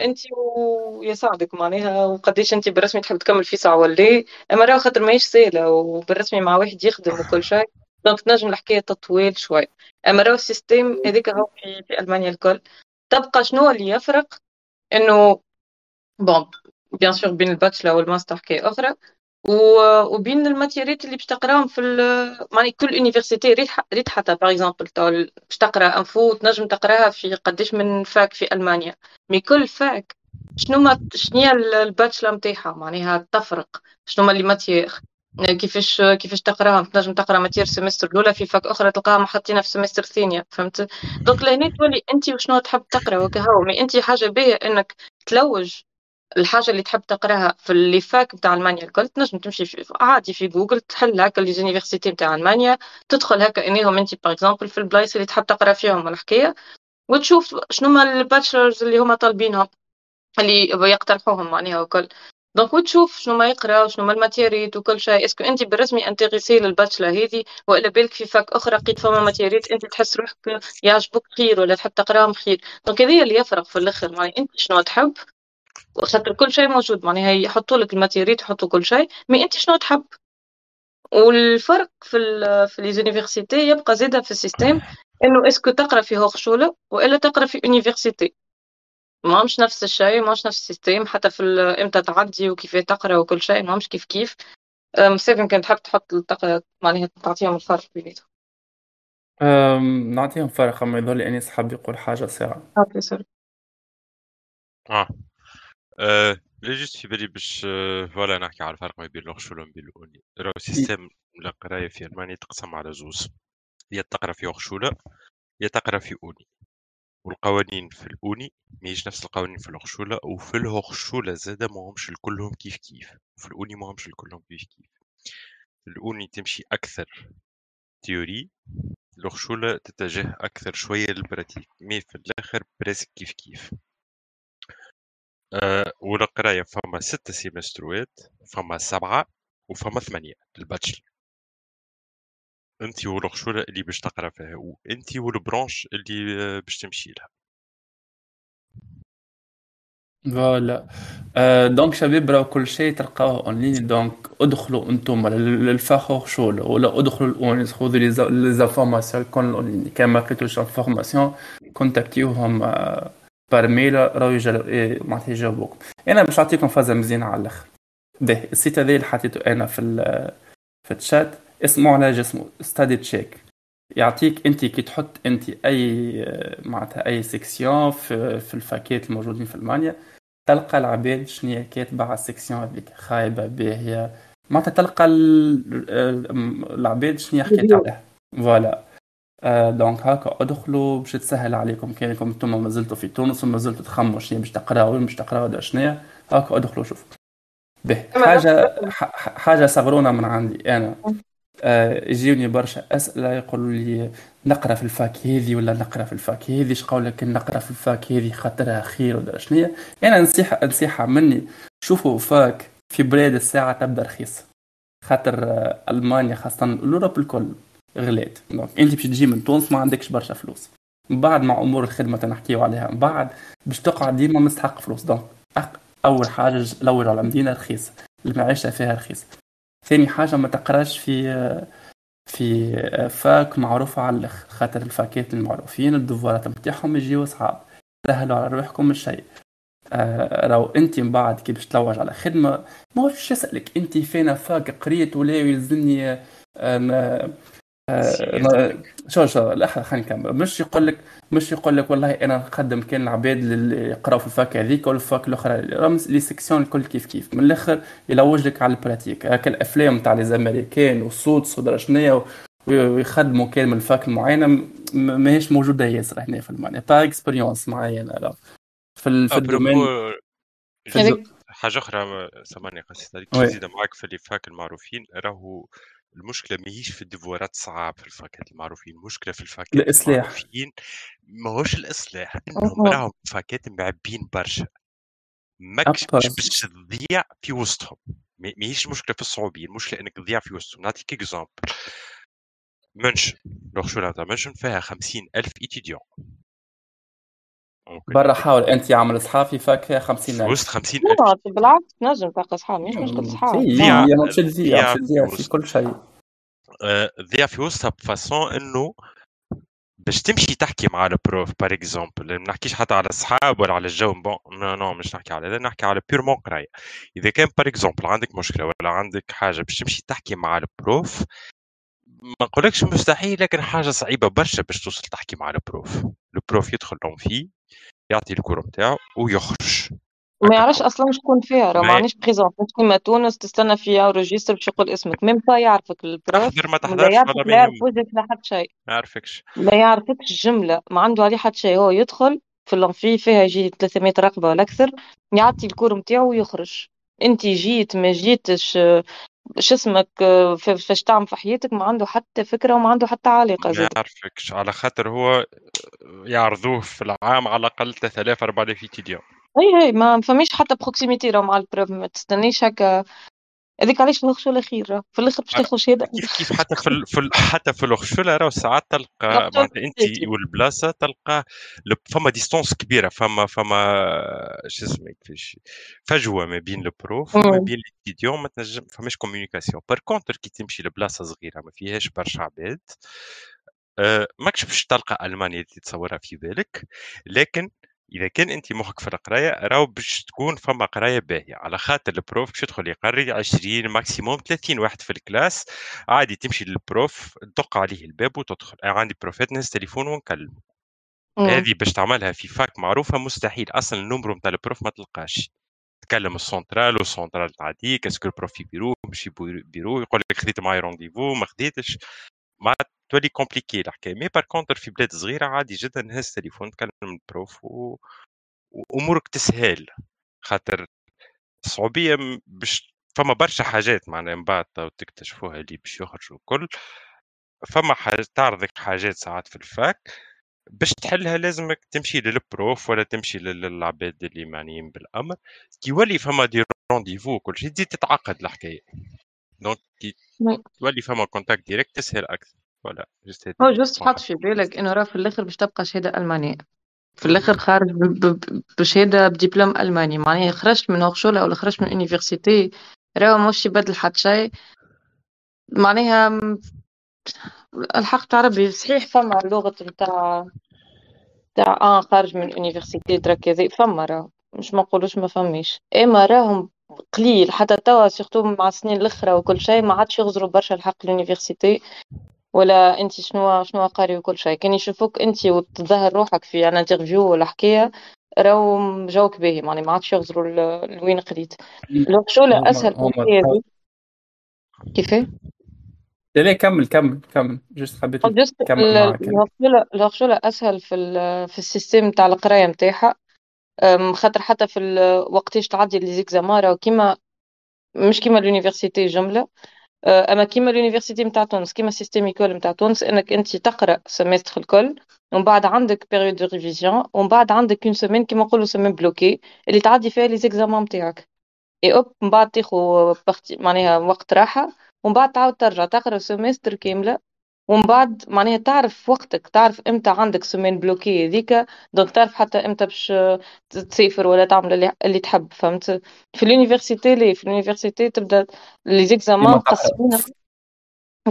انت ويساعدك معناها وقديش انت بالرسمي تحب تكمل فيه ساعة ولا. أما راهو خاطر ماهيش سهلة وبالرسمي مع واحد يخدم وكل شيء. donc تنجم الحكاية تطويل شوي. أما راهو ال système هذيك هو في, في ألمانيا الكل. تبقى شنو اللي يفرق؟ إنه bon bien sûr بين ال bachelor وال master حكايه أخرى. وبين الماتيريات اللي باش تقراهم في معني كل université حتى. par exemple باش تقرأ info تنجم تقرأها في قداش من fac في ألمانيا. mais كل fac شنو ما شنو هي ال- ال bachelor نتاعها؟ معناها تفرق. شنو ما les matières كيفاش كيفاش تقراهم تنجم تقرأ matière ال semestre الأولى في fac أخرى تلقاها محطينها في ال semestre الثانية فهمت؟ donc لهنا تولي انت وشنو تحب تقرأ وكهو. mais انت حاجة باهية إنك تلوج الحاجة اللي تحب تقراها في les facs بتاع ألمانيا الكل تنجم تمشي في عادي في جوجل تحل هكا les universités بتاع ألمانيا تدخل هكا انهم أنت par exemple في البلايص اللي تحب تقرأ فيهم الحكاية وتشوف شنو هما ال bachelors اللي هما طالبينهم اللي يقترحوهم معناها وكل. donc وتشوف شنو ما يقرا وشنو ما الماتيريت وكل شيء. est-ce que أنت بالرسمي intéressé لل bachelor هذه وإلا بالك في fac أخرى لقيت فما ماتيريت أنت تحس روحك يعجبك خير ولا تحب تقراهم خير donc هذا اللي يفرق في الأخر معناها أنت شنو تحب؟ خاطر كل شيء موجود معناها يحطوا لك الماتيريت يحطوا كل شيء mais أنت شنو تحب؟ والفرق في ال في les universités يبقى زاده في ال système إنه est-ce que تقرأ في هوخشوله وإلا تقرأ في université ما مش نفس الشيء ما مش نفس ال système حتى في إمتى تعدي وكيف تقرأ وكل شيء ما مش كيف. كيف مسافر كنت تحب تحط. معناها تعطيهم الفرق بيناتهم أم، نعطيهم فرق أما يظل أنيس حاب يقول حاجة ساعه OK sorry. آه. آه، لا juste في بالي باش آه، voilà نحكي على الفرق ما بين الأخشول وما بين ال Uni راهو système القراية في ألمانيا تقسم على زوز. يا تقرأ في أخشولة يا تقرأ في Uni والقوانين في ال Uni ماهيش نفس القوانين في الأخشولة وفي الهوخشولة زادا ماهمش الكلهم كيف كيف. في ال Uni ماهمش الكلهم كيف كيف. في ال Uni تمشي أكثر théorie ال Hochschule تتجه أكثر شوية لل pratique. mais في الآخر presque كيف كيف. أه والقراية فما ستة سيمستروات فما سبعة وفما ثمانية ال Bachelor. أنت والأخشولة اللي باش تقرأ فيها وأنت وال branche اللي آه، باش تمشي لها. voilà. آه donc شباب راهو كل شيء تلقاوه en ligne donc ادخلوا أنتم لل Fachhochschule ولا ادخلوا ال Unis خذوا les informations كون كان ما لقيتوش information كونتاكتيوهم par mail راهو معناتها يجاوبوكم أنا باش نعطيكم فازه مزيانه على الآخر باهي ال site هذا اللي حطيته أنا في في الشات اسمه على اسمه StudyCheck يعطيك انت كي تحط انت اي معناتها اي section في, في ال facultés الموجودين في المانيا تلقى العباد شنو كاتبه على ال section هذيك خايبه باهيه معناتها تلقى العباد شنو حكيت عليها voilà آه donc هاكا ادخلوا باش تسهل عليكم كانكم أنتم مازلتوا في تونس وما زلتوا تخموا شنو باش تقراو وين باش تقراو شنو هاكا ادخلوا شوفوا. به حاجة حاجة صغرونه من عندي أنا. آه، يجيوني برشا أسئلة يقولوا لي نقرأ في ال fac هذه ولا نقرأ في ال fac هذه قولك نقرأ في ال fac هذه خاطرها خير ولا شنو أنا نصيحة نصيحة مني شوفوا fac في بلاد الساعة تبدأ رخيص. خاطر آه، ألمانيا خاصة ال Europe الكل. غلات donc انت باش تجي من تونس ما عندكش برشا فلوس. من بعد مع أمور الخدمة تنحكيو عليها من بعد باش تقعد ديما مستحق فلوس. donc أول حاجة لوج على مدينه رخيصة. المعيشة فيها رخيصة. ثاني حاجة ما تقراش في في fac معروفة على الآخر خاطر الفاكات المعروفين الدفوارات نتاعهم يجيو صعاب. سهلوا على روحكم الشيء. آه راهو انت من بعد كي باش تلوج على خدمة ما هوش يسألك. انت فين fac قريت ولا يلزمني آه شو شو لحظه خلينا نكمل. مش يقول لك مش يقول لك والله أنا نقدم كان العباد اللي يقراو في ال fac هذيك ولا ال fac الأخرى. رمز les sections الكل كيف كيف. من الآخر يلوج لك على ال pratique. هكا الأفلام تاع les américains والصوت ودرا شنيا ويخدموا كان من ال fac المعينه ماهيش موجودة ياسر هنا في ألمانيا. pas expérience معينة لا. في, في ال domaine. حاجة أخرى سامحني قصيت عليك نزيد معاك في les facs المعروفين. راهو المشكلة ماهيش في الديفوارات صعاب في الفاكات المعروفين المشكلة في الفاكات الإصلاح. المعروفين ماهوش الإصلاح انهم راهم فاكات معبين برشا. ماكش. باش تضيع في وسطهم. ما- ماهيش المشكلة في الصعوبيه المشكلة إنك تضيع في وسطهم. نعطيك exemple منشن ال Hochschule تاع منشن فيها خمسين ألف برا حاول أنت عامل صحاب في fac 50 ألف. وسط خمسين ألف. لا بالعكس تنجم تلقى صحاب مش مشكلة صحاب هي مش تضيع ضياع مش تضيع في. كل شيء. آه، تضيع في وسطها ب façon إنه باش تمشي تحكي مع ال prof par exemple ما نحكيش حتى على الصحاب ولا على الجو bon non non مش نحكي على هذا نحكي على purement قرايه إذا كان par exemple عندك مشكلة ولا عندك حاجة باش تمشي تحكي مع ال prof ما نقولكش مستحيل لكن حاجة صعيبة برشا باش توصل تحكي مع ال prof ال prof يدخل لهم فيه. يعطي ال cours نتاعو ويخرج. ما يعرفش أصلا شكون فيها. راه ما- ما عنديش présence مش كيما تونس تستنى فيها registre باش يقول اسمك. même pas يعرفك ال prof تحضر ما تحضرش لا يعرف ما وجهك لا حتى شيء. يعرفكش. لا يعرفكش جملة ما عنده عليه حتى شيء. هو يدخل في ال amphi فيها يجي 300 رقبة ولا أكثر يعطي ال cours نتاعو ويخرج. أنت جيت ما جيتش شو اسمك فاش تعمل في حياتك ما عنده حتى فكرة وما عنده حتى علاقة ما زاد يعرفكش على خاطر هو يعرضوه في العام على الأقل 3000 4000 étudiants اي اي ما فماش حتى proximité راه مع ال prof ما تستنيش هكا هذيك علاش في الخشوله خير في الأخر باش تاخذ شهادة؟ كيف كيف حتى في ال... في ال... حتى في الخشوله راه ساعات تلقى معناتها انت والبلاصه تلقى. فما distance كبيرة فما فما شو اسمه كيفاش فجوة ما بين ال prof وما بين الاستديون ما تنجم فماش communication par contre كي تمشي لبلاصة صغيرة ما فيهاش برشا عباد أه ماكش باش تلقى ألمانيا اللي تتصورها في بالك لكن إذا كان انت مخك في القراية راهو باش تكون فما قراية باهية. على خاطر ال prof باش يدخل يقري 20 maximum 30 واحد في ال classe عادي تمشي لل prof تدق عليه الباب وتدخل. عندي بروفات نهز تليفون ونكلم هذه باش تعملها في fac معروفة مستحيل. أصلا النمرو نتاع ال prof ما تلقاش. تكلم ال central وال central تعديك est-ce que ال prof في بيرو مش بيرو يقول لك خديت معايا rendez-vous ما خديتش. ما تولي compliquée الحكاية. mais par contre في بلاد صغيرة عادي جدا نهز تليفون تكلم ال prof و... وأمورك تسهل. خاطر الصعوبيه باش فما برشا حاجات معناها من بعد تكتشفوها اللي باش يخرجوا الكل. فما حاجة تعرضك حاجات ساعات في ال fac. باش تحلها لازمك تمشي لل prof ولا تمشي للعباد اللي معنيين بالأمر. كي يولي فما des rendez-vous كل شيء تزيد تتعقد الحكاية. donc كي تولي فما contact direct تسهل أكثر. ولا juste هو juste حط في بالك إنه راه في الآخر باش تبقى شهادة ألمانية. في الآخر خارج بشهادة بدبلوم ألماني. معناها خرجت من هوغشولا ولا خرجت من université راهو مش يبدل حتى شيء. معناها الحق تاع ربي صحيح فما اللغة نتاع تاع آه خارج من université درا كذا فما راه مش ما نقولوش ما فماش إما راهم قليل. حتى توا surtout مع السنين الأخرى وكل شيء ما عادش يغزروا برشا الحق ال université ولا انت شنو شنو قاري وكل شيء. كان يشوفوك انت وتظهر روحك في un interview ولا حكاية راهو جوك باهي معناها ما عادش يغزروا لوين قريت. ال Hochschule أسهل في كيفاه؟ لا كمل كمل كمل. juste حبيت juste الهوغشولة أسهل في في ال système تاع القراية نتاعها خاطر حتى في وقتاش تعدي لي زيكزامارا كيما مش كيما ال université جملة. أما كيما ال université نتاع تونس كيما ال système école نتاع تونس إنك أنت تقرأ semestre الكل ومن بعد عندك période de révision ومن بعد عندك une semaine كيما نقولوا semaine bloquée اللي تعدي فيها les examens نتاعك et hop من بعد تاخذ معناها وقت راحة ومن بعد تعاود ترجع تقرأ semestre كاملة ومن بعد معناها تعرف وقتك تعرف إمتى عندك semaine bloquée هذيك donc تعرف حتى إمتى باش تسافر ولا تعمل اللي, اللي تحب فهمت؟ في ال université لي في ال université تبدأ les examens قسمين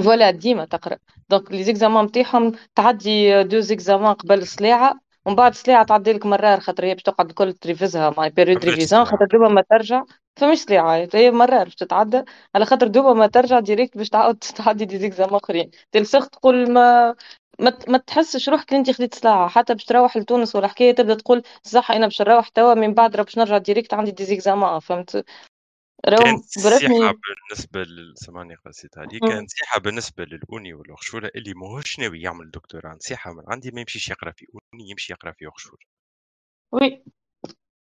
فوالا ديما تقرأ. دونك لي زيكزامان نتاعهم تعدي دو زيكزامان قبل سلاعه ومن بعد سلاعه تعدي لك مرار خاطر هي باش تقعد الكل تريفيزها مع بيريود ريفيزيون خاطر دوبا ما ترجع. فمش سلاعة هي مرار باش تتعدى على خاطر دوبا ما ترجع ديريكت باش تعاود تعدي دي زيكزام آخرين. تلسخ تقول ما ما, ما تحسش روحك انت خديت سلاعة حتى باش تروح لتونس ولا حكاية تبدأ تقول صح أنا باش نروح توا من بعد باش نرجع ديريكت عندي دي زيكزام فهمت؟ كانت نصيحة بالنسبة سامحني قصيت عليك كانت نصيحة بالنسبة لل Uni وال Hochschule اللي ماهوش ناوي يعمل دكتوراه. نصيحة من عندي ما يمشيش يقرأ في Uni يمشي يقرأ في Hochschule. oui.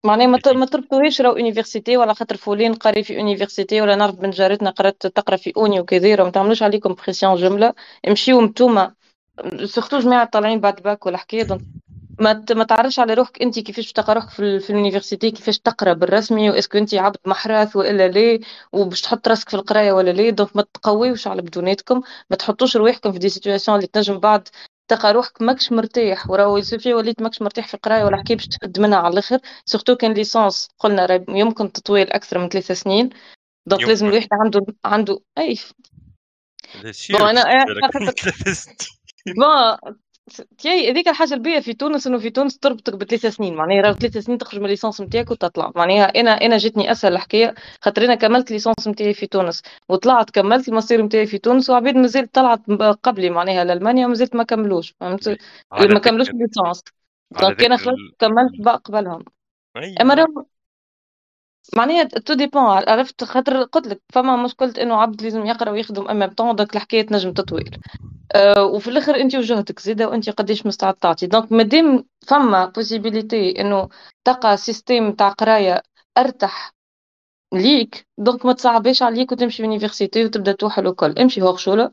معناها ما ما تربطوهاش راهو université ولا خاطر فلان قاري في université ولا نعرف بنت جارتنا قرأت تقرأ في Uni وكذا ما تعملوش عليكم pression جملة. امشيو نتوما surtout جماعة طالعين بعد باك ولا حكايه donc ما ما تعرفش على روحك انت كيفاش تلقى روحك في, في ال université كيفاش تقرأ بالرسمي و est-ce que انت عبد محراث وإلا لا وباش تحط راسك في القراية ولا لا. donc ما تقويوهاش على بدوناتكم ما تحطوش رواحكم في des situations اللي تنجم بعد تلقى روحك ماكش مرتاح. وراهو ça suffit وليت ماكش مرتاح في القراية ولا حكاية باش تفد منها على الآخر. surtout كان licence قلنا يمكن تطول أكثر من ثلاثة سنين. donc لازم الواحد عنده عنده أي. bon أنا bon تي هذيك الحاجة الباهية في تونس إنه في تونس تربطك بثلاث سنين. معناها راه ثلاث سنين تخرج من ال licence نتاعك وتطلع. معناها أنا أنا جتني أسهل الحكاية خاطر أنا كملت licence نتاعي في تونس. وطلعت كملت الماستر نتاعي في تونس وعبيد مازال طلعت قبلي. معناها لألمانيا ومازلت ما كملوش. فهمت؟ ما كملوش ال licence donc أنا خلصت كملت بقى قبلهم. أما معناها tout dépend عرفت؟ خاطر قلت لك فما مشكلة إنه عبد لازم يقرأ ويخدم à mi-temps donc الحكاية تنجم تطول. أه وفي الآخر أنت وجهتك زيدا وأنت قديش مستعد تعطي donc مادام فما possibilité إنه تلقى système تاع قراية ارتح ليك. donc ما تصعبش عليك وتمشي université وتبدأ توحل الكل. امشي هوغشوله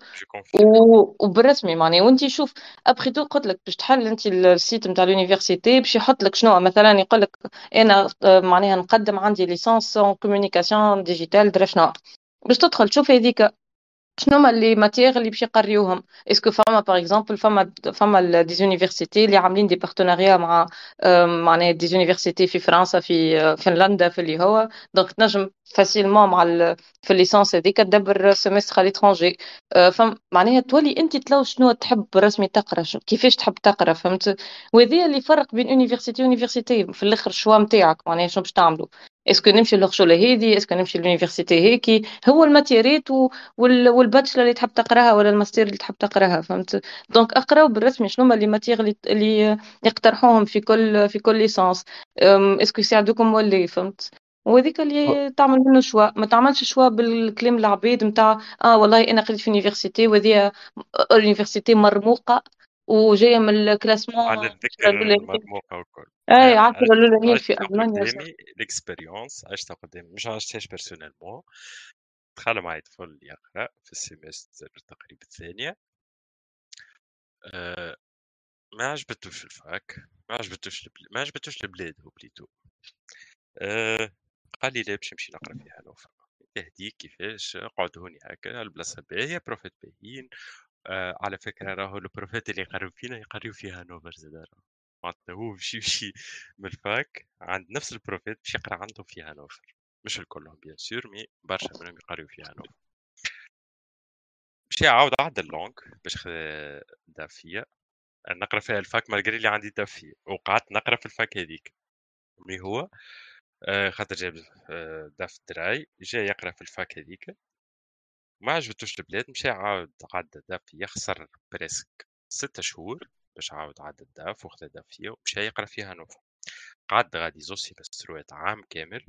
و... وبالرسمي معناها. وانت شوف après tout قلت لك باش تحل انت ال site نتاع ال université باش يحط لك شنو؟ مثلا يقول لك أنا معناها نقدم عندي licence communication digitale درا شنو؟ باش تدخل تشوف هذيك شنو هما les matières اللي باش يقريوهم est-ce que فما par exemple فما فما des universités اللي عاملين des partenariats مع معناها des universités في فرنسا في فنلندا في اللي هو donc تنجم facilement مع في ال licence هذيك تدبر semestre à l'étranger فم معناها تولي أنت تلو شنو تحب رسمي تقرأ كيفاش تحب تقرأ فهمت؟ وهذه اللي فرق بين université و université في الأخر ال choix نتاعك معناها شنو باش تعملوا est-ce que نمشي للشغله هذه est-ce que نمشي لل université هيك هو ال matières وال Bachelor اللي تحب تقرأها ولا الماستر اللي تحب تقرأها فهمت؟ donc اقراو بالرسمي شنو هما les matières اللي, اللي يقترحوهم في كل في كل licence est-ce que يساعدوكم ولا فهمت؟ وهذيك اللي تعمل منه choix. ما تعملش choix بالكلام العبيد نتاع آه والله أنا قريت في université وهذه université مرموقة وجاية من ال classement على الذكر المرموقة والكل. اي عارفة الاولانيين في ألمانيا قدامي ال expérience عشتها قدامي مش عشتهاش personnellement دخل معي طفل يقرأ في ال semestre تقريبا الثانية. أه ما عجبتوش ال fac ما عجبتوش ما عجبتوش البلاد هو plutôt. أه قال لي لا باش نمشي نقرا في هانوفر تهديك كيفاش قعد هوني هكا البلاصة باهيه بروفات باهيين. آه على فكرة راهو البروفات اللي يقريو فينا يقريو في هانوفر زاد معناتها هو باش يمشي من ال fac عند نفس البروفات باش يقرا عنده في هانوفر مش الكلهم bien sûr mais برشا منهم يقريو في هانوفر باش يعاود عدى ال langue باش خذ DaF vier. نقرا فيها ال fac malgré اللي عندي DaF vier. وقعدت نقرا في ال fac هذيك. mais هو خاطر جاب آه، DaF ال drei جا يقرأ في ال fac هذيك. ما عجبتوش البلاد مشى عاود عدى DaF يخسر presque ستة شهور باش عاود عدى ال DaF وخذ DaF vier ومشى يقرأ فيها هانوفر قعد غادي زوز semestre ات عام كامل.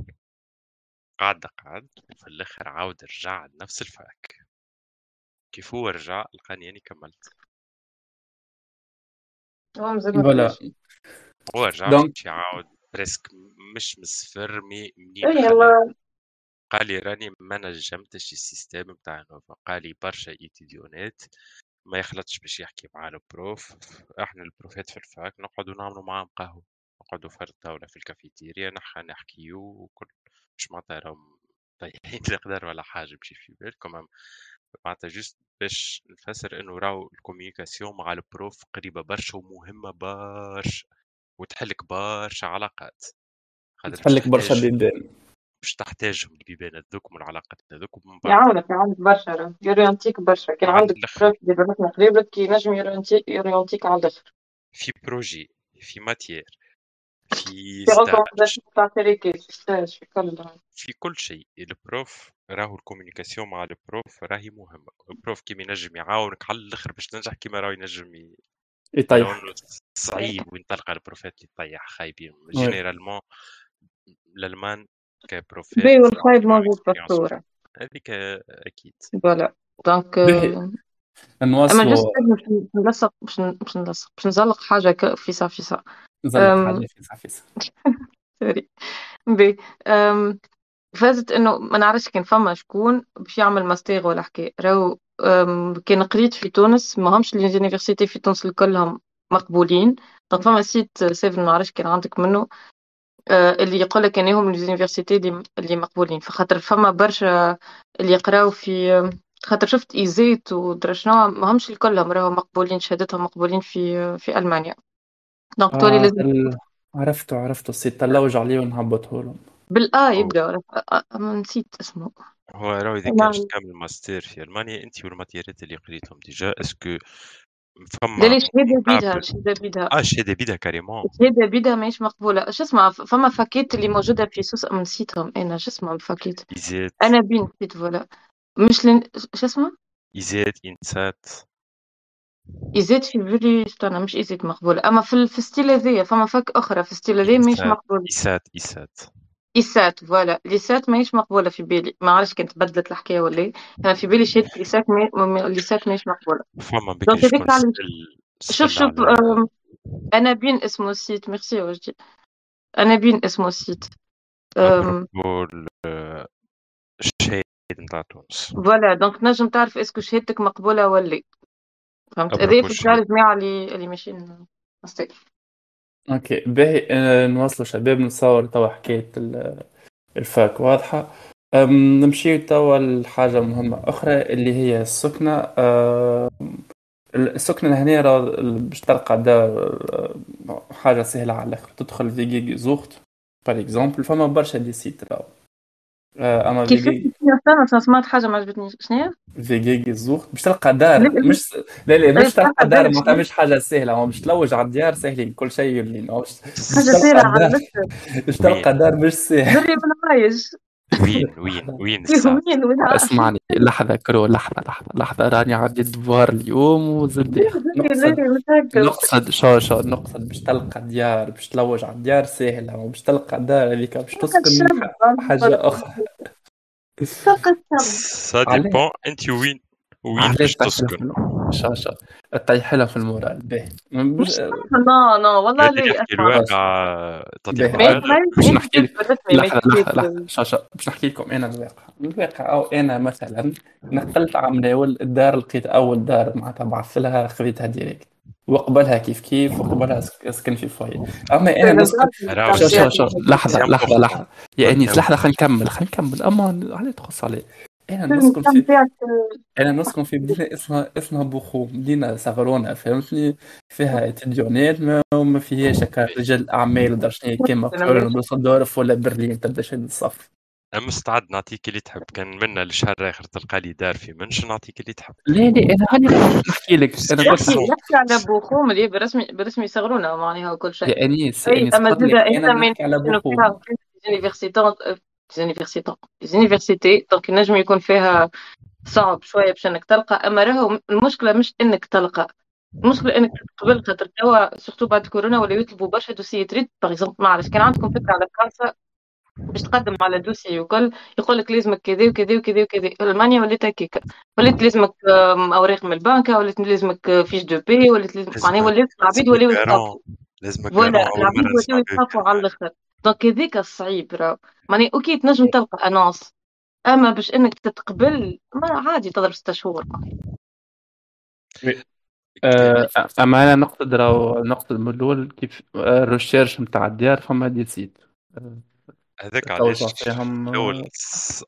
قعد قعد وفي الآخر عاود رجع لنفس ال fac. كيف هو رجع لقاني أني كملت. هو رجع باش يعاود presque مش من الصفر mais منين اي قال لي راني ما نجمتش ال système نتاع هانوفر. قال لي برشا étudiant ات ما يخلطش باش يحكي مع ال prof. إحنا ال prof ات في ال fac نقعدوا نعملوا معاهم قهوة نقعدوا فرطه ولا في الكافيتيريا نحكي نحكيو وكل مش معناتها راهم طيحين القدر ولا حاجة بشي في بالكم معناتها juste باش نفسر إنه راهو ال communication مع ال prof قريبة برشا ومهمة برشا. وتحلك برشا علاقات تحلك برشا بيبان باش تحتاجهم البيبان هذوك والعلاقات هذوك ومن بعد يعاونك يعاونك برشا يورينتيك برشا. كان عندك prof مثلا قريبك كي نجم يورينتيك على الأخر. في projet في matière في في كل في كل شيء. ال prof راهو ال communication مع ال prof راهي مهمة. ال prof كيما ينجم يعاونك على الأخر باش تنجح كيما راهو ينجم يطيح. صعيب وين تلقى ال prof ات اللي يطيح خايبين généralement الألمان ك prof ات باهي والخايب موجود في الصورة هذيك أكيد. voilà. donc نواصلوا أما juste باش نلصق باش باش نلصق باش نزلق حاجة فيسع فيسع نزلق حاجة فيسع فيسع sorry. بي فازت إنه ما نعرفش كان فما شكون باش يعمل ماستير ولا حكايه راهو كان قريت في تونس ما همش les universités في تونس الكلهم مقبولين. donc فما site سيفن ما نعرفش كان عندك منه. آه، اللي يقول لك إنهم ليزونيفرسيتي اللي مقبولين. فخاطر فما برشا اللي يقراو في خاطر شفت إيزيت ودرا شنو ما همش الكلهم راهو مقبولين شهادتهم مقبولين في في ألمانيا. دونك تولي آه لازم ال... عرفته عرفته. السيت تلوج عليه ونهبطه له بالا يبدا اما نسيت اسمه. هو راهو إذا نعم. كان تعمل ماستر في ألمانيا انت والماتيريات اللي قريتهم ديجا أسكو لا فما لا شهادة بيدها شهادة بيدها آه شهادة بيدها كاريمون. شهادة بيدها ماهيش مقبولة. شو اسمها؟ فما فاكيت اللي موجودة في سوس نسيتهم. أنا شو اسمها الفاكيت ايزات أنا بين نسيت فوالا. مش لن... شو اسمها؟ ايزات إنسات. ايزيت في بالي استنى مش ايزيت مقبولة. أما في في الستيل هذيا فما فاك أخرى. في الستيل هذيا ماهيش مقبولة. إيسات إيسات إيسات فوالا. ليسات ماهيش مقبولة في بالي. ما عرفتش كانت بدلت الحكاية ولا إيه. أنا في بالي شهادة ليسات ما... ليسات ماهيش مقبولة. فما شكون سأل شوف شوف على anabin اسمه ال site. merci وجدي anabin اسمه ال site. أم، à propos ال- الشهادة نتاع تونس. voilà. donc تنجم تعرف est-ce que شهادتك مقبولة ولا فهمت؟ هذا في الجماعة اللي اللي ماشيين. OK باهي. نواصلوا شباب نتصور توا حكاية ال- ال fac واضحة؟ أم، نمشي توا لحاجة مهمة أخرى اللي هي السكنة. أه، السكنة هنا راه باش تلقى حاجة سهلة على الآخر تدخل في WG-Gesucht par exemple فما برشا des sites أما في كيف أنا سمعت حاجة ما عجبتنيش. شنو في جيجي زوخت باش تلقى دار. مش لا. لا مش تلقى دار شنو؟ مش حاجة سهلة هو باش تلوج على الديار سهلين كل شيء باش حاجة سهلة باش تلقى دار مش سهل. دري من عايش. وين وين وين الساعة؟ وين وين؟ اسمعني لحظة كرو لحظة لحظة لحظة. راني عندي دوار اليوم وزبدة نقصد شو شو نقصد باش تلقى ديار باش تلوج على الديار ساهلة وباش تلقى دار هذيك باش تسكن حاجة أخرى. سا. ديبون انت وين وين باش تسكن لها في- شو شو تطيح لها في المورال باش- لا لا والله أسمع. الواقع باش نحكي لك. شو باش نحكي لكم أنا الواقع. الواقع أو أنا مثلا نقلت على مناول الدار لقيت أول دار معناتها بعثت لها خذيتها ديريكت وقبلها كيف كيف وقبلها سك- سكن في أنا نسكن؟ راهو شو شو شو يا ما أنيس تهوش. لحظة خلينا نكمل خلينا نكمل. أما عليه تخص عليه أنا نسكن في أنا نسكن في مدينة اسمها اسمها بوخو مدينة صغرونة فهمتني؟ فيها étudiant ات ما وما فيهاش هكا رجال أعمال ودرشني كيما كولن دوسلدورف ولا برلين تبدأ شد الصف أنا مستعد نعطيك اللي تحب كان منا لشهر اخر تلقى لي دار في München نعطيك اللي تحب. لا لا أنا هاني نحكي لك أنا قلت يحكي. يحكي على بوخوم اللي بالرسمي بالرسمي يصغرونا معناها وكل شيء. يا أنيس أما انت من نحكي على إنه universität université donc ينجم يكون فيها صعب شوية باش إنك تلقى. أما راهو المشكلة مش إنك تلقى. المشكلة إنك قبل خاطر توا surtout بعد كورونا ولاو يطلبوا برشا dossier تريد. par exemple ما عرفتش كان عندكم فكرة على فرنسا؟ باش تقدم على dossier وكل يقول لك لازمك كذا وكذا وكذا وكذا. ألمانيا ولات هكاك. ولات لازمك أوراق من البنكة ولات لازمك fiche de paie ولات لازم معناها ولات العبيد ولاو يتخافوا لازمك voilà اول العبيد ولاو. يتخافوا على الأخر. donc هذاك الصعيب راهو معناها OK تنجم تلقى annonce أما باش إنك تتقبل ما عادي تضرب ست شهور. آه، أما أنا نقصد راهو نقصد من الأول كيف آه، ال recherche نتاع الديار فما des sites آه، هذاك علاش فيهم، الأول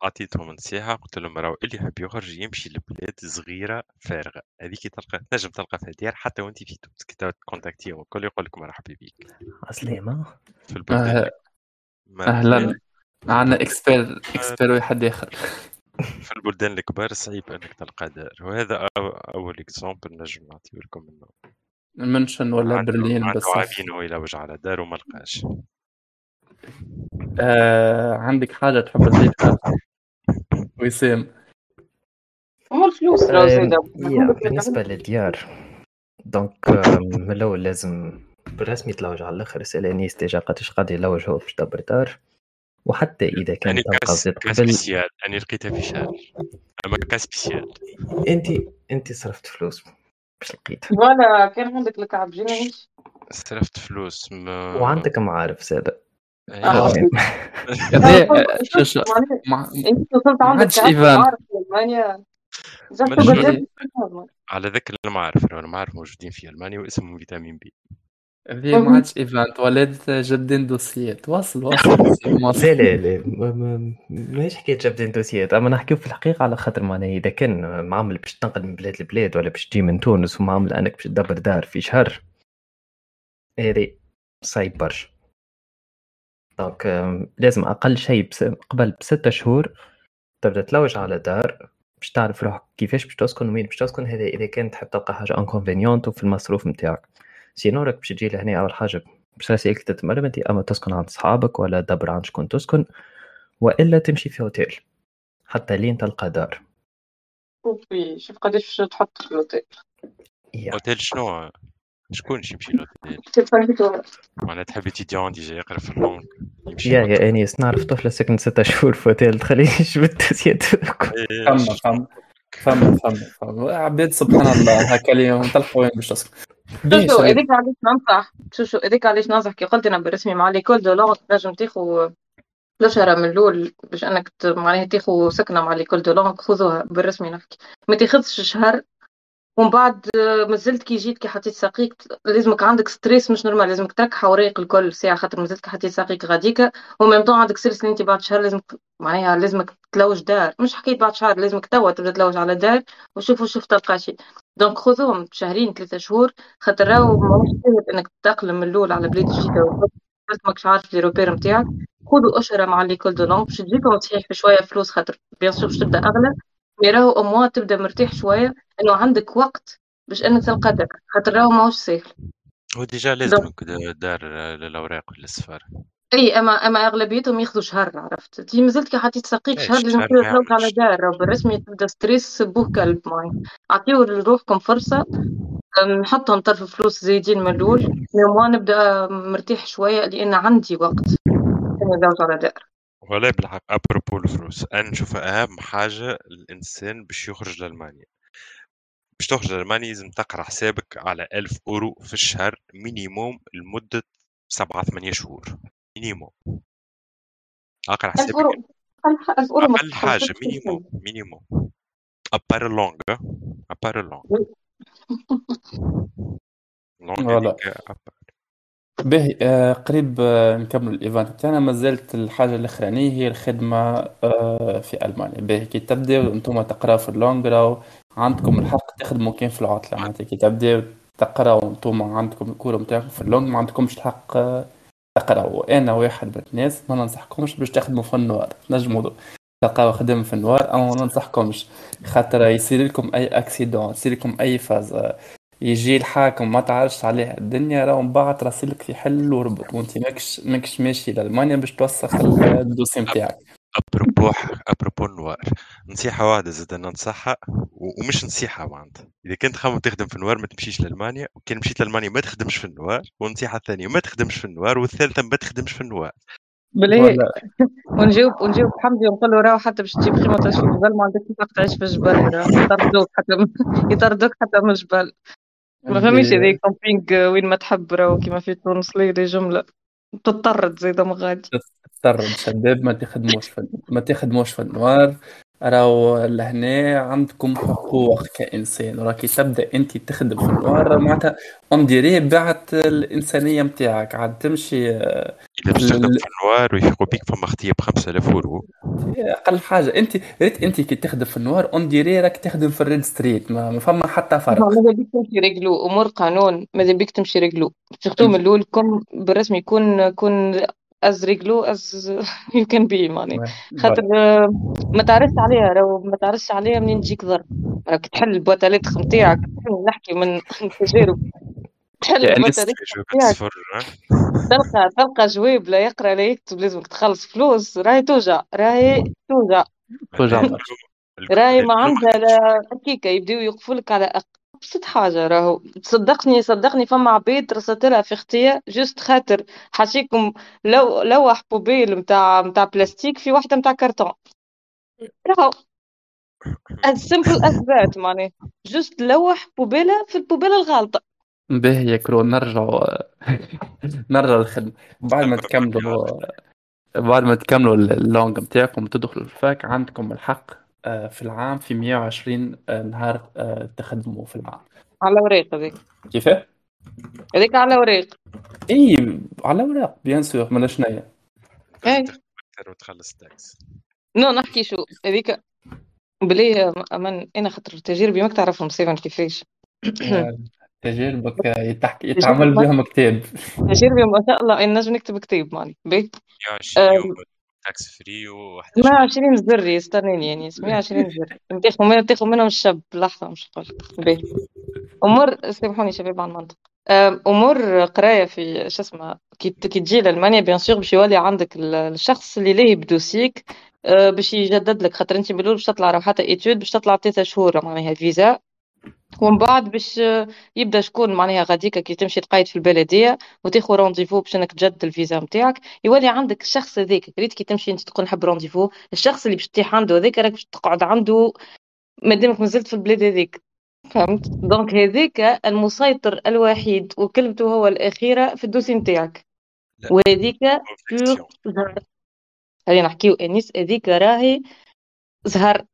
عطيتهم نصيحه قلت لهم راهو اللي يحب يخرج يمشي لبلاد صغيرة فارغة. هذيك تلقى تنجم تلقى فيها ديار حتى وأنت في تونس كي تكونتاكتيهم الكل يقول لك مرحبا بك. عسلامة في البلدان. آه، ما- أهلا. عندنا expert expert واحد آخر. في البلدان الكبار صعيب أنك تلقى دار وهذا أو- أول exemple نجم نعطيه لكم منه. منشن ولا عنده- برلين عنده بالصف عامين هو يلوج على دار وما لقاش. آه، عندك حاجة تحب تضيفها وسام. هما الفلوس يا بالنسبة للديار. donc آم، من الأول لازم بالرسمي تلوج على الآخر اسأل أنيس déjà قداش قاعد يلوج هو باش يدبر دار وحتى إذا كان يعني تلقى cas spécial أنا لقيتها في شهر. أما cas spécial. أنت أنت صرفت فلوس باش لقيت voilà كان عندك الكعب جينا صرفت فلوس ما وعندك معارف أنت قدام على ذاك المعارف المعارف موجودين في ألمانيا واسمهم vitamine B. هذه ما عادش event ولات جبدين دوسيات واصل واصل. لا لا لا. ما- ما- ماهيش حكاية جبدين دوسيات أما نحكيو في الحقيقة على خاطر معناها إذا كان معامل باش تنقل من بلاد لبلاد ولا باش تجي من تونس ومعامل أنك باش تدبر دار في شهر هذه صعيب برشا. donc آم، لازم أقل شيء بس قبل بستة شهور تبدأ تلوج على دار باش تعرف روحك كيفاش باش تسكن وين باش تسكن. هذا إذا كان تحب تلقى حاجة inconvénient في المصروف نتاعك. sinon راك باش تجي لهنا أول حاجة. باش راسيك تتمرن انت اما تسكن عند صحابك ولا تدبر عند شكون تسكن؟ وإلا تمشي في اوتيل حتى لين تلقى دار. شوفي شوف قداش باش تحط في ال hôtel hôtel شنو؟ شكون يمشي يمشي l'hôtel معناها تحب étudiant déjà يقرأ في ال langue يمشي يا يا انيس نعرف طفلة سكن ستة شهور في اوتيل تخليش بالتسيات فما فما فما فما فما عباد سبحان الله هكا اليوم تلقوا وين باش تسكن. شباب. هذيك علاش ننصح شو شو هذيك علاش ننصح كي قلت أنا بالرسمي مع l'école de langue تنجم تاخو الشهرة من الأول باش أنك ت- معناها تاخو سكنة مع l'école de langue خذوها بالرسمي نحكي ما تاخذش شهر ومن بعد مازلت كي جيت كي حطيت ساقيك لازمك عندك stress مش normal لازمك تركح أوراق الكل ساعة خاطر مازلت كي حطيت ساقيك غاديكا و même temps عندك stress انت بعد شهر لازمك معناها لازمك تلوج دار. مش حكيت بعد شهر لازمك توا تبدأ تلوج على دار وشوف شوف تلقى شيء. donc خذوهم شهرين ثلاثة شهور خاطر راهو ماهوش سهل إنك تتأقلم من الأول على بلاد جديدة ماكش عارف les repères نتاعك خذوا أشهر مع l'école de langue باش تجيكم صحيح بشوية فلوس خاطر bien sûr باش تبدأ أغلى mais راهو اموا تبدأ مرتاح شوية إنه عندك وقت باش انك تلقى دار خاطر راهو ماهوش سهل. هو déjà لازمك دار للاوراق للسفاره إي أما أما أغلبيتهم ياخذوا شهر عرفت؟ تي مازلت كي حطيت ساقيك شهر لازم تلوج على. دار راهو بالرسمي تبدأ stress بوه كلب معي أعطيو لروحكم فرصة نحطهم طرف فلوس زايدين من الأول. mais نبدأ مرتاح شوية لأن عندي وقت. نلوج على دار ولا بالحق à propos الفلوس. أنا نشوف أهم حاجة الإنسان باش يخرج لألمانيا. باش تخرج لألمانيا لازم تقرأ حسابك على 1000 أورو في الشهر minimum لمدة سبعة ثمانية شهور. minimum. اقرا 1000 حسابك اورو 1000 اورو ما أقل حاجة minimum minimum. à part langue à part langue langue. باهي آه قريب آه نكمل ال event. بتاعنا ما زالت الحاجة الأخرانية هي الخدمة آه في ألمانيا. باهي كي تبداو أنتم تقراو في ال langue راه عندكم الحق تخدموا كان في العطلة. معناتها كي تبداو تقراو أنتم عندكم ال cours نتاعكم في ال langue ما عندكمش الحق تقراو أنا واحد من الناس ما ننصحكمش باش تخدموا في ال noir. تنجموا تلقاو خدم في ال noir. اما ما ننصحكمش. خاطر يصير لكم أي accident يصير لكم أي فاز. يجي الحاكم ما تعرفش عليه الدنيا راه من بعد راسلك في حل وربط. وأنت ماكش ماكش ماشي لألمانيا باش توسخ ال dossier نتاعك. à propos à propos ال noir. نصيحة واحدة زاد ننصحها و- ومش نصيحة معناتها. إذا كنت خاوي تخدم في ال noir ما تمشيش لألمانيا وكان مشيت لألمانيا ما تخدمش في ال noir والنصيحة الثانية ما تخدمش في ال noir والثالثة ما تخدمش في ال noir. ولا ونجاوب ونجاوب حمدي ونقول له راهو حتى باش تجيب خيمة تعيش في الجبل ما عندكش حق تعيش في الجبل يطردوك حتى من- يطردوك حتى من الجبل ما فهميش هذا camping وين ما تحب راهو كيما في تونس ليلي جملة تطرد زيادة من غادي تضطر الشباب ما تخدموش في ما تخدموش في ال noir. راهو لهنا عندكم حقوق كإنسان. راكي تبدأ أنت تخدم في ال noir معناتها on dirait بعت الإنسانية متاعك. عاد تمشي إذا باش تخدم في ال noir ويحكوا بيك فما خطيه ب 5000 اورو أقل حاجة. أنت ريت أنت كي تخدم في ال noir on dirait راك تخدم في ال red street. ما, ما فما حتى فرق. ماذا بيك تمشي réglo. أمور قانون ماذا بيك تمشي réglo. سورتو من الأول كون بالرسمي يكون كون از رجلو از يو كان بي ماني خاطر آه، ما تعرفش عليها. راهو ما تعرفش عليها منين تجيك ضرب؟ راك تحل البوتاليت نتاعك. نحكي من تجارب تحل يعني ها؟ تلقى تلقى جواب لا يقرأ لا يكتب لازمك تخلص فلوس. راهي توجع راهي توجع. توجع. راهي ما عندها لا هكيكا يبداو يوقفوا لك على ابسط حاجة راهو. صدقني صدقني فما عباد رصت لها في أختي juste خاطر حاشيكم لو لوح poubelle نتاع نتاع بلاستيك في واحدة نتاع كرتون. راهو. As simple as that معناها. juste لوح poubelle في ال poubelle الغالطة. باهي يا كرو نرجعوا نرجع للخدمة. بعد ما تكملوا بعد ما تكملوا ال langue نتاعكم وتدخلوا ال fac عندكم الحق. آه، في العام في 120 آه، نهار آه، تخدموا في العام. على وريق هذيك. كيفاه؟ هذيك على وريق إي على اوراق بيان سور مالا شنيا إي. وتخلص تاكس نو نحكي شو هذيك بلي أمان أنا خاطر تجاربي ماك تعرفهم سيفن كيفاش؟ تجاربك يتحكي يتعمل بهم كتاب. تجاربي ما شاء الله إن نجم نكتب كتاب ماني. باهي 120 أم. يوم تاكس فري و11 120 زري استناني يعني 120 زر نتاخذ منهم تاخذ منهم الشاب لحظة مش نقول باهي أمور سامحوني شباب عن المنطق أم، أمور قراية في شو اسمه كي تجي لألمانيا bien sûr باش يولي عندك ال- الشخص اللي لاهي ب dossier ك أه، باش يجدد لك خاطر أنت بالأول باش تطلع حتى études باش تطلع ثلاثة شهور معناها فيزا ومن بعد باش يبدا شكون معناها غاديكا كي تمشي تقيد في البلدية وتاخذ rendez-vous باش انك تجدد الفيزا نتاعك يولي عندك الشخص هذاك ريت كي تمشي انت تقول نحب rendez-vous الشخص اللي باش تطيح عنده هذاك راك باش تقعد عنده مادامك مازلت في البلاد هذيك فهمت donc هذاك المسيطر الوحيد وكلمته هو الأخيرة في ال dossier نتاعك. وهذيك Objection. pure زهر خلينا نحكيو أنيس هذيك راهي زهر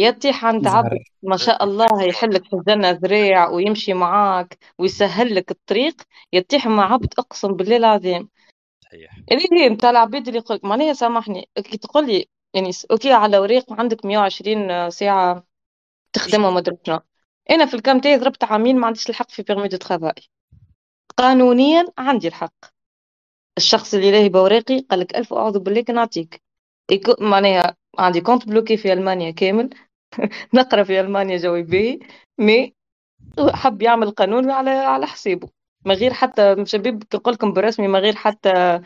يا تطيح عند عبد ما شاء الله يحلك في الجنة ذريع ويمشي معاك ويسهل لك الطريق. يا تطيح مع عبد أقسم بالله العظيم. صحيح. اللي هي نتاع العبيد اللي يقولك. معناها سامحني. كي تقول لي يعني أوكي على وريق عندك 120 ساعة تخدمها ما أدري شنو. أنا في الكام تاعي ضربت عامين ما عنديش الحق في بيرمي دو ترافاي قانونيا عندي الحق. الشخص اللي لاهي بوراقي قال لك ألف اعوذ بالله نعطيك معناها عندي كونت بلوكي في ألمانيا كامل. نقرا في ألمانيا جوي باهي مي حب يعمل قانون على على حسابه. ما غير حتى شباب نقول لكم بالرسمي ما غير حتى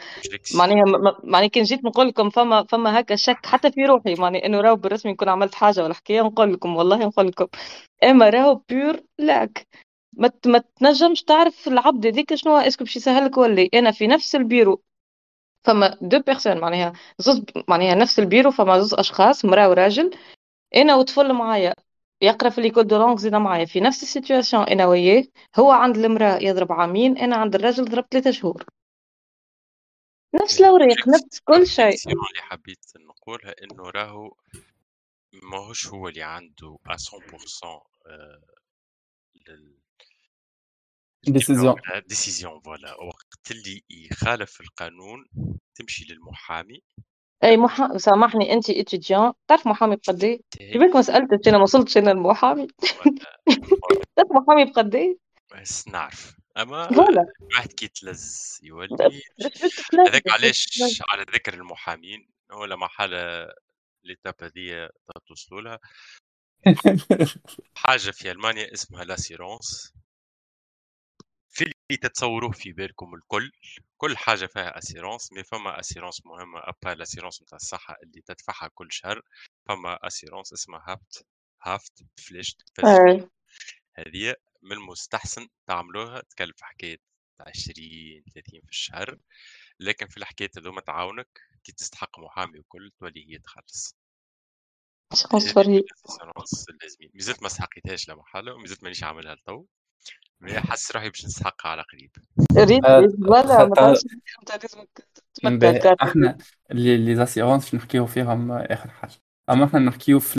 معناها معناها كان جيت نقول لكم فما فما هكا شك حتى في روحي معناها إنه راهو بالرسمي نكون عملت حاجة ولا حكاية نقول لكم والله نقول لكم. إما راهو pure luck ما ما تنجمش تعرف العبد هذيك شنو est-ce que باش يسهلك ولا لأ. أنا في نفس البيرو. فما deux personnes معناها زوز معناها نفس البيرو فما زوز أشخاص مراه وراجل أنا وطفل معايا يقرا في l'école de langue زيد معايا. في نفس ال situation أنا وياه هو عند المرأة يضرب عامين أنا عند الرجل ضرب ثلاثة شهور. نفس الأوراق نفس كل شيء. اللي حبيت نقولها إنه راهو ماهوش هو اللي عنده 100% آه، لل décision décision voilà وقت اللي يخالف القانون تمشي للمحامي. اي محا... سامحني انت étudiant تعرف محامي بقد إيه؟ تاعي كيفاش ما سالتش أنا ما وصلتش أنا المحامي تعرف محامي بقد إيه؟ بس نعرف. أما voilà واحد كي تلز يولي هذاك علاش. على ذكر المحامين؟ هو لما حالة l'étape هذيا توصلوا لها. حاجة في ألمانيا اسمها l'assurance. اللي تتصوروه في بالكم الكل كل حاجة فيها assurance mais فما assurance مهمة à part l'assurance نتاع الصحة اللي تدفعها كل شهر فما assurance اسمها Haft Haftpflicht هذه من المستحسن تعملوها تكلف حكاية 20 30 في الشهر لكن في الحكايات هذوما تعاونك كي تستحق محامي وكل تولي هي تخلص. شكون ال assurance اللازمين. مازلت ما استحقيتهاش لا محالة ومازلت مانيش عاملها لتو mais حس روحي باش نستحقها على قريب. ريت آه، ولا ما إحنا اللي les assurances باش نحكيو فيهم آخر حاجة. أما إحنا نحكيو في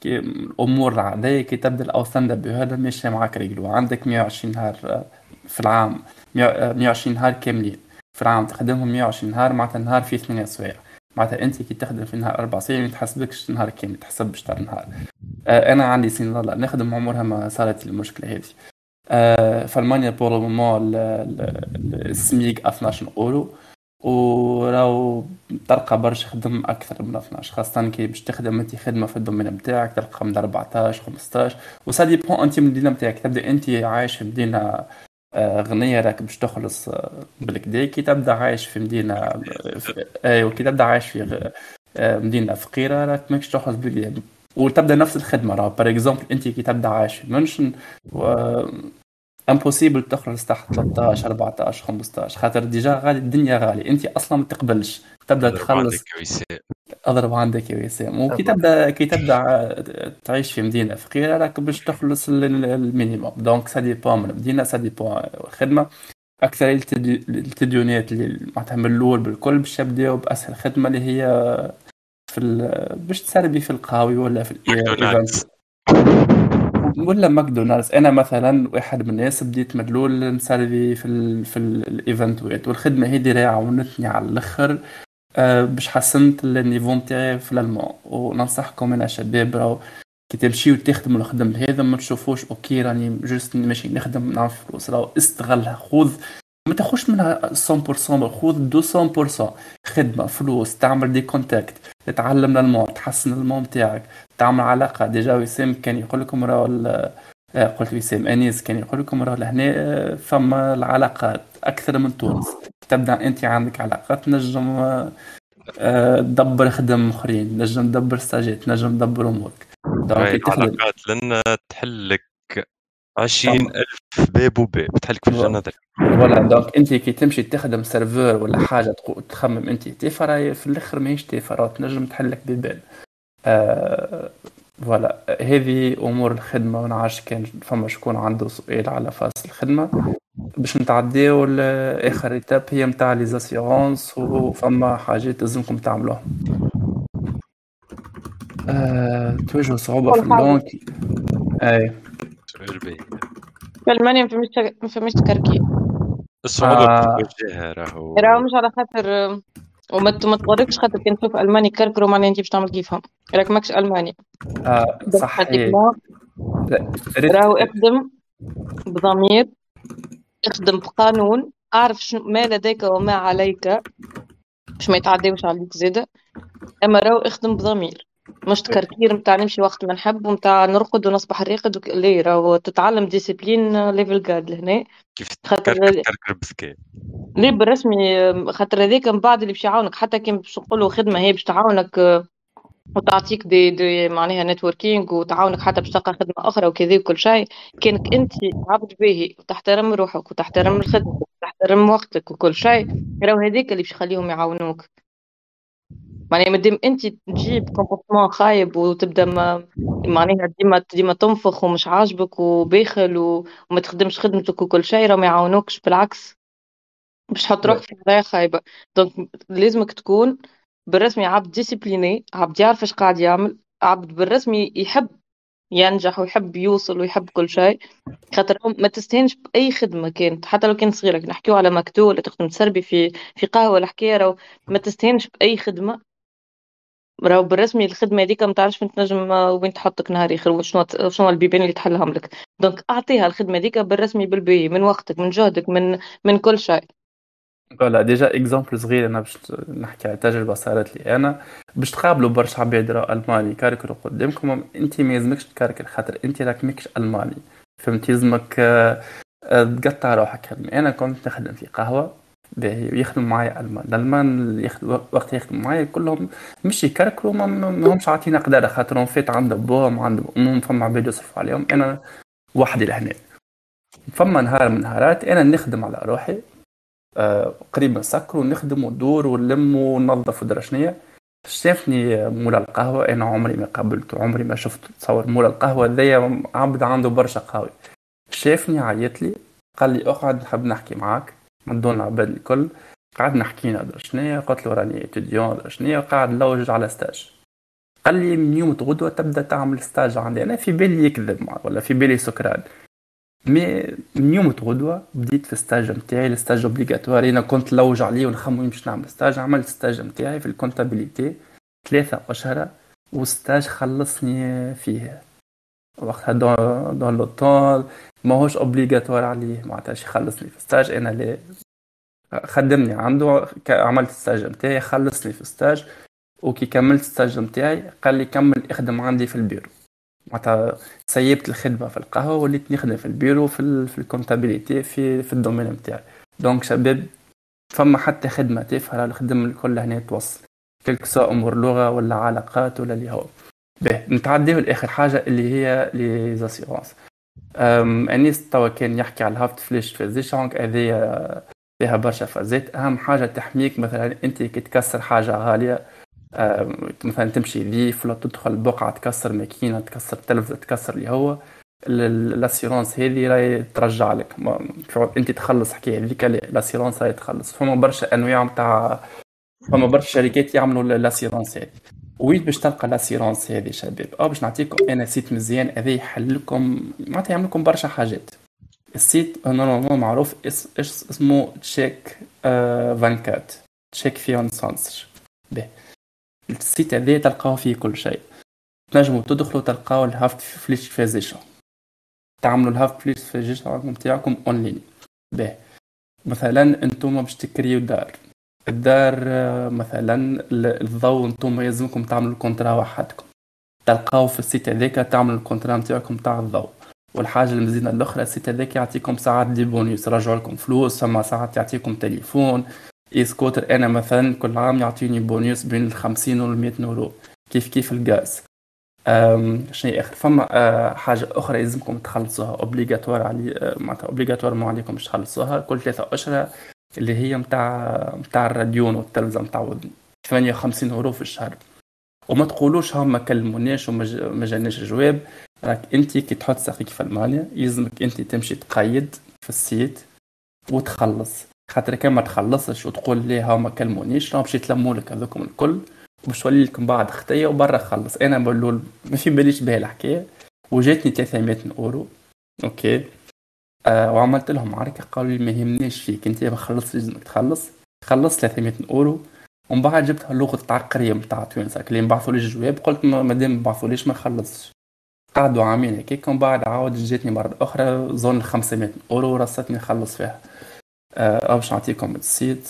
كي- الأمور العادية كي تبدأ الاوسان بهذا ماشي معاك réglo. عندك 120 نهار آه، في العام. 100 آه، 120 نهار كاملين. في العام تخدمهم 120 نهار معناتها النهار فيه 8 سوايع معناتها أنت كي تخدم في نهار أربع ساعات ما تحسبكش نهار كامل تحسبش تاع النهار آه، أنا عندي سنين الله نخدم عمرها ما صارت المشكلة هذه. آه، في ألمانيا pour le moment السميك 12 اورو وراو تلقى برشا خدم أكثر من 12 خاصة كي باش تخدم أنت خدمة في ال domaine نتاعك تلقى من 14 15 و ça dépend أنت من المدينة نتاعك تبدأ أنت عايش في مدينة غنية راك باش تخلص آه، بالكدا. كي تبدا عايش في مدينة آه، في- ايوا كي تبدا عايش في آه، مدينة فقيرة راك ماكش تخلص بالكدا. وتبدا نفس الخدمة راه par exemple أنت كي تبدا عايش في München و impossible تخلص تحت 13 14 15 خاطر déjà غالي الدنيا غالي أنت أصلا ما تقبلش. تبدا تخلص. أضرب عندك يا وسام. okay. تبدا كي تبدا تعيش في مدينة فقيرة راك باش تخلص ال- ال- minimum. donc ça dépend من المدينة ça dépend الخدمة. أكثر التدي- ال étudiants اللي معناتها من الأول بالكل باش يبداو بأسهل خدمة اللي هي في ال- باش تسربي في القهاوي ولا في ال event ماكدونالدز. ولا ماكدونالدز. أنا مثلا واحد من الناس بديت مدلول نسالفي في ال في ال- event وات والخدمة هذه راهي عاونتني على الآخر. آه، باش حسنت ال niveau نتاعي في الألمان. وننصحكم أنا شباب راهو كي تمشيو تخدموا الخدم هذا ما تشوفوش okay راني juste ماشي نخدم نعرف فلوس راهو استغلها خذ. ما تاخذش منها 100% خذ 200% خدمة فلوس تعمل des contacts تتعلم الألمان تحسن الألمان نتاعك تعمل علاقة. déjà وسام كان يقول لكم راهو قلت وسام أنيس كان يقول لكم راهو لهنا آه، فما العلاقات أكثر من تونس. تبدأ أنت عندك علاقات تنجم آه، آه، تدبر خدم أخرين تنجم تدبر stage ات تنجم تدبر امورك العلاقات لأن تحل لك 20000 باب وباب تحل لك في الجنة voilà donc أنت كي تمشي تخدم serveur ولا حاجة تخمم أنت تيفا في الأخر ماهيش تيفا راه تنجم تحلك بيبان آه voilà هذه أمور الخدمة ما نعرفش كان فما شكون عنده سؤال على face الخدمة. باش نتعداو لآخر étape هي نتاع les assurances وفما حاجات لازمكم تعملوها. آه، تواجه صعوبة في. اللونج أي. في ألمانيا ما فماش ما فماش تكركي الصعوبة آه. راهو. راهو مش على خاطر وما ما تغركش خاطر كي تشوف ألماني كركروا معناها أنت باش تعمل كيفهم راك ماكش ألماني. صحيح براتيكمون لا، ريت- راهو اخدم بضمير اخدم بقانون اعرف ما لديك وما عليك باش ما يتعداوش عليك زاده أما راهو اخدم بضمير. مش تكركير متاع نمشي وقت ما نحب ومتاع نرقد ونصبح راقد. لا راهو تتعلم discipline level جاد لهنا كيف تكركر بذكاء ليه بالرسمي خاطر هذاك من بعد اللي باش يعاونك حتى كي باش نقولوا خدمة هي باش تعاونك وتعطيك دي, دي معناها networking وتعاونك حتى باش تلقى خدمة أخرى وكذا وكل شيء. كانك أنت عبد باهي وتحترم روحك وتحترم الخدمة وتحترم وقتك وكل شيء راهو هذاك اللي باش يخليهم يعاونوك. معناها مادام انت تجيب comportement خايب وتبدأ ما معناها ديما ديما تنفخ ومش عاجبك وباخل وما تخدمش خدمتك وكل شيء راهو ما يعاونوكش بالعكس. باش تحط روحك في حياة خايبة. donc لازمك تكون بالرسمي عبد discipliné عبد يعرف إيش قاعد يعمل عبد بالرسمي يحب ينجح ويحب يوصل ويحب كل شيء. خاطر ما تستهينش بأي خدمة كانت. حتى لو كانت صغيرة نحكيو على مكتوب ولا تخدم تسربي في في قهوة الحكاية راهو ما تستهينش بأي خدمة. راهو بالرسمي الخدمة هذيك ما تعرفش وين تنجم وين تحطك نهار آخر وشنو شنو البيبان اللي تحلهم لك donc أعطيها الخدمة هذيك بالرسمي بالباهي من وقتك من جهدك من من كل شيء. voilà déjà exemple صغير أنا باش نحكي على تجربة صارت لي أنا. باش تقابلوا برشا عباد راهو الماني يكركروا قدامكم أنت ما يلزمكش تكركر خاطر أنت راك ماكش ألماني. فهمت؟ يلزمك آه، تقطع روحك. أنا كنت نخدم في قهوة يخدم معايا ألمان. الالمان اللي يخدم وقت معايا كلهم. مش يكركروا ما همش عاطينا قدره خاطرهم. فات عندهم بوهم عندهم امهم فما عباد يصرفوا عليهم. أنا وحدي لهنا. فما نهار من النهارات أنا نخدم على روحي. آه، قريب نسكر ونخدم وندور ونلم وننظف ودرشنية شافني مولا القهوة. أنا عمري ما قابلته عمري ما شفته. تصور مولا القهوة ذي عبد عنده برشا قهوة شافني عيط لي قال لي أقعد نحب نحكي معاك. من دون العباد الكل. قعدنا حكينا درشنية قلت له راني étudiant درشنية وقاعد نلوج على stage قال لي من يوم غدوة تبدا تعمل stage عندي. أنا في بالي يكذب ولا في بالي سكران. mais من يوم غدوة بديت في ال stage نتاعي ال stage obligatoire أنا كنت لوج عليه ونخمم باش نعمل ستاج عملت stage نتاعي في ال comptabilité ثلاثة أشهر و stage خلصني فيه وقتها dans le temps ماهوش obligatoire عليه. معناتها شي يخلصني في stage أنا لا خدمني عنده. عملت ال stage نتاعي خلصني في stage وكي كملت ال stage نتاعي قال لي كمل اخدم عندي في البيرو. معناتها سيبت الخدمة في القهوة وليت نخدم في البيرو في ال في comptabilité في في ال domaine نتاعي donc شباب فما حتى خدمة تافهة. الخدم الكل هنا توصل. كلك سواء أمور لغة ولا علاقات ولا اللي هو. باهي نتعديو لاخر حاجة اللي هي les assurances انيس توا كان يحكي على ال Haftpflichtversicherung هذه فيها برشا فازات. أهم حاجة تحميك مثلا أنت كي تكسر حاجة غالية مثلا تمشي ليف ولا تدخل بقعة تكسر ماكينة تكسر تلفزة تكسر اللي هو ال assurance هذه راهي ترجع لك. أنت تخلص حكاية هذيك ال assurance راهي تخلص. فما برشا أنواع نتاع فما برشا شركات يعملوا ال assurance هذه. وين باش تلقى ال assurance هذه شباب. آه باش نعطيكم أنا site مزيان هذا يحل لكم معناتها يعمل لكم برشا حاجات. ال site normalement معروف اس اسمه Check آه 24 Check vierundzwanzig باهي ال site هذا تلقاو فيه كل شيء. تنجموا تدخلوا تلقاو ال Haftpflichtversicherung تعملوا ال Haftpflichtversicherung نتاعكم اونلاين باهي مثلا أنتم باش تكريو دار. الدار آه، مثلا ال- الضوء أنتم يلزمكم تعملوا ال contrat وحدكم. تلقاو في ال site هذاك تعملوا ال contrat نتاعكم تاع الضوء. والحاجة المزينه الأخرى ال site هذاك يعطيكم ساعات des bonus يرجعوا لكم فلوس ثم ساعات يعطيكم تليفون. سكوتر أنا مثلا كل عام يعطيني بونيوس بين ال 50 وال 100 يورو كيف كيف الغاز؟ شنو آخر؟ فما أه، حاجة أخرى يلزمكم تخلصوها obligatoire علي أه، معناتها obligatoire ما عليكم باش تخلصوها. كل ثلاثة أشهر اللي هي متاع متاع الراديون والتلفزه متعودين 58 يورو في الشهر. وما تقولوش هم ما كلموناش وما جاناش جواب. راك انت كي تحط ساقيك في المانيا يلزمك انت تمشي تقيد في ال site وتخلص. خاطر كان ما تخلصش وتقول ليه ها ما كلمونيش راهم باش يتلموا لك هذوكم الكل باش تولي لكم بعد خطية وبرا خلص. أنا باللول ما في باليش بها الحكاية. وجاتني 300 اورو OK. آه وعملت لهم معركة. قالوا لي ما يهمنيش فيك انت خلصت لازمك تخلص. خلصت 300 أورو. ومن بعد جبت اللغة العقريه نتاع تونس. اللي نبعثوا لي الجواب قلت ما دام ما بعثوليش ما نخلصش قعدوا عامين هكاك. ومن بعد عاود جاتني مرة أخرى زون 500 أورو رصتني نخلص فيها. أه باش نعطيكم؟ ال site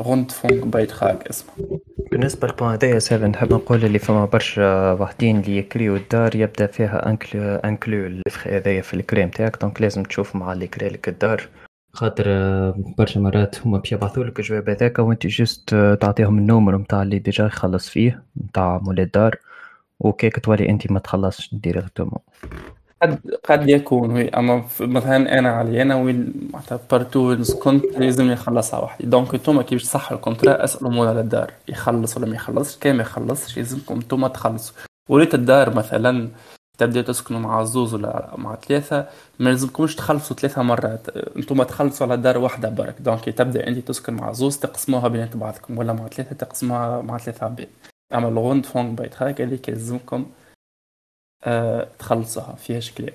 Rundfunkbeitrag اسمه. بالنسبة لل point هذايا سيف نحب نقول اللي فما برشا واحدين اللي يكريو الدار يبدأ فيها inclus inclus ال frais هذايا في الكراء تاعك. donc لازم تشوف مع اللي كري لك الدار. خاطر آه، برشا مرات هما باش يبعثوا لك الجواب هذاك وانت juste آه، تعطيهم ال Nummer نتاع اللي déjà يخلص فيه نتاع مولي الدار وكيك تولي أنت ما تخلصش directement قد قد يكون. oui أما مثلا أنا علي أنا وين معناتها partout كنت لازم يخلصها وحدي. donc انتوما كي باش تصحوا ال contrat؟ أسألوا مول الدار يخلص ولا ما يخلصش؟ كان ما يخلصش لازمكم انتوما تخلصوا. وليت الدار مثلا تبداو تسكنوا مع زوز ولا مع ثلاثة ما لازمكمش تخلصوا ثلاثة مرات. أنتم تخلصوا على دار واحدة برك. donc تبدأ انت تسكن مع زوز تقسموها بين بعضكم ولا مع ثلاثة تقسموها مع ثلاثة عباد أما ال Rundfunkbeitrag اللي يلزمكم تخلصوها فيهاش كلام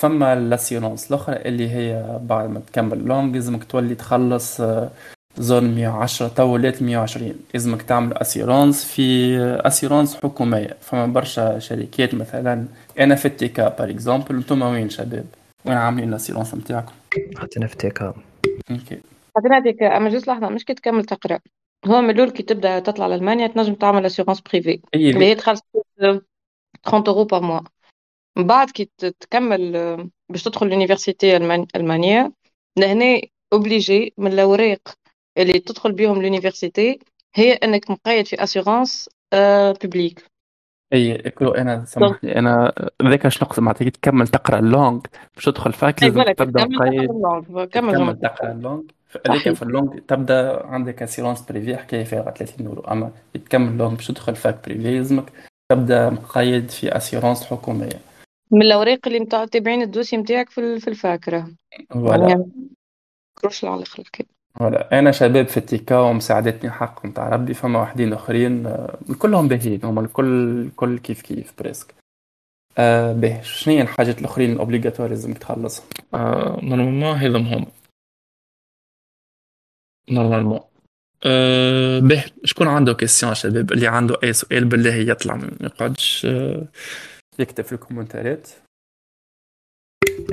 فما l'assurance الأخرى اللي هي بعد ما تكمل. langue لازمك تولي تخلص أه زون 110 تو ولات 120 لازمك تعمل assurance في assurance حكومية. فما برشا شركات مثلا أنا في ال TK par exemple أنتم وين شباب؟ وين عاملين ال assurance نتاعكم؟ حتى في TK OK. حطينا هذيك أما juste لحظة مش كي تكمل تقرأ. هو من الأول كي تبدأ تطلع لألمانيا تنجم تعمل assurance privée اللي هي تخلص 30 اورو par mois من بعد كي تكمل باش تدخل l'université المانيا لهنا obligé من الأوراق اللي تدخل بيهم l'université هي إنك مقيد في assurance publique أي كلو أنا سامحني. أنا ذاك اش نقصد معناتها تكمل تقرأ ال langue باش تدخل fac لازم تبدأ مقيد. كمل تقرأ ال langue هذيك في ال langue تبدأ عندك assurance privée حكاية فيها 30 يورو. أما تكمل ال langue باش تدخل fac privée لازمك تبدأ مقيد في assurance حكومية. من الأوراق اللي تابعين ال dossier نتاعك في في الفاكرة. voilà. يعني كروش على الخلق voilà. أنا شباب في ال TK ومساعدتني حق نتاع ربي فما واحدين آخرين آه، كلهم باهيين هما الكل الكل كيف كيف presque. آه باهي. شنو هي الحاجات الأخرين ال obligatoire لازمك تخلصهم؟ آه normalement هذم هما. normalement به شكون عنده question شباب؟ اللي عنده أي سؤال بالله يطلع ما يقعدش أه يكتب في الكومنتات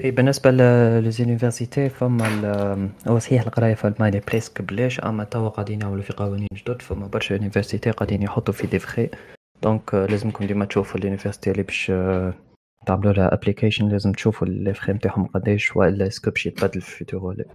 إي بالنسبة لل universités فما هو صحيح القراية في ألمانيا presque بلاش أما توا قاعدين يعملوا في قوانين جدد فما برشا universités قاعدين يحطوا في des frais donc لازمكم ديما تشوفوا ال université اللي باش تعملوا لها application لازم تشوفوا les frais نتاعهم قداش وإلا est-ce que باش يتبدل في ال futur ولا.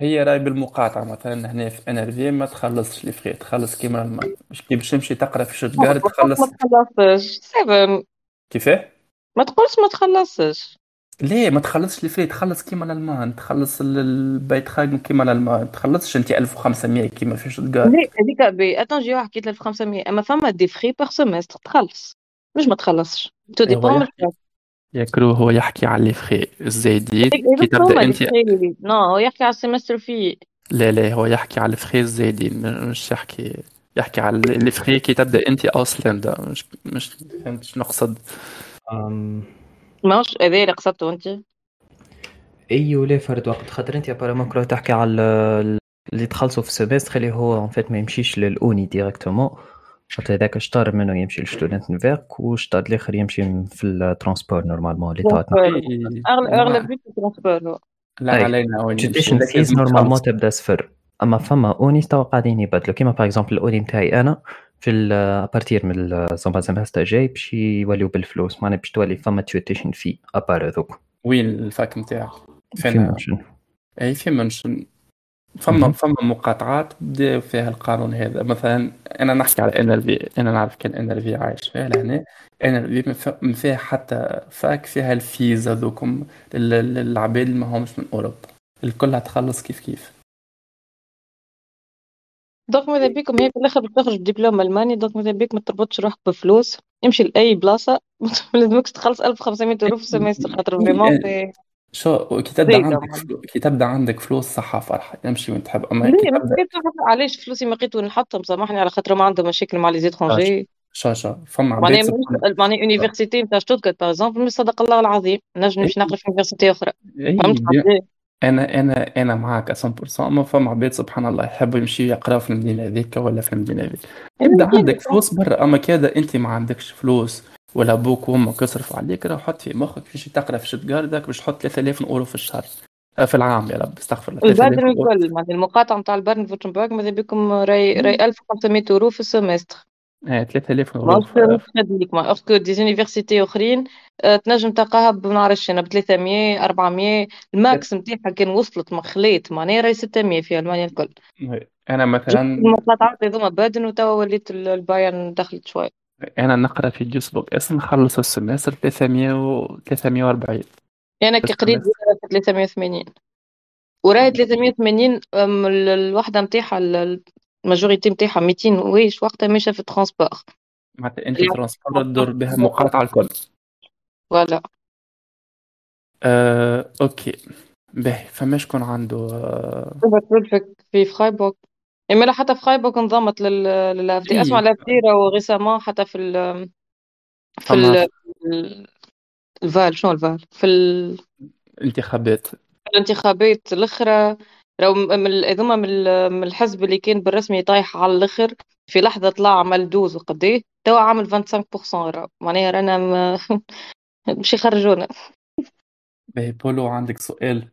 هي راي بالمقاطعة مثلا هنا في إن إر في ما تخلصش لي فخي تخلص كيما الماء مش كي باش تمشي تقرأ في شوتغارد تخلص. ما تخلصش. سيفن كيفاه؟ ما تقولش ما تخلصش. ليه؟ ما تخلصش لي فري تخلص كيما الألمان تخلص البيت خادم كيما الألمان تخلصش أنت 1500 كيما في لا هذيك بي أتون جي حكيت 1500 أما فما دي فري بار سيمستر تخلص. مش ما تخلصش. تو ديبون يا كرو هو يحكي على لي فري الزايدين كي تبدأ أنت. non هو يحكي على ال semestre في. لا لا هو يحكي على ال frais الزايدين مش يحكي يحكي على les frais كي تبدأ أنت Ausländer مش مش فهمت نقصد. ماش هذا اللي قصدته أنت؟ أي ولا فرد وقت خاطر أنت apparemment تحكي على اللي تخلصوا في ال semestre اللي هو en fait ما يمشيش لل Uni directement خاطر هذاك شطار منه يمشي ل Studentenwerk وشطار الآخر يمشي في ال transport normalement اللي تاعنا اغلب ال transport لا علينا فيز normalement تبدا صفر. أما فما Uni توا قاعدين يبدلوا. كيما par exemple ال Uni نتاعي أنا في à partir من ال Sommersemester جاي باش يوليو بالفلوس. معناها باش تولي فما tuition fee à part هذوك وين ال fac نتاعك؟ فين؟ إي في منشن فما فما مقاطعات بدا فيها القانون هذا. مثلا أنا نحكي على NRW أنا نعرف كان NRW عايش فيها لهنا. إن إل في ما فيها حتى fac فيها الفيز هذوكم للعباد اللي ما همش من أوروبا. الكل هتخلص كيف كيف. donc ماذا بيكم؟ هي في الآخر بتخرج بدبلوم ألماني donc ماذا بيك ما تربطش روحك بفلوس. امشي لأي بلاصة. ما لازمكش تخلص 1500 اورو في ال semestre خاطر vraiment شو كي تبدا عندك معناها. فلو... كي تبدا عندك فلوس صحة فرحة امشي وين تحب أما كي تبدا علاش فلوسي ما لقيت وين نحطهم سامحني على خاطر ما عنده مشاكل مع les étrangers شا شا فما معناها عباد سبحان معناها université نتاع شتوتغارت par exemple مش صدق الله العظيم نجم نمشي نقرا في université أخرى. اي فهمت؟ أنا أنا أنا معاك 100% أما فما عباد سبحان الله. يحبوا يمشيوا يقراوا في المدينة هذيك ولا في المدينة هذيك. يبدا عندك فلوس برا أما كذا أنت ما عندكش فلوس. ولا أبوك وامك يصرفوا عليك راه حط في مخك باش تقرأ في شتوتغارت باش تحط 3000 أورو في الشهر آه، في العام يا رب استغفر الله 3000 البادن أورو. الكل معناها المقاطعة نتاع البادن فوتنبرغ ماذا بكم راي راي 1500 أورو في ال semestre إيه 3000 أورو ما اوركو des universités اخرين تنجم تلقاها ما نعرفش أنا ب 300 400 ال max نتاعها كان وصلت ما خليت معناها راهي 600 في المانيا الكل. أنا مثلا المقاطعات هذوما بادن وتوا وليت ال- البايرن دخلت شوي أنا نقرأ في جوسبوك. اسم نخلص ال semestre 300 و 340 أنا كي قريت زيادة في 380 وراهي 380 أم، ال- الوحدة نتاعها ال- الماجوريتي نتاعها 200 ويش وقتها ماشية في الترونسبور معناتها انت يعني- ترانسبور تدور بها مقاطعة الكل. فوالا. آه، أوكي. باهي. فما شكون عنده آه، في فرايبورغ إما لا حتى فرايبورغ انضمت لل للاف دي إيه. أسمع الاف دي راهو ريسامون حتى في ال في فما ال ال- الفال. شنو الفال؟ في ال- انتخابات الانتخابات. الأخرى راهو م- من ال- هذوما من ال- من الحزب اللي كان بالرسمي طايح على الأخر في لحظة طلع عمل douze وقديه توا عامل 25% راهو معناها رانا م- باش يخرجونا. باهي بولو عندك سؤال؟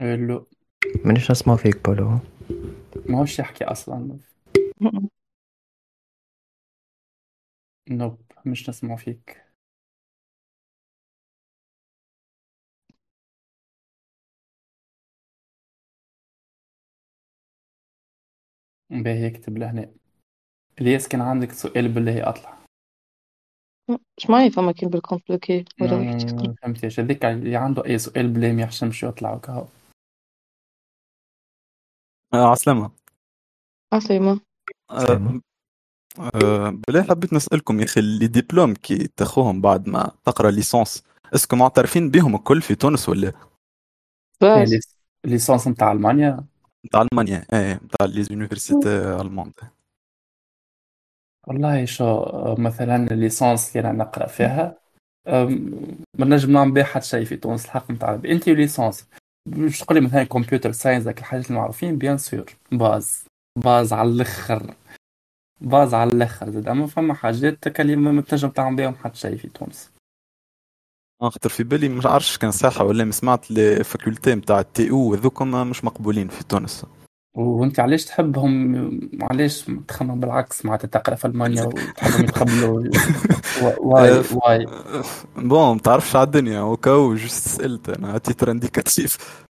لو مانيش نسمع فيك بولو ما هوش يحكي أصلا. نوب مش نسمع فيك باهي يكتب لهنا. الياس كان عندك سؤال بالله اطلع اش معي فما كان بالكونت بلوكي ولا فهمتيش هذيك اللي عنده أي سؤال بالله ما يحشمش يطلع وكهو آه عسلامة. عسلامة. سلامة. آه آه بالله حبيت نسألكم يا أخي les diplômes كي تاخوهم بعد ما تقرأ licence est-ce que معترفين بهم الكل في تونس ولا؟ بس licence نتاع ألمانيا. نتاع ألمانيا. إيه نتاع les universités allemandes والله شو مثلا ال licence اللي أنا نقرأ فيها أم، ما نجم نعمل بها حتى شيء في تونس الحق نتاع أنت و licence. مش تقول لي مثلا كمبيوتر ساينس ذاك الحاجات المعروفين بيان سور باز. باز على الأخر. باز على الأخر. زاد أما فما حاجات اللي ما تنجم تعمل بهم حتى شيء في تونس. خاطر في بالي مش عارفش كان صحة ولا ما سمعت الفاكولتي نتاع التي أو هذوكم مش مقبولين في تونس. وانت علاش تحبهم؟ علاش تخمم؟ بالعكس معناتها تقرأ في ألمانيا وتحبهم يتقبلوا و- واي واي. bon متعرفش على الدنيا. وكاو juste سألت أنا. à titre indicatif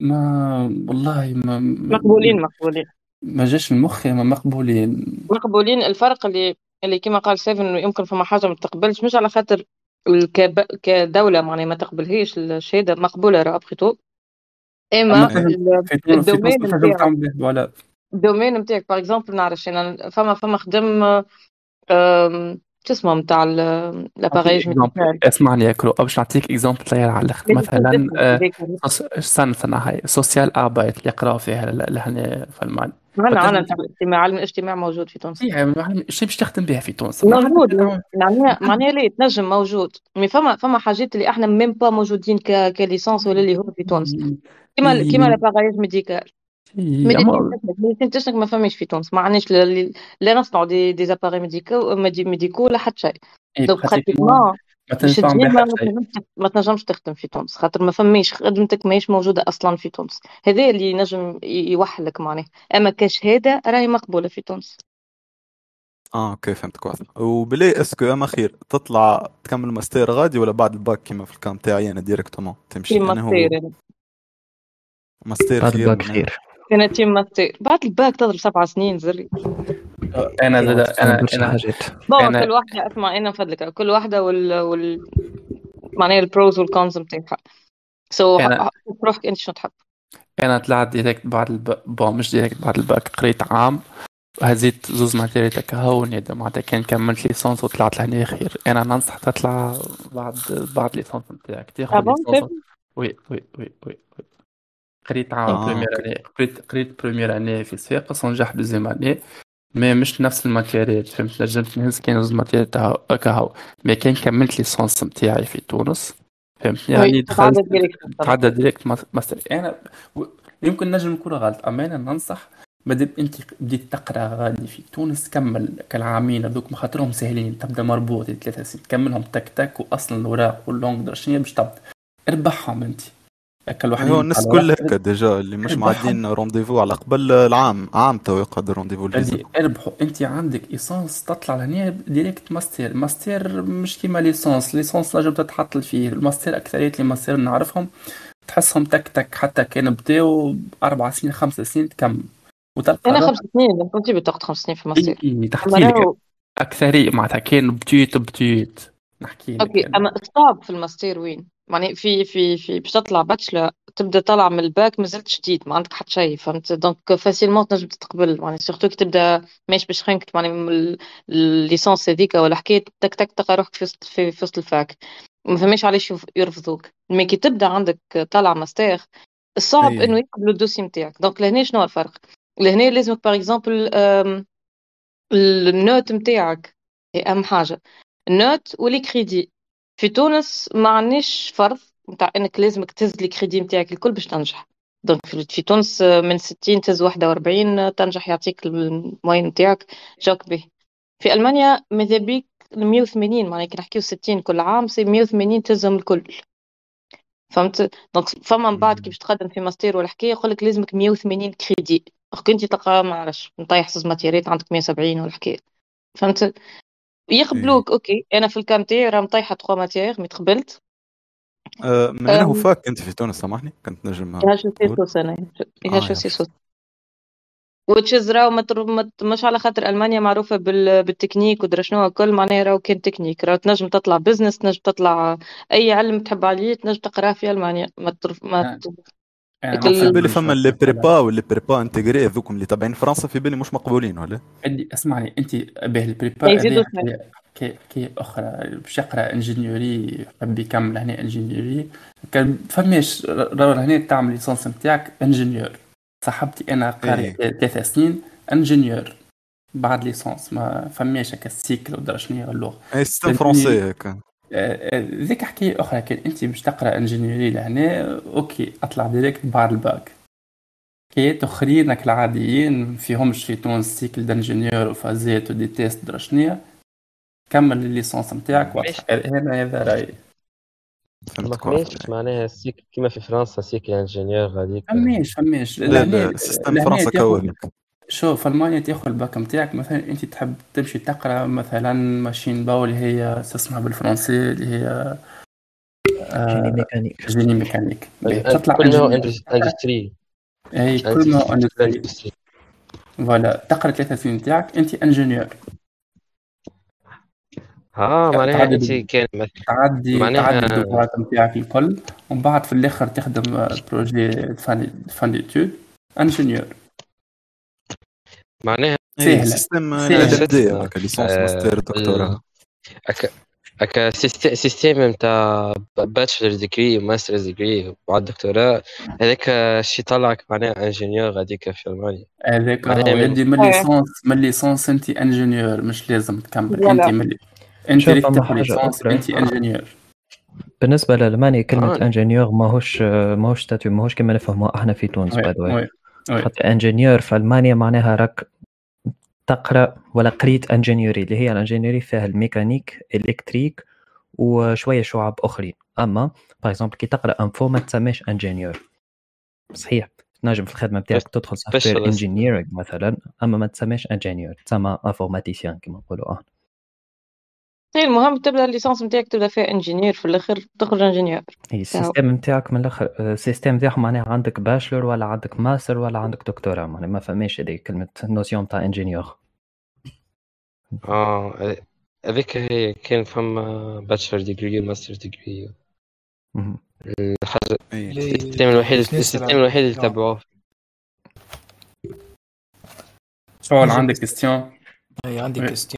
ما والله ما مقبولين مقبولين. ما جاش من مخي ما مقبولين. مقبولين. الفرق اللي اللي كما قال سيفن إنه يمكن فما حاجة ما تقبلش مش على خاطر الكب... كدولة معناها ما تقبلهاش الشهادة مقبولة راه après tout. أما أما ال- في تونس في تونس ما به ال domaine نتاعك par exemple نعرفش أنا فما فما خدم شو اسمه نتاع ميديكال اسمعني يا كرو باش نعطيك اكزومبل طير على الآخر مثلا آه، استنى استنى هاي سوسيال اربايت اللي يقراو فيها لهنا في ألمانيا. فتنجم- نتاع الاجتماع علم الاجتماع موجود في تونس. يعني شي باش تخدم بها في تونس. موجود. حد- معناها معناها ليه تنجم موجود. مي فما فما حاجات اللي إحنا ميم با موجودين ك كليسانس ولا اللي هو في تونس. كيما. كيما لاباغايج ميديكال. ميديسين تكنيك ما فماش في تونس ما عندناش لا- نصنعوا دي دي زاباري ميديكو ميدي- ميديكو ولا حتى شيء دونك براتيكمون ما تنجمش ما تنجمش تخدم في تونس خاطر ما فماش خدمتك ماهيش موجوده أصلا في تونس هذا اللي ينجم يوحلك معناه اما كشهاده راهي مقبوله في تونس آه أوكي فهمتك واضح وبلي اسكو اما خير تطلع تكمل ماستير غادي ولا بعد الباك كيما في الكام تاعي أنا ديريكتومون تمشي تيم أنا هو ماستير خير خير أنا تيم ماستير بعد الباك تضرب سبع سنين زري أنا زاد أنا أنا حاجات. بون أنا- كل واحدة أسمع أنا نفضلك كل واحدة وال وال معناها البروز والكونز نتاعها سو روحك أنت شنو تحب. أنا طلعت ديريكت بعد الب... بون مش ديريكت بعد الباك قريت عام هزيت زوز ماتيريال هكا هو معناتها كان كملت ليسونس وطلعت لهنا خير أنا ننصح تطلع بعد بعد licence نتاعك تاخذ licence oui oui oui oui oui. قريت عام آه، première OK. اني قريت قريت première année في صفاقس ونجح deuxième année mais مش نفس ال matière فهمت؟ نجمت نهز كان زوز matières تاع هكا هو mais كان كملت licence نتاعي في تونس فهمتني يعني دخلت تعدى directe mas- master. أنا يمكن نجم نكون غلط أما أنا ننصح مادام أنت بديت تقرأ غادي في تونس كمل كالعامين هذوك خاطرهم سهلين تبدأ مربوط ثلاثة سنين تكملهم تك تك واصلا الاوراق وال langue درشنية باش تبدأ. اربحهم أنت. هكا الوحيد هو الناس كل هكا ديجا اللي مش. معدين رونديفو على قبل العام عام تو يقعد رونديفو اللي إربحوا. أنت عندك ايسونس تطلع لهنا ديريكت ماستر ماستر مش كيما ليسونس ليسونس نجم تتحط فيه الماستر أكثرية لي ماستر نعرفهم. تحسهم تك تك حتى كان بداو أربع سنين خمس سنين تكمل. وتلقى أنا خمس سنين. كنت بتاخد خمس سنين في إي تحكي لك أكثرية. معناتها كان بديت بديت. نحكي لك. OK. أما الصعب في الماستر وين؟ يعني في في في باش تطلع bachelor تبدأ طالع من الباك مازلت جديد ما عندك حتى شيء فهمت؟ donc facilement تنجم تتقبل يعني surtout كي تبدأ ماشي باش من ال- ال licence هذيك ولا حكيت تك تك تلقى روحك في وسط في في وسط ال fac. ما فماش علاش يرفضوك. mais كي تبدأ عندك طالع ماستر الصعب أي. إنه يقبلوا ال dossier نتاعك donc لهنا شنو الفرق؟ لهنا لازمك par exemple ال note نتاعك هي أهم حاجة. ال note و les crédits في تونس ما عندناش فرض نتاع إنك لازمك تهز les crédits نتاعك الكل باش تنجح. donc في تونس من 60 تهز 41 آه، تنجح يعطيك ال moyenne نتاعك جاك به في ألمانيا ماذا بيك؟ 180 معناها كي نحكيو 60 كل عام c'est 180 تهزهم الكل. فهمت؟ donc فما من بعد كي باش تقدم في ماستر ولا حكاية يقول لك لازمك 180 crédits كنت تلقى ما عرفش نطيح زوز ماتيريات عندك 170 ولا حكاية. فهمت؟ يقبلوك أوكي أنا في الكام تاعي راه مطيحه 3 ماتير مي تقبلت آه، من هنا هو أم. فاك أنت في تونس سامحني كنت نجم يا شو سي؟ سوس أنا آه، يا شو. سوس وتشيز راهو مش على خاطر ألمانيا معروفة بال... بالتكنيك ودرا شنو الكل معناها راهو كان تكنيك راهو تنجم تطلع بزنس تنجم تطلع أي علم تحب عليه تنجم تقراه في ألمانيا ما ترف... ما آه. كل- في نفهم بالي فما اللي. بريبا واللي بريبا انتجري هذوكم اللي تابعين فرنسا في بالي مش مقبولين ولا عندي اسمعني انت به البريبا سنة. كي كي أخرى باش يقرأ إنجينيوري يحب يكمل هنا إنجينيوري كان فماش هنا تعمل ليسونس نتاعك إنجينيور صاحبتي أنا قاري إيه. ثلاث سنين إنجينيور بعد ليسونس ما فماش هكا السيكل ودرا شنو هي اللغة اي سيستم؟ فرونسي هكا ذيك حكاية أخرى كان انت باش تقرأ ingénierie لهنا OK أطلع directe بعد الباك. حكايات اخرين هك العاديين فيهمش في تونس cycle d'ingénieur وفازات و des tests درا شنيا. كمل ال licence نتاعك هنا هذا رأيي. فهمتك. معناها سيك كيما في فرنسا cycle ingénieur غاديك فماش فماش. لا لا système لهنا فرنسا كوابك شوف ألمانيا تاخذ الباك نتاعك. مثلا أنت تحب تمشي تقرأ مثلا Maschinenbau اللي هي شو اسمها بالفرنسي اللي هي جيني ميكانيك جيني ميكانيك تطلع industrie أي كل ما industrie. voilà تقرأ ثلاثة سنين نتاعك. أنت ingénieur آه معناها أنت كان مثلا تعدي معناها- تعدي الدورات نتاعك الكل. ومن بعد في الآخر تخدم projet fin d'études ingénieur معناها. système هكا licence آه، ماستر دكتوراه أكا أكا syst- système نتاع bachelor degree و master degree وبعد دكتوراه هذاك الشيء طلعك معناها ingénieur غاديك في ألمانيا هذاك معناها هو من- يدي من إيه. من ال licence أنت ingénieur مش لازم تكمل أنت. من أنت تاخذ حاجة licence. أنت ingénieur بالنسبة لألمانيا كلمة آه. ingénieur ماهوش ماهوش statut ماهوش كما نفهموها إحنا في تونس oui خاطر ingénieur في ألمانيا معناها راك تقرأ ولا قريت ingénierie اللي هي ال ingénierie فيها ال mécanique électrique وشوية شعب أخرين. أما par exemple كي تقرأ info ما تسميش ingénieur صحيح تنجم في الخدمة نتاعك تدخل software specialist. engineering مثلا أما ما تسميش ingénieur تسمى informaticien كما نقولوا آه طيب المهم تبدأ ال licence نتاعك تبدأ فيها ingénieur في الآخر تخرج ingénieur. هي ال système نتاعك من الأخر ال système نتاعهم معناها عندك bachelor ولا عندك ماستر ولا عندك دكتوراه معناها ما فماش هذيك كلمة notion تاع ingénieur آه هذيك هي كان فما باتشلر ديجري وماستر ديجري. الحاجة اي السيستم الوحيد السيستم الوحيد اللي. تبعوه. شغل نجم. عندك كيستيون هي عندي وي. كاستيون